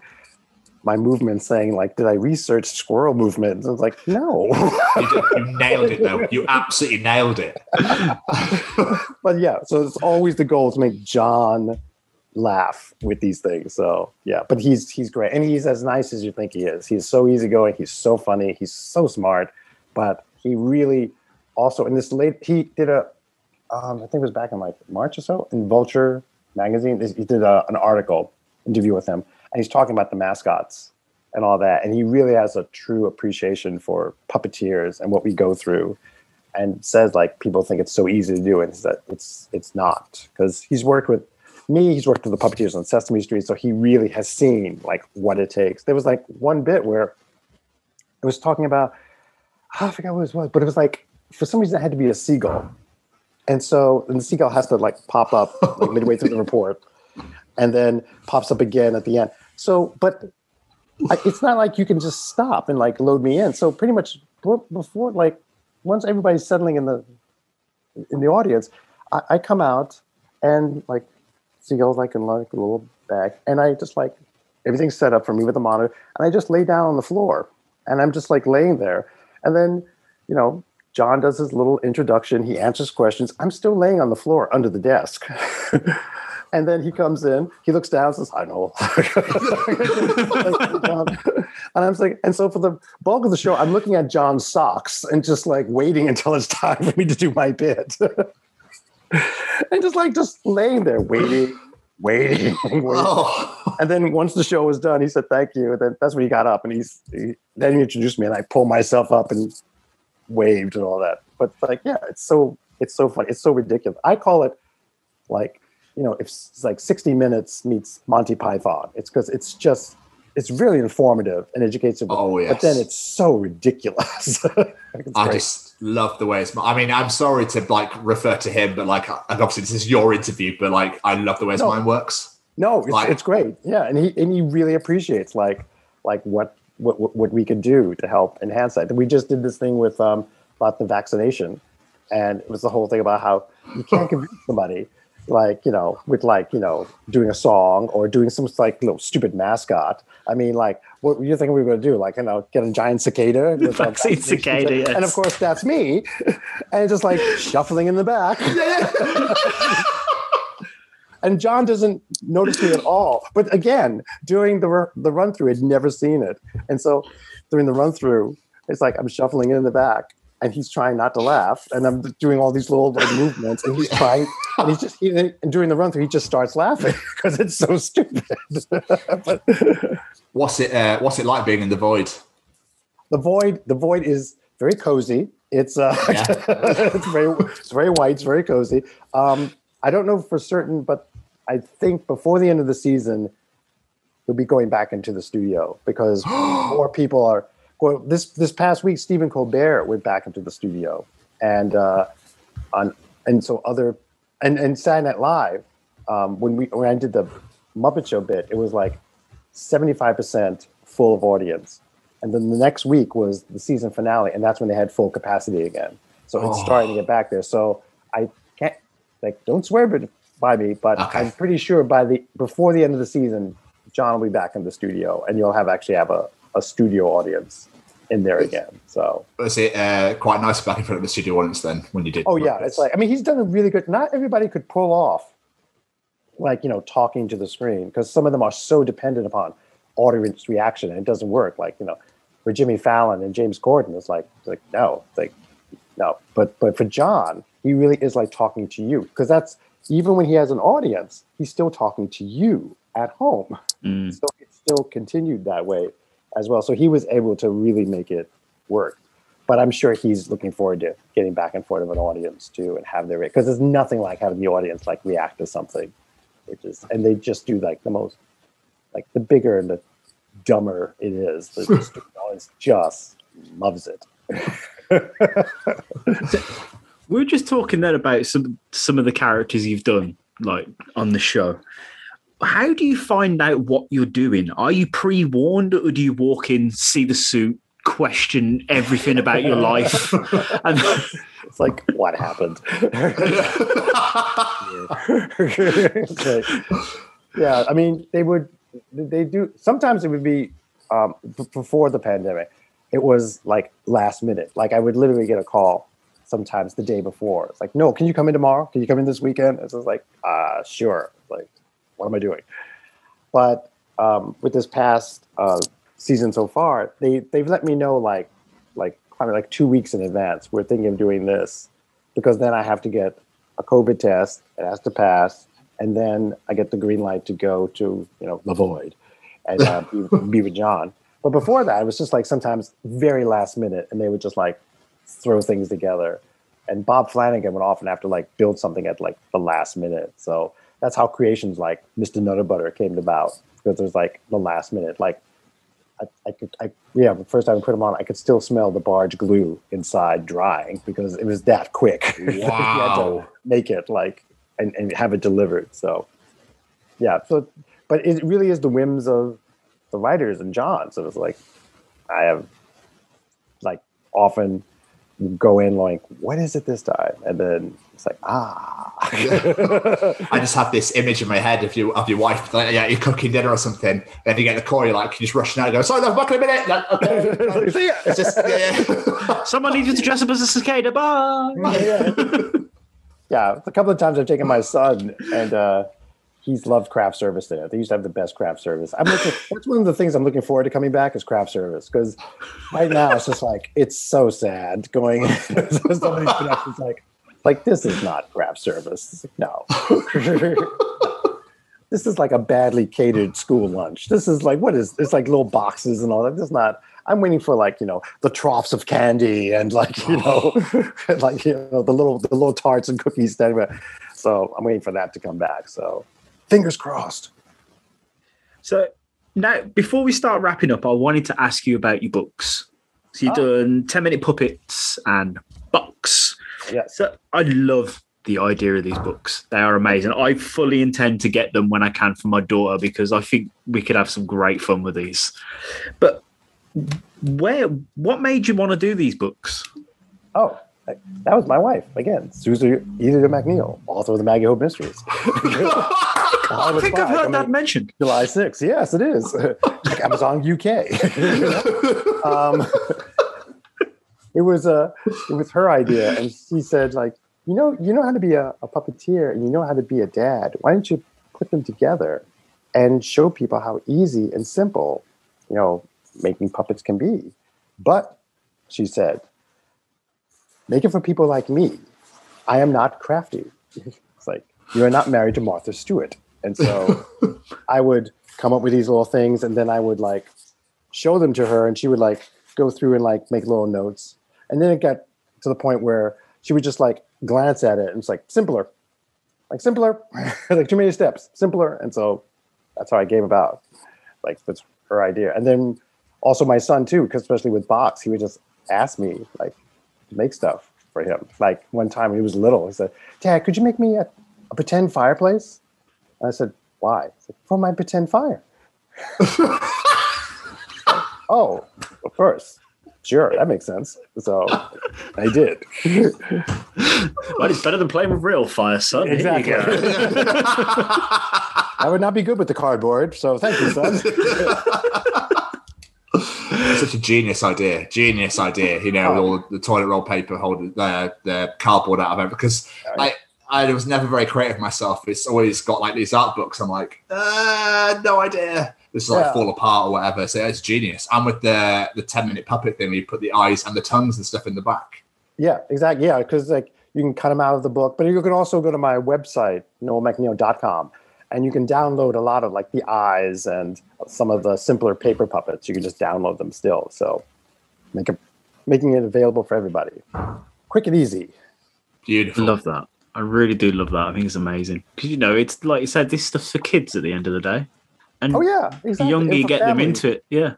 my movement saying like, did I research squirrel movements? I was like, no. You, did- you nailed it, though. You absolutely nailed it. but yeah, so it's always the goal to make John laugh with these things. So yeah, but he's he's great, and he's as nice as you think he is. He's so easygoing. He's so funny. He's so smart, but he really also in this late he did a um, I think it was back in like March or so in Vulture magazine. He did a, an article interview with him, and he's talking about the mascots and all that. And he really has a true appreciation for puppeteers and what we go through and says like people think it's so easy to do and that it's it's not. Because he's worked with me he's worked with the puppeteers on sesame street so he really has seen like what it takes. There was like one bit where it was talking about i forgot what it was but it was like for some reason it had to be a seagull. And so and the seagull has to like pop up like midway through the report and then pops up again at the end so but I, it's not like you can just stop and like load me in so pretty much before- like once everybody's settling in the in the audience, I, I come out and like seagulls like in like a little bag, and I just like everything's set up for me with the monitor, and I just lay down on the floor, and I'm just like laying there, and then you know John does his little introduction, he answers questions. I'm still laying on the floor under the desk. And then he comes in, he looks down, says, I know. and I'm like, and so for the bulk of the show, I'm looking at John's socks and just like waiting until it's time for me to do my bit. and just like just laying there waiting, waiting, waiting. Oh, And then once the show was done, he said, "Thank you." And then that's when he got up and he's he, then he introduced me, and I pulled myself up and waved and all that. But like, yeah, it's so it's so funny. It's so ridiculous. I call it like you know, if it's like sixty minutes meets Monty Python. It's because it's just it's really informative and educative. Oh, yeah. But then it's so ridiculous. It's I great. just love the way it's. I mean, I'm sorry to like refer to him, but like, and obviously this is your interview, but like, I love the way his No. mind works. No, it's, Like- it's great. Yeah, and he and he really appreciates like like what what what- what we could do to help enhance that. We just did this thing with um about the vaccination, and it was the whole thing about how you can't convince somebody like you know with like you know doing a song or doing some like little stupid mascot. I mean, like what were you thinking we were going to do? Like you know, get a giant cicada, with, like, Vaccine vaccination cicada, and of course that's me, and just like shuffling in the back. and John doesn't notice me at all. But again, during the the run through, I'd never seen it, and so during the run through, it's like I'm shuffling in the back, and he's trying not to laugh, and I'm doing all these little like, movements, and he's trying, and he's just he, and during the run through, he just starts laughing because it's so stupid. but What's it? Uh, what's it like being in the void? the void, the void is very cozy. It's uh, Yeah. it's very it's very white. It's very cozy. Um, I don't know for certain, but I think before the end of the season, we'll be going back into the studio because more people are. Well, this this past week, Stephen Colbert went back into the studio, and uh, on and so other and and Saturday Night Live um, when we when I did the Muppet Show bit, it was like seventy five percent full of audience, and then the next week was the season finale, and that's when they had full capacity again. So it's Oh. starting to get back there. So I can't like don't swear by- by me, but Okay. I'm pretty sure by the before the end of the season, John will be back in the studio, and you'll have actually have a, a studio audience in there again. So Was it uh, quite nice back in front of the studio audience then when you did? Oh yeah, Muppets? it's like I mean he's done a really good. Not everybody could pull off, like you know, talking to the screen because some of them are so dependent upon audience reaction and it doesn't work. Like you know, for Jimmy Fallon and James Corden, it's like it's like no, it's like no. But but for John, he really is like talking to you because that's even when he has an audience, he's still talking to you at home. Mm. So it still continued that way as well. So he was able to really make it work. But I'm sure he's looking forward to getting back in front of an audience too and have their because there's nothing like having the audience like react to something, which is and they just do like the most like the bigger and the dumber it is, the stupid audience just loves it. We were just talking then about some some of the characters you've done, like on the show. How do you find out what you're doing? Are you pre warned, or do you walk in, see the suit, question everything about your life, and It's like what happened? Like- yeah, I mean, they would, they do. Sometimes it would be um, b- before the pandemic, it was like last minute. Like I would literally get a call sometimes the day before. It's like, no, can you come in tomorrow? Can you come in this weekend? It's just like, uh, sure. What am I doing? But um, with this past uh, season so far, they they've let me know like like of like two weeks in advance. We're thinking of doing this because then I have to get a COVID test. It has to pass, and then I get the green light to go to you know the void and uh, be, be with John. But before that, it was just like sometimes very last minute, and they would just like throw things together. And Bob Flanagan would often have to like build something at like the last minute. So that's how creations like Mr. Nutter Butter came about because it was like the last minute. Like I, I could, I yeah, the first time I put them on, I could still smell the barge glue inside drying because it was that quick. You had to Wow. make it like and, and have it delivered. So yeah, so but it really is the whims of the writers and John. So it's like I have like often go in like, what is it this time? And then it's like, ah. I just have this image in my head of you of your wife, like, yeah, you're cooking dinner or something, then you get the call, you're like, you're just rushing out and go, sorry, no, back in a minute. Like, okay. See ya. It's just, yeah. Someone needs you to dress up as a cicada. Bye. yeah. yeah, a couple of times I've taken my son and uh, he's loved craft service there. They used to have the best craft service. I'm looking, that's one of the things I'm looking forward to coming back is craft service because right now it's just like it's so sad going to some of these productions like like this is not craft service. Like, no. this is like a badly catered school lunch. This is like what is it's like little boxes and all that. This is not I'm waiting for like you know the troughs of candy and like you know like you know the little the little tarts and cookies. That, so I'm waiting for that to come back. So fingers crossed. So now, before we start wrapping up, I wanted to ask you about your books. So you've Oh. done 10 minute puppets and bucks. Yeah. So I love the idea of these books. They are amazing. I fully intend to get them when I can for my daughter because I think we could have some great fun with these. But where what made you want to do these books? Oh, that was my wife again, Susan Elia MacNeal, author of the Maggie Hope Mysteries. I think I've heard that mentioned. July 6th. Yes, it is. like Amazon UK. um, it was uh, it was her idea, and she said, like, you know, you know how to be a, a puppeteer, and you know how to be a dad. Why don't you put them together and show people how easy and simple, you know, making puppets can be? But she said, make it for people like me. I am not crafty. It's like you are not married to Martha Stewart, and so I would come up with these little things, and then I would like show them to her, and she would like go through and like make little notes, and then it got to the point where she would just like glance at it, and it's like simpler, like simpler, like too many steps, simpler, and so that's how I came about. Like that's her idea, and then also my son too, because especially with box, he would just ask me like to make stuff for him. Like one time when he was little, he said, "Dad, could you make me a, a pretend fireplace?" And I said, "Why?" He said, "For my pretend fire." oh, of course, sure, that makes sense. So I did. Well, it's better than playing with real fire, son. Exactly. I would not be good with the cardboard, so thank you, son. Such a genius idea, genius idea. You know, with oh. all the toilet roll paper holding the the cardboard out of it because I I was never very creative myself. It's always got like these art books. I'm like, uh, no idea. This is like Yeah. fall apart or whatever. So it's genius. And with the the ten minute puppet thing, where you put the eyes and the tongues and stuff in the back. Yeah, exactly. Yeah, because like you can cut them out of the book, but you can also go to my website, noelmacneal.com, and you can download a lot of like the eyes and some of the simpler paper puppets. You can just download them still. So make it, making it available for everybody. Quick and easy. Beautiful. love that. I really do love that. I think it's amazing. Because you know it's like you said, this stuff's for kids at the end of the day, and Oh yeah, the younger you get them into it, yeah.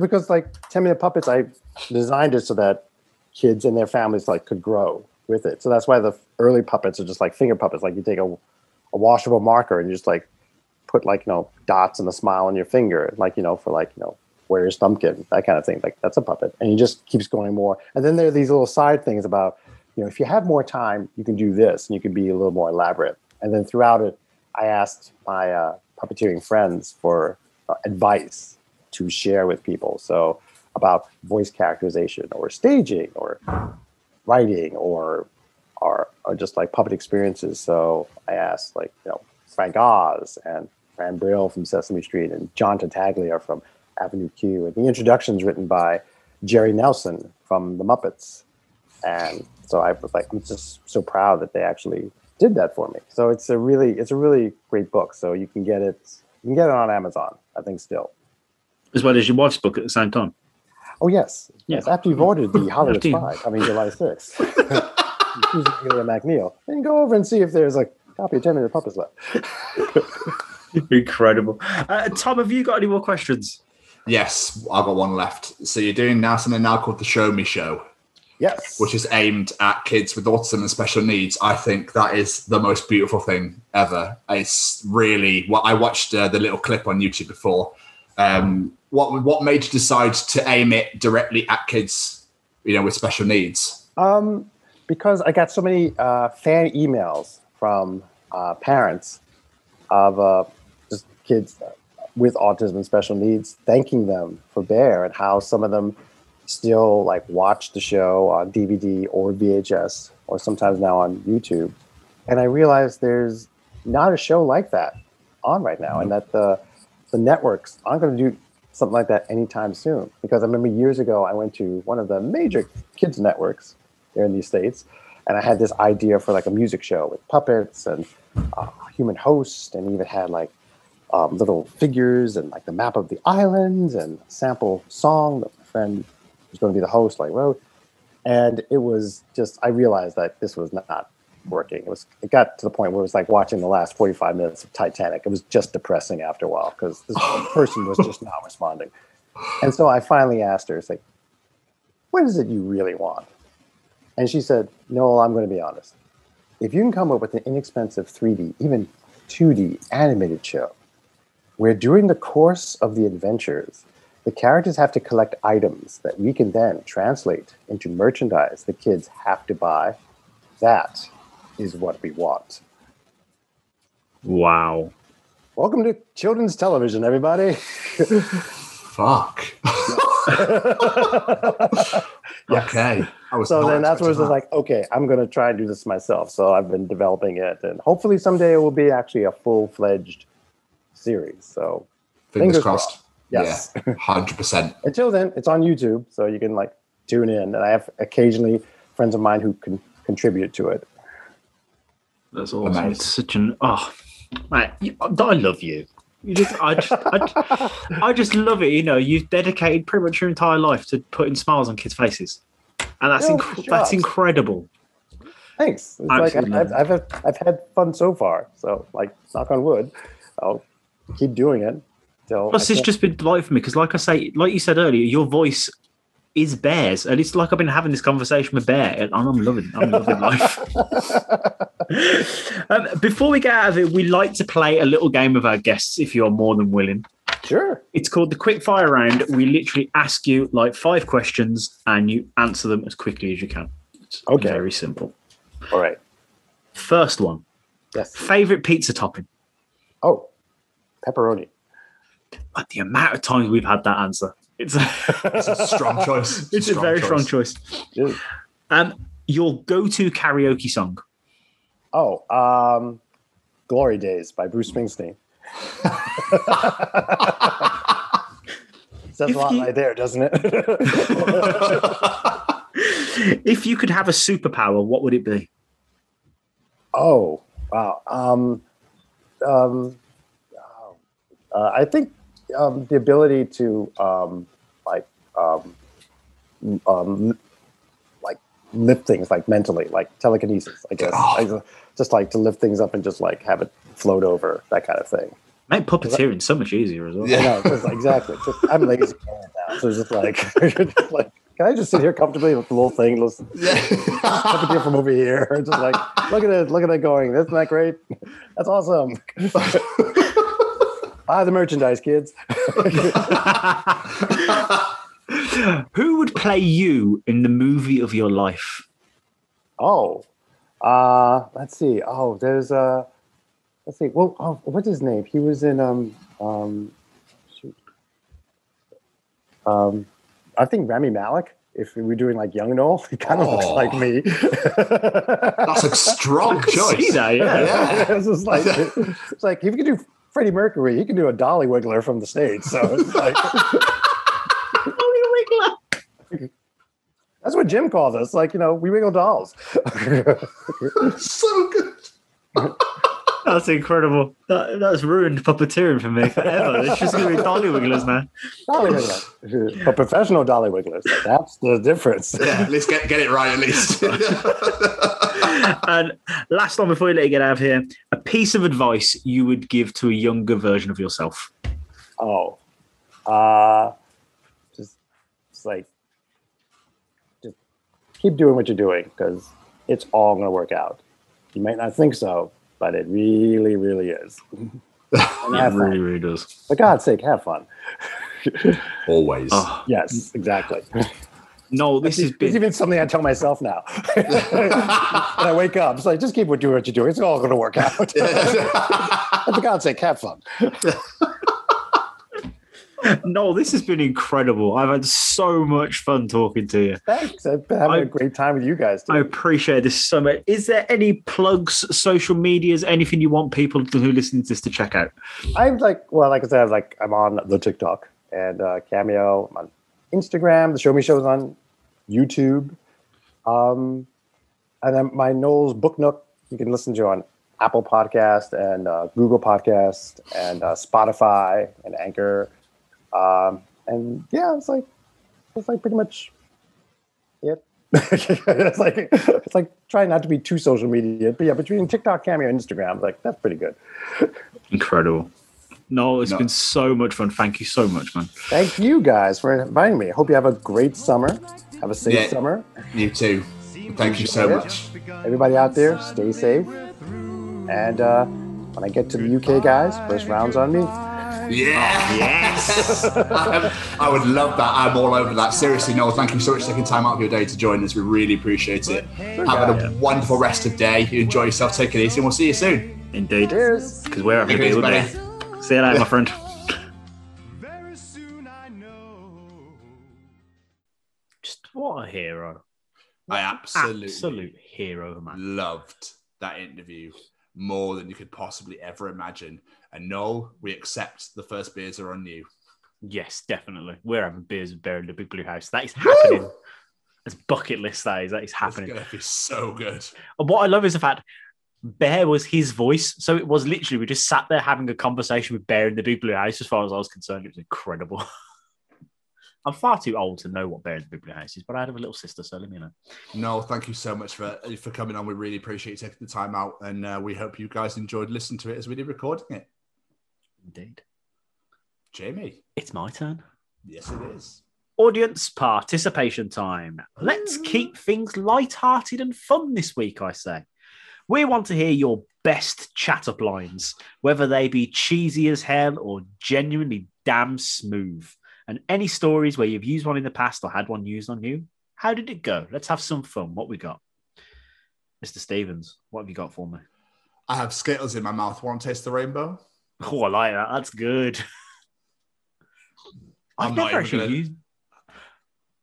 because like 10 minute puppets i designed it so that kids and their families like could grow with it. So that's why the early puppets are just like finger puppets. Like you take a, a washable marker and you just like put like you know dots and a smile on your finger. Like you know for like you know where's thumbkin that kind of thing. Like that's a puppet. And he just keeps going more. And then there are these little side things about you know if you have more time you can do this and you can be a little more elaborate and then throughout it i asked my uh, puppeteering friends for uh, advice to share with people. So about voice characterization or staging or writing or or, or just like puppet experiences. So I asked like you know Frank Oz and Fran Brill from Sesame Street and John Tartaglia from Avenue Q, and the introduction's written by Jerry Nelson from the Muppets. And so I was like, I'm just so proud that they actually did that for me. So it's a really, it's a really great book. So you can get it, you can get it on Amazon, I think still. As well as your wife's book at the same time. Oh yes, Yeah. yes. After you've ordered the Hollywood After you- Spy coming July sixth, Susan Elia MacNeal, then go over and see if there's a copy of Ten Minute Puppets left. Incredible. Uh, Tom, have you got any more questions? Yes, I've got one left. So you're doing now something now called the Show Me Show, Yes, which is aimed at kids with autism and special needs. I think that is the most beautiful thing ever. It's really what I watched uh, the little clip on YouTube before. Um, what what made you decide to aim it directly at kids, you know, with special needs? Um, because I got so many uh, fan emails from uh, parents of uh, just kids with autism and special needs, thanking them for Bear and how some of them still like watch the show on DVD or VHS or sometimes now on YouTube. And I realized there's not a show like that on right now, and that the the networks aren't going to do something like that anytime soon. Because I remember years ago, I went to one of the major kids networks here in these states, and I had this idea for like a music show with puppets and uh, human host, and even had like um, little figures and like the map of the islands and sample song that my friend was going to be the host like wrote. And it was just I realized that this was not working. It was it got to the point where it was like watching the last 45 minutes of Titanic. It was just depressing after a while because this person was just not responding. And so I finally asked her, it's like, what is it you really want? And she said, Noel, I'm going to be honest. If you can come up with an inexpensive 3D, even 2D animated show, where during the course of the adventures, the characters have to collect items that we can then translate into merchandise the kids have to buy, that is what we want. Wow. Welcome to children's television, everybody. Fuck. Okay. I was so then that's where expecting it's that. like, okay, I'm going to try and do this myself. So I've been developing it, and hopefully someday it will be actually a full fledged series. So fingers, fingers crossed. crossed. Yes. Yeah, hundred percent. until then, it's on YouTube, so you can like tune in. And I have occasionally friends of mine who can contribute to it. That's awesome. Amazing. It's such an oh, man, you, I love you. You just, I just, I, I just love it. You know, you've dedicated pretty much your entire life to putting smiles on kids' faces, and that's Yeah, inc- that's incredible. Thanks. It's like Absolutely. I've, I've, I've, I've had fun so far. So like, knock on wood, I'll keep doing it. Plus, it's just been delightful for me because, like I say, like you said earlier, your voice is Bear's, and it's like I've been having this conversation with Bear, and I'm loving, I'm loving life. um, before we get out of it, we like to play a little game with our guests, if you are more than willing. sure. It's called the quick fire round. We literally ask you like five questions, and you answer them as quickly as you can. It's Okay. very simple. All right. First one: Yes. favorite pizza topping. Oh, pepperoni. Like the amount of times we've had that answer, it's It's a strong choice. it's a very strong choice. Dude. Um, your go-to karaoke song. Oh, um, Glory Days by Bruce Springsteen. Says If a lot you- right there, doesn't it? if you could have a superpower, what would it be? oh, wow. Um, um, uh, I think um, the ability to um, like um, um, like lift things like mentally, like telekinesis. I guess I just, just like to lift things up and just like have it float over that kind of thing. Make puppeteering so much easier as well. Yeah. Know, just, exactly. Just, I'm lazy now, so it's just like, just like, can I just sit here comfortably with the little thing, just puppeteer from over here, just like, look at it, look at it going. Isn't that great? That's awesome. Buy the merchandise, kids. Who would play you in the movie of your life? Oh, uh, let's see. Oh, there's uh, let's see. Well, oh, what's his name? He was in um um, shoot. Um, I think Rami Malek. If we were doing like young and Old, he kind of looks Oh. like me. That's a strong I choice. see that, yeah. Yeah. it's like it's like if you could do Freddie Mercury, he can do a Dolly Wiggler from the stage. So it's like Dolly Wiggler. that's what Jim calls us. Like you know, we wiggle dolls. so good. That's incredible. That, that's ruined puppeteering for me forever. It's just going to be Dolly Wigglers now. Dolly Wiggler, but professional Dolly Wigglers. That's the difference. Yeah, at least get, get it right, at least. and last one before we let you get out of here, a piece of advice you would give to a younger version of yourself. Oh, uh, just, just like, just keep doing what you're doing because it's all going to work out. You might not think so, but it really, really is. It really, really does. For God's sake, have fun. Always. Oh, Yes, exactly. no, this is been. even something I tell myself now. when I wake up, it's like, just keep doing what you're doing. It's all going to work out. for God's sake, have fun. No, this has been incredible. I've had so much fun talking to you. Thanks. I've been having I- a great time with you guys. Too. I appreciate this so much. Is there any plugs, social medias, anything you want people to, who listen to this to check out? I'm like, well, like I said, like I'm on the TikTok and uh, Cameo. I'm on Instagram. The Show Me Show is on YouTube. Um, and then my Noel's Book Nook, you can listen to on Apple Podcast and uh, Google Podcast and uh, Spotify and Anchor. Um, and yeah, it's like it's like pretty much it. it's like it's like trying not to be too social media, but yeah, between TikTok, Cameo, and Instagram, like that's pretty good. Incredible. No, it's No. been so much fun. Thank you so much, man. Thank you guys for inviting me. I hope you have a great summer. Have a safe Yeah. summer. you too. Thank you so much. Everybody out there, stay safe. And uh, when I get to the UK, guys, first round's on me. Yeah. Yes. I, I would love that. I'm all over that. Seriously, Noel, thank you so much for taking time out of your day to join us. We really appreciate it. Have a wonderful rest of day. Enjoy yourself. Take it easy, and we'll see you soon. Indeed. Cheers. Because we're having a Take it good day. See you later, my friend. Very soon I know. Just what a hero. I absolutely Absolute hero, man. loved that interview more than you could possibly ever imagine. And Noel, we accept the first beers are on you. Yes, definitely. We're having beers with Bear in the Big Blue House. That is happening. It's bucket list, that is. That is happening. It's happening. gonna be so good. And what I love is the fact Bear was his voice. So it was literally, we just sat there having a conversation with Bear in the Big Blue House. As far as I was concerned, it was incredible. I'm far too old to know what Bear in the Big Blue House is, but I have a little sister, so let me know. No, thank you so much for for coming on. We really appreciate you taking the time out, and uh, we hope you guys enjoyed listening to it as we did recording it. Indeed. Jamie, It's my turn. yes, it is. Audience participation time. Let's keep things light-hearted and fun this week, I say. We want to hear your best chat up lines, whether they be cheesy as hell or genuinely damn smooth. And any stories where you've used one in the past or had one used on you. How did it go? Let's have some fun. What we got? Mr. Stevens, what have you got for me? I have Skittles in my mouth. Want to taste the rainbow? Oh, I like that. That's good. I've I'm not never actually gonna- used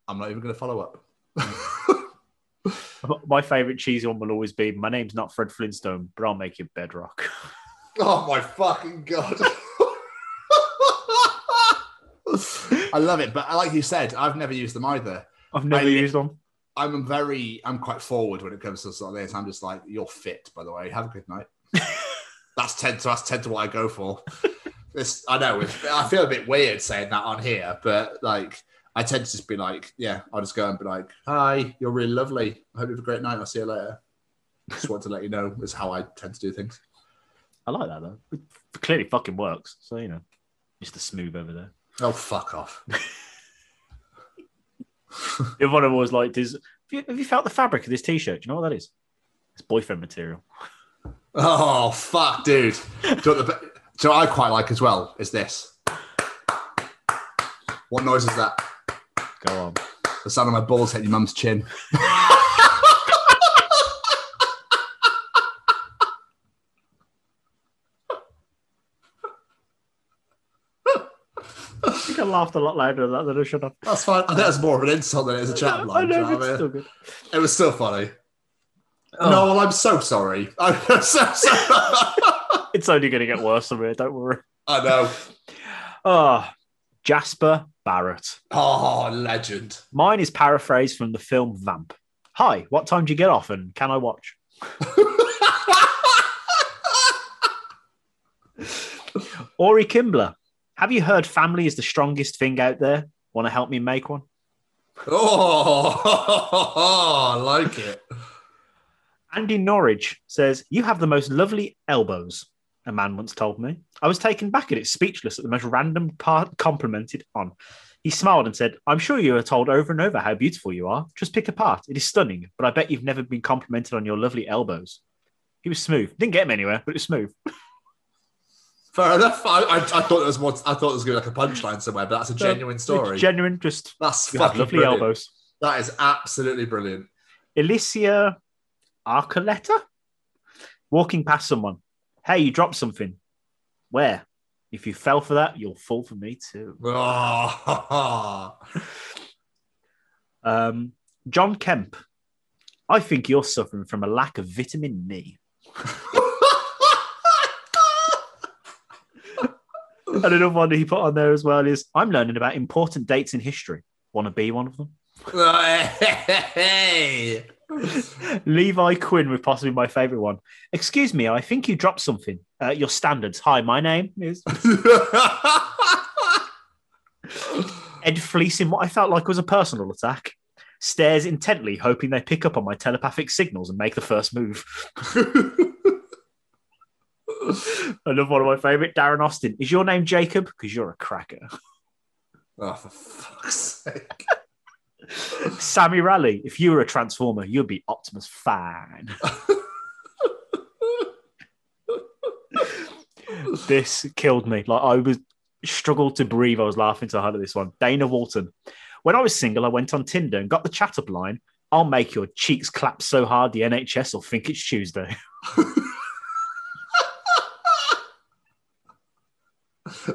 I'm not even going to follow up. my favorite cheesy one will always be my name's not Fred Flintstone, but I'll make you bedrock. oh my fucking god! I love it, but like you said, I've never used them either. I've never I- used them. I'm very, I'm quite forward when it comes to sort of this. I'm just like, you're fit, by the way. Have a good night. That's tend to that's tend to what I go for. This I know. I feel a bit weird saying that on here, but like I tend to just be like, yeah, I'll just go and be like, hi, you're really lovely. I hope you have a great night. I'll see you later. Just want to let you know is how I tend to do things. I like that though. It clearly fucking works. So you know, just Mr. Smooth over there. Oh fuck off. The one I've always liked is have you, have you felt the fabric of this t-shirt? Do you know what that is? It's boyfriend material. Oh fuck, dude. Do you know what, the, be- do you know what I quite like as well? Is this? What noise is that? Go on. The sound of my balls hitting your mum's chin. You I laughed a lot louder than that than I should have. That's fine. I think that's more of an insult than it is a chat I line. do you know, know it's I mean? still good. It was still funny. Oh. No, well, I'm so sorry. I'm so sorry. It's only going to get worse from here, don't worry. I know. Oh, Jasper Barrett. Oh, legend. Mine is paraphrased from the film Vamp. Hi, what time do you get off and can I watch? Ori Kimbler. Have you heard family is the strongest thing out there? Want to help me make one? Oh, I like it. Andy Norwich says, You have the most lovely elbows, a man once told me. I was taken back at it, speechless at the most random part complimented on. He smiled and said, I'm sure you are told over and over how beautiful you are. Just pick a part. It is stunning, but I bet you've never been complimented on your lovely elbows. He was smooth. Didn't get him anywhere, but it was smooth. Fair enough. I, I, I thought there was more. I thought there was going to be like a punchline somewhere, but that's a genuine story. It's genuine, just that's you have fucking lovely brilliant. elbows. That is absolutely brilliant. Alicia Arcoletta walking past someone. Hey, you dropped something. Where? If you fell for that, you'll fall for me too. Um, John Kemp. I think you're suffering from a lack of vitamin E. And another one that he put on there as well is I'm learning about important dates in history. Want to be one of them? hey. Levi Quinn with possibly my favorite one. Excuse me, I think you dropped something. Uh, your standards. Hi, my name is Ed fleecing what I felt like was a personal attack. Stares intently, hoping they pick up on my telepathic signals and make the first move. Another one of my favorite, Darren Austin. Is your name Jacob? Because you're a cracker. oh, for fuck's sake. Sammy Rally, If you were a transformer, you'd be Optimus Fine. this killed me. Like I was struggled to breathe. I was laughing so hard at this one. Dana Walton. When I was single, I went on Tinder and got the chat up line. I'll make your cheeks clap so hard the NHS will think it's Tuesday.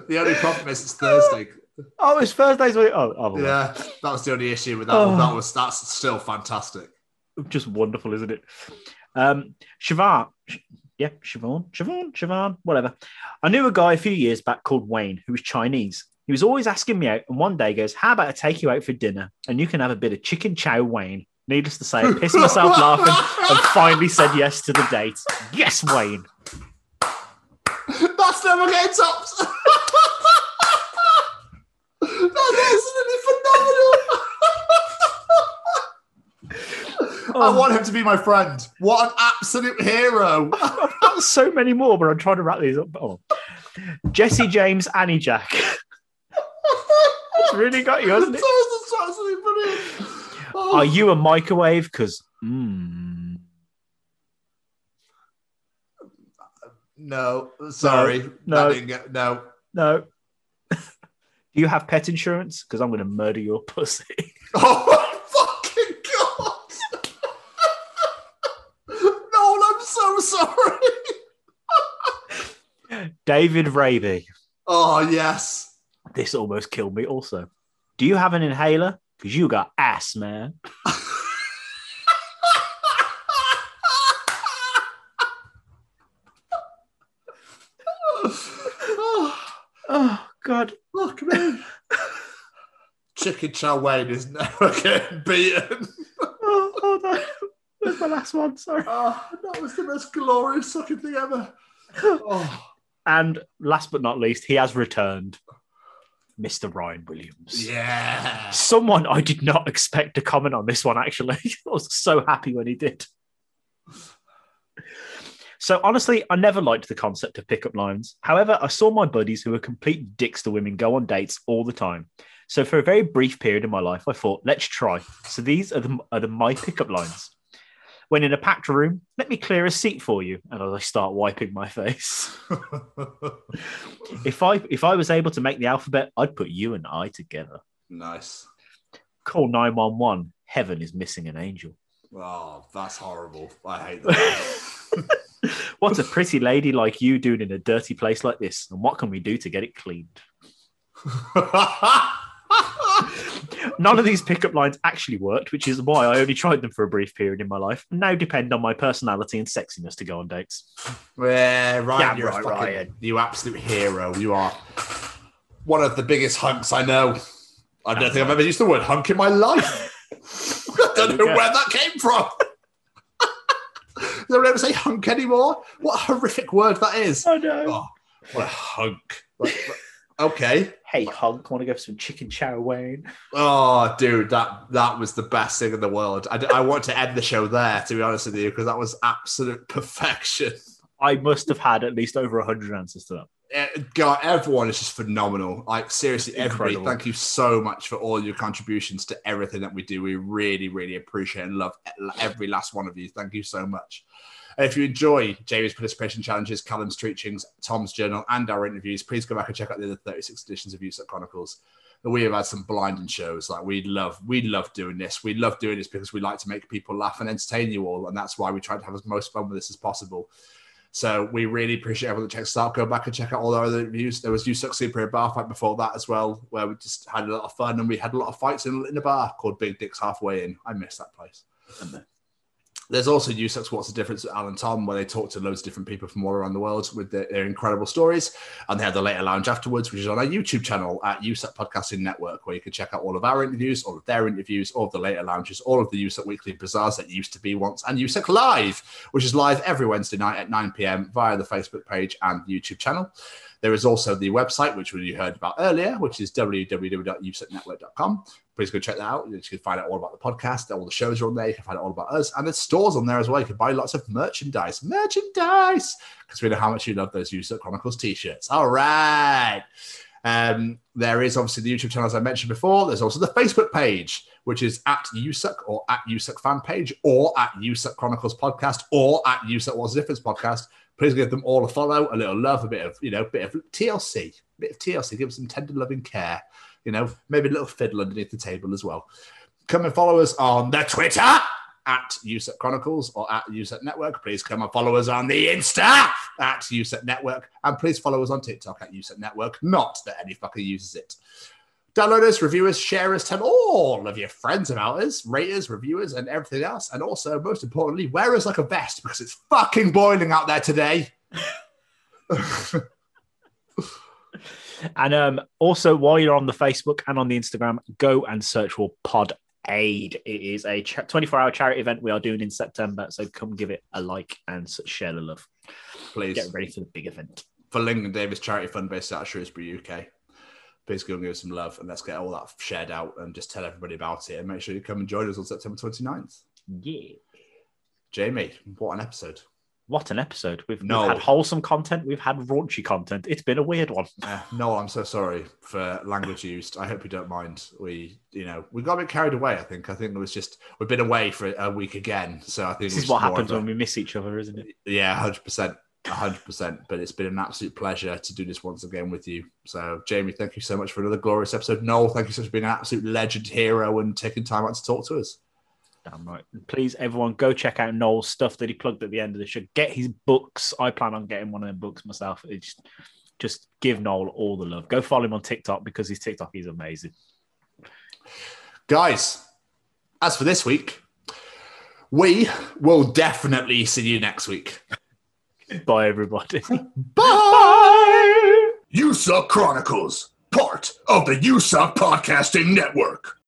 The only problem is it's Thursday. Oh, it's Thursday's week. Oh, oh Yeah, that was the only issue with that Oh. one. That was that's still fantastic. just wonderful, isn't it? Um, Siobhan, yeah, Siobhan, Siobhan, Siobhan, whatever. I knew a guy a few years back called Wayne who was Chinese. He was always asking me out, and one day goes, "How about I take you out for dinner and you can have a bit of chicken chow, Wayne?" Needless to say, I pissed myself laughing and finally said yes to the date. Yes, Wayne. That's never getting topped. That's absolutely phenomenal. I want him to be my friend. What an absolute hero. I've got so many more, but I'm trying to wrap these up. Oh. Jesse James, Annie Jack. it's really got you, hasn't it? That's absolutely brilliant. Oh. Are you a microwave? Because mm, No, sorry. no. Didn't get, no. no. Do you have pet insurance? Because I'm going to murder your pussy. Oh my fucking god! Noel, I'm so sorry. David Raby. Oh yes. This almost killed me. Also, do you have an inhaler? Because you got ass, man. oh, Oh God. fuck me. Chicken chow Wayne is never getting beaten. Oh, oh no. was my last one? Sorry. Oh, that was the most glorious fucking thing ever. Oh, And last but not least, he has returned, Mr. Ryan Williams. yeah. Someone I did not expect to comment on this one, actually. I was so happy when he did. So, honestly, I never liked the concept of pickup lines. However, I saw my buddies who were complete dicks to women go on dates all the time. So, for a very brief period in my life, I thought, let's try. So, these are the, are the my pickup lines. When in a packed room, let me clear a seat for you. And as I start wiping my face. if I if I was able to make the alphabet, I'd put you and I together. nice. Call 911. Heaven is missing an angel. Oh, that's horrible. I hate that. What's a pretty lady like you doing in a dirty place like this? And what can we do to get it cleaned? None of these pickup lines actually worked, which is why I only tried them for a brief period in my life. and Now depend on my personality and sexiness to go on dates. Yeah, Ryan, Yeah, you're a right, fucking, Ryan. you absolute hero. You are one of the biggest hunks I know. I don't think I've ever used the word hunk in my life. I don't know where that came from. Does anyone ever say hunk anymore? What a horrific word that is. Oh no! Oh, what a hunk. Like, okay. Hey, hunk, want to go for some chicken chow Wayne? Oh, dude, that that was the best thing in the world. I, I want to end the show there, to be honest with you, because that was absolute perfection. I must have had at least over hundred answers to that. Eh, God, everyone is just phenomenal. Like seriously, everybody, Incredible. thank you so much for all your contributions to everything that we do. We really, really appreciate and love every last one of you. Thank you so much. If you enjoy Jamie's participation challenges, Callum's teachings, Tom's journal, and our interviews, please go back and check out the other 36 editions of USEC Chronicles. We have had some blinding shows. Like we love, we love doing this. We love doing this because we like to make people laugh and entertain you all, and that's why we try to have as most fun with this as possible. So we really appreciate everyone that checks out. Go back and check out all our other interviews. There was You Suck Super bar fight before that as well, where we just had a lot of fun and we had a lot of fights in, in a bar called Big Dicks Halfway In. I miss that place. There's also You What's the Difference with Alan Tom, where they talk to loads of different people from all around the world with their, their incredible stories. And they have the Later Lounge afterwards, which is on our YouTube channel at USAC Podcasting Network, where you can check out all of our interviews, all of their interviews, all of the Later Lounges, all of the USAC Weekly Bazaars that used to be once, and USAC Live, which is live every Wednesday night at 9 p.m. via the Facebook page and YouTube channel. There is also the website, which we heard about earlier, which is www.usacnetwork.com. Please go check that out. You can find out all about the podcast. All the shows are on there. You can find out all about us. And there's stores on there as well. You can buy lots of merchandise. Merchandise! Because we know how much you love those USAC Chronicles t-shirts. All right. Um, there is obviously the YouTube channel, as I mentioned before. There's also the Facebook page, which is at USAC or at USAC fan page or at USAC Chronicles podcast or at USAC What's the Difference podcast. Please give them all a follow, a little love, a bit of, you know, bit of TLC, bit of TLC. Give them some tender loving care, you know, maybe a little fiddle underneath the table as well. Come and follow us on the Twitter at USET Chronicles or at USET Network. Please come and follow us on the Insta at USET Network. And please follow us on TikTok at USET Network. Not that any fucker uses it. Download us, review us, share us, tell all of your friends about us, rate us, review us, and everything else. And also, most importantly, wear us like a vest because it's fucking boiling out there today. And um, also, while you're on the Facebook and on the Instagram, go and search for Pod Aid. It is a 24 hour charity event we are doing in September. So come give it a like and share the love. Please. Get ready for the big event. for Lincoln Davis Charity Fund based out of Shrewsbury, UK. Please go and give us some love and let's get all that shared out and just tell everybody about it and make sure you come and join us on September 29th. Yeah. Jamie, what an episode. What an episode. We've, we've had wholesome content. We've had raunchy content. It's been a weird one. Uh, no, I'm so sorry for language used. I hope you don't mind. We, you know, we got a bit carried away. I think. I think it was just we've been away for a week again, so I think This is what happens a- when we miss each other, isn't it? Yeah, hundred percent, hundred percent. But it's been an absolute pleasure to do this once again with you. So, Jamie, thank you so much for another glorious episode. Noel, thank you so much for being an absolute legend hero and taking time out to talk to us. Damn right. Please, everyone, go check out Noel's stuff that he plugged at the end of the show. Get his books. I plan on getting one of them books myself. It's just give Noel all the love. Go follow him on TikTok because his TikTok is amazing. Guys, as for this week, we will definitely see you next week. Bye, everybody. Bye. You Suck Chronicles, part of the You Suck Podcasting Network.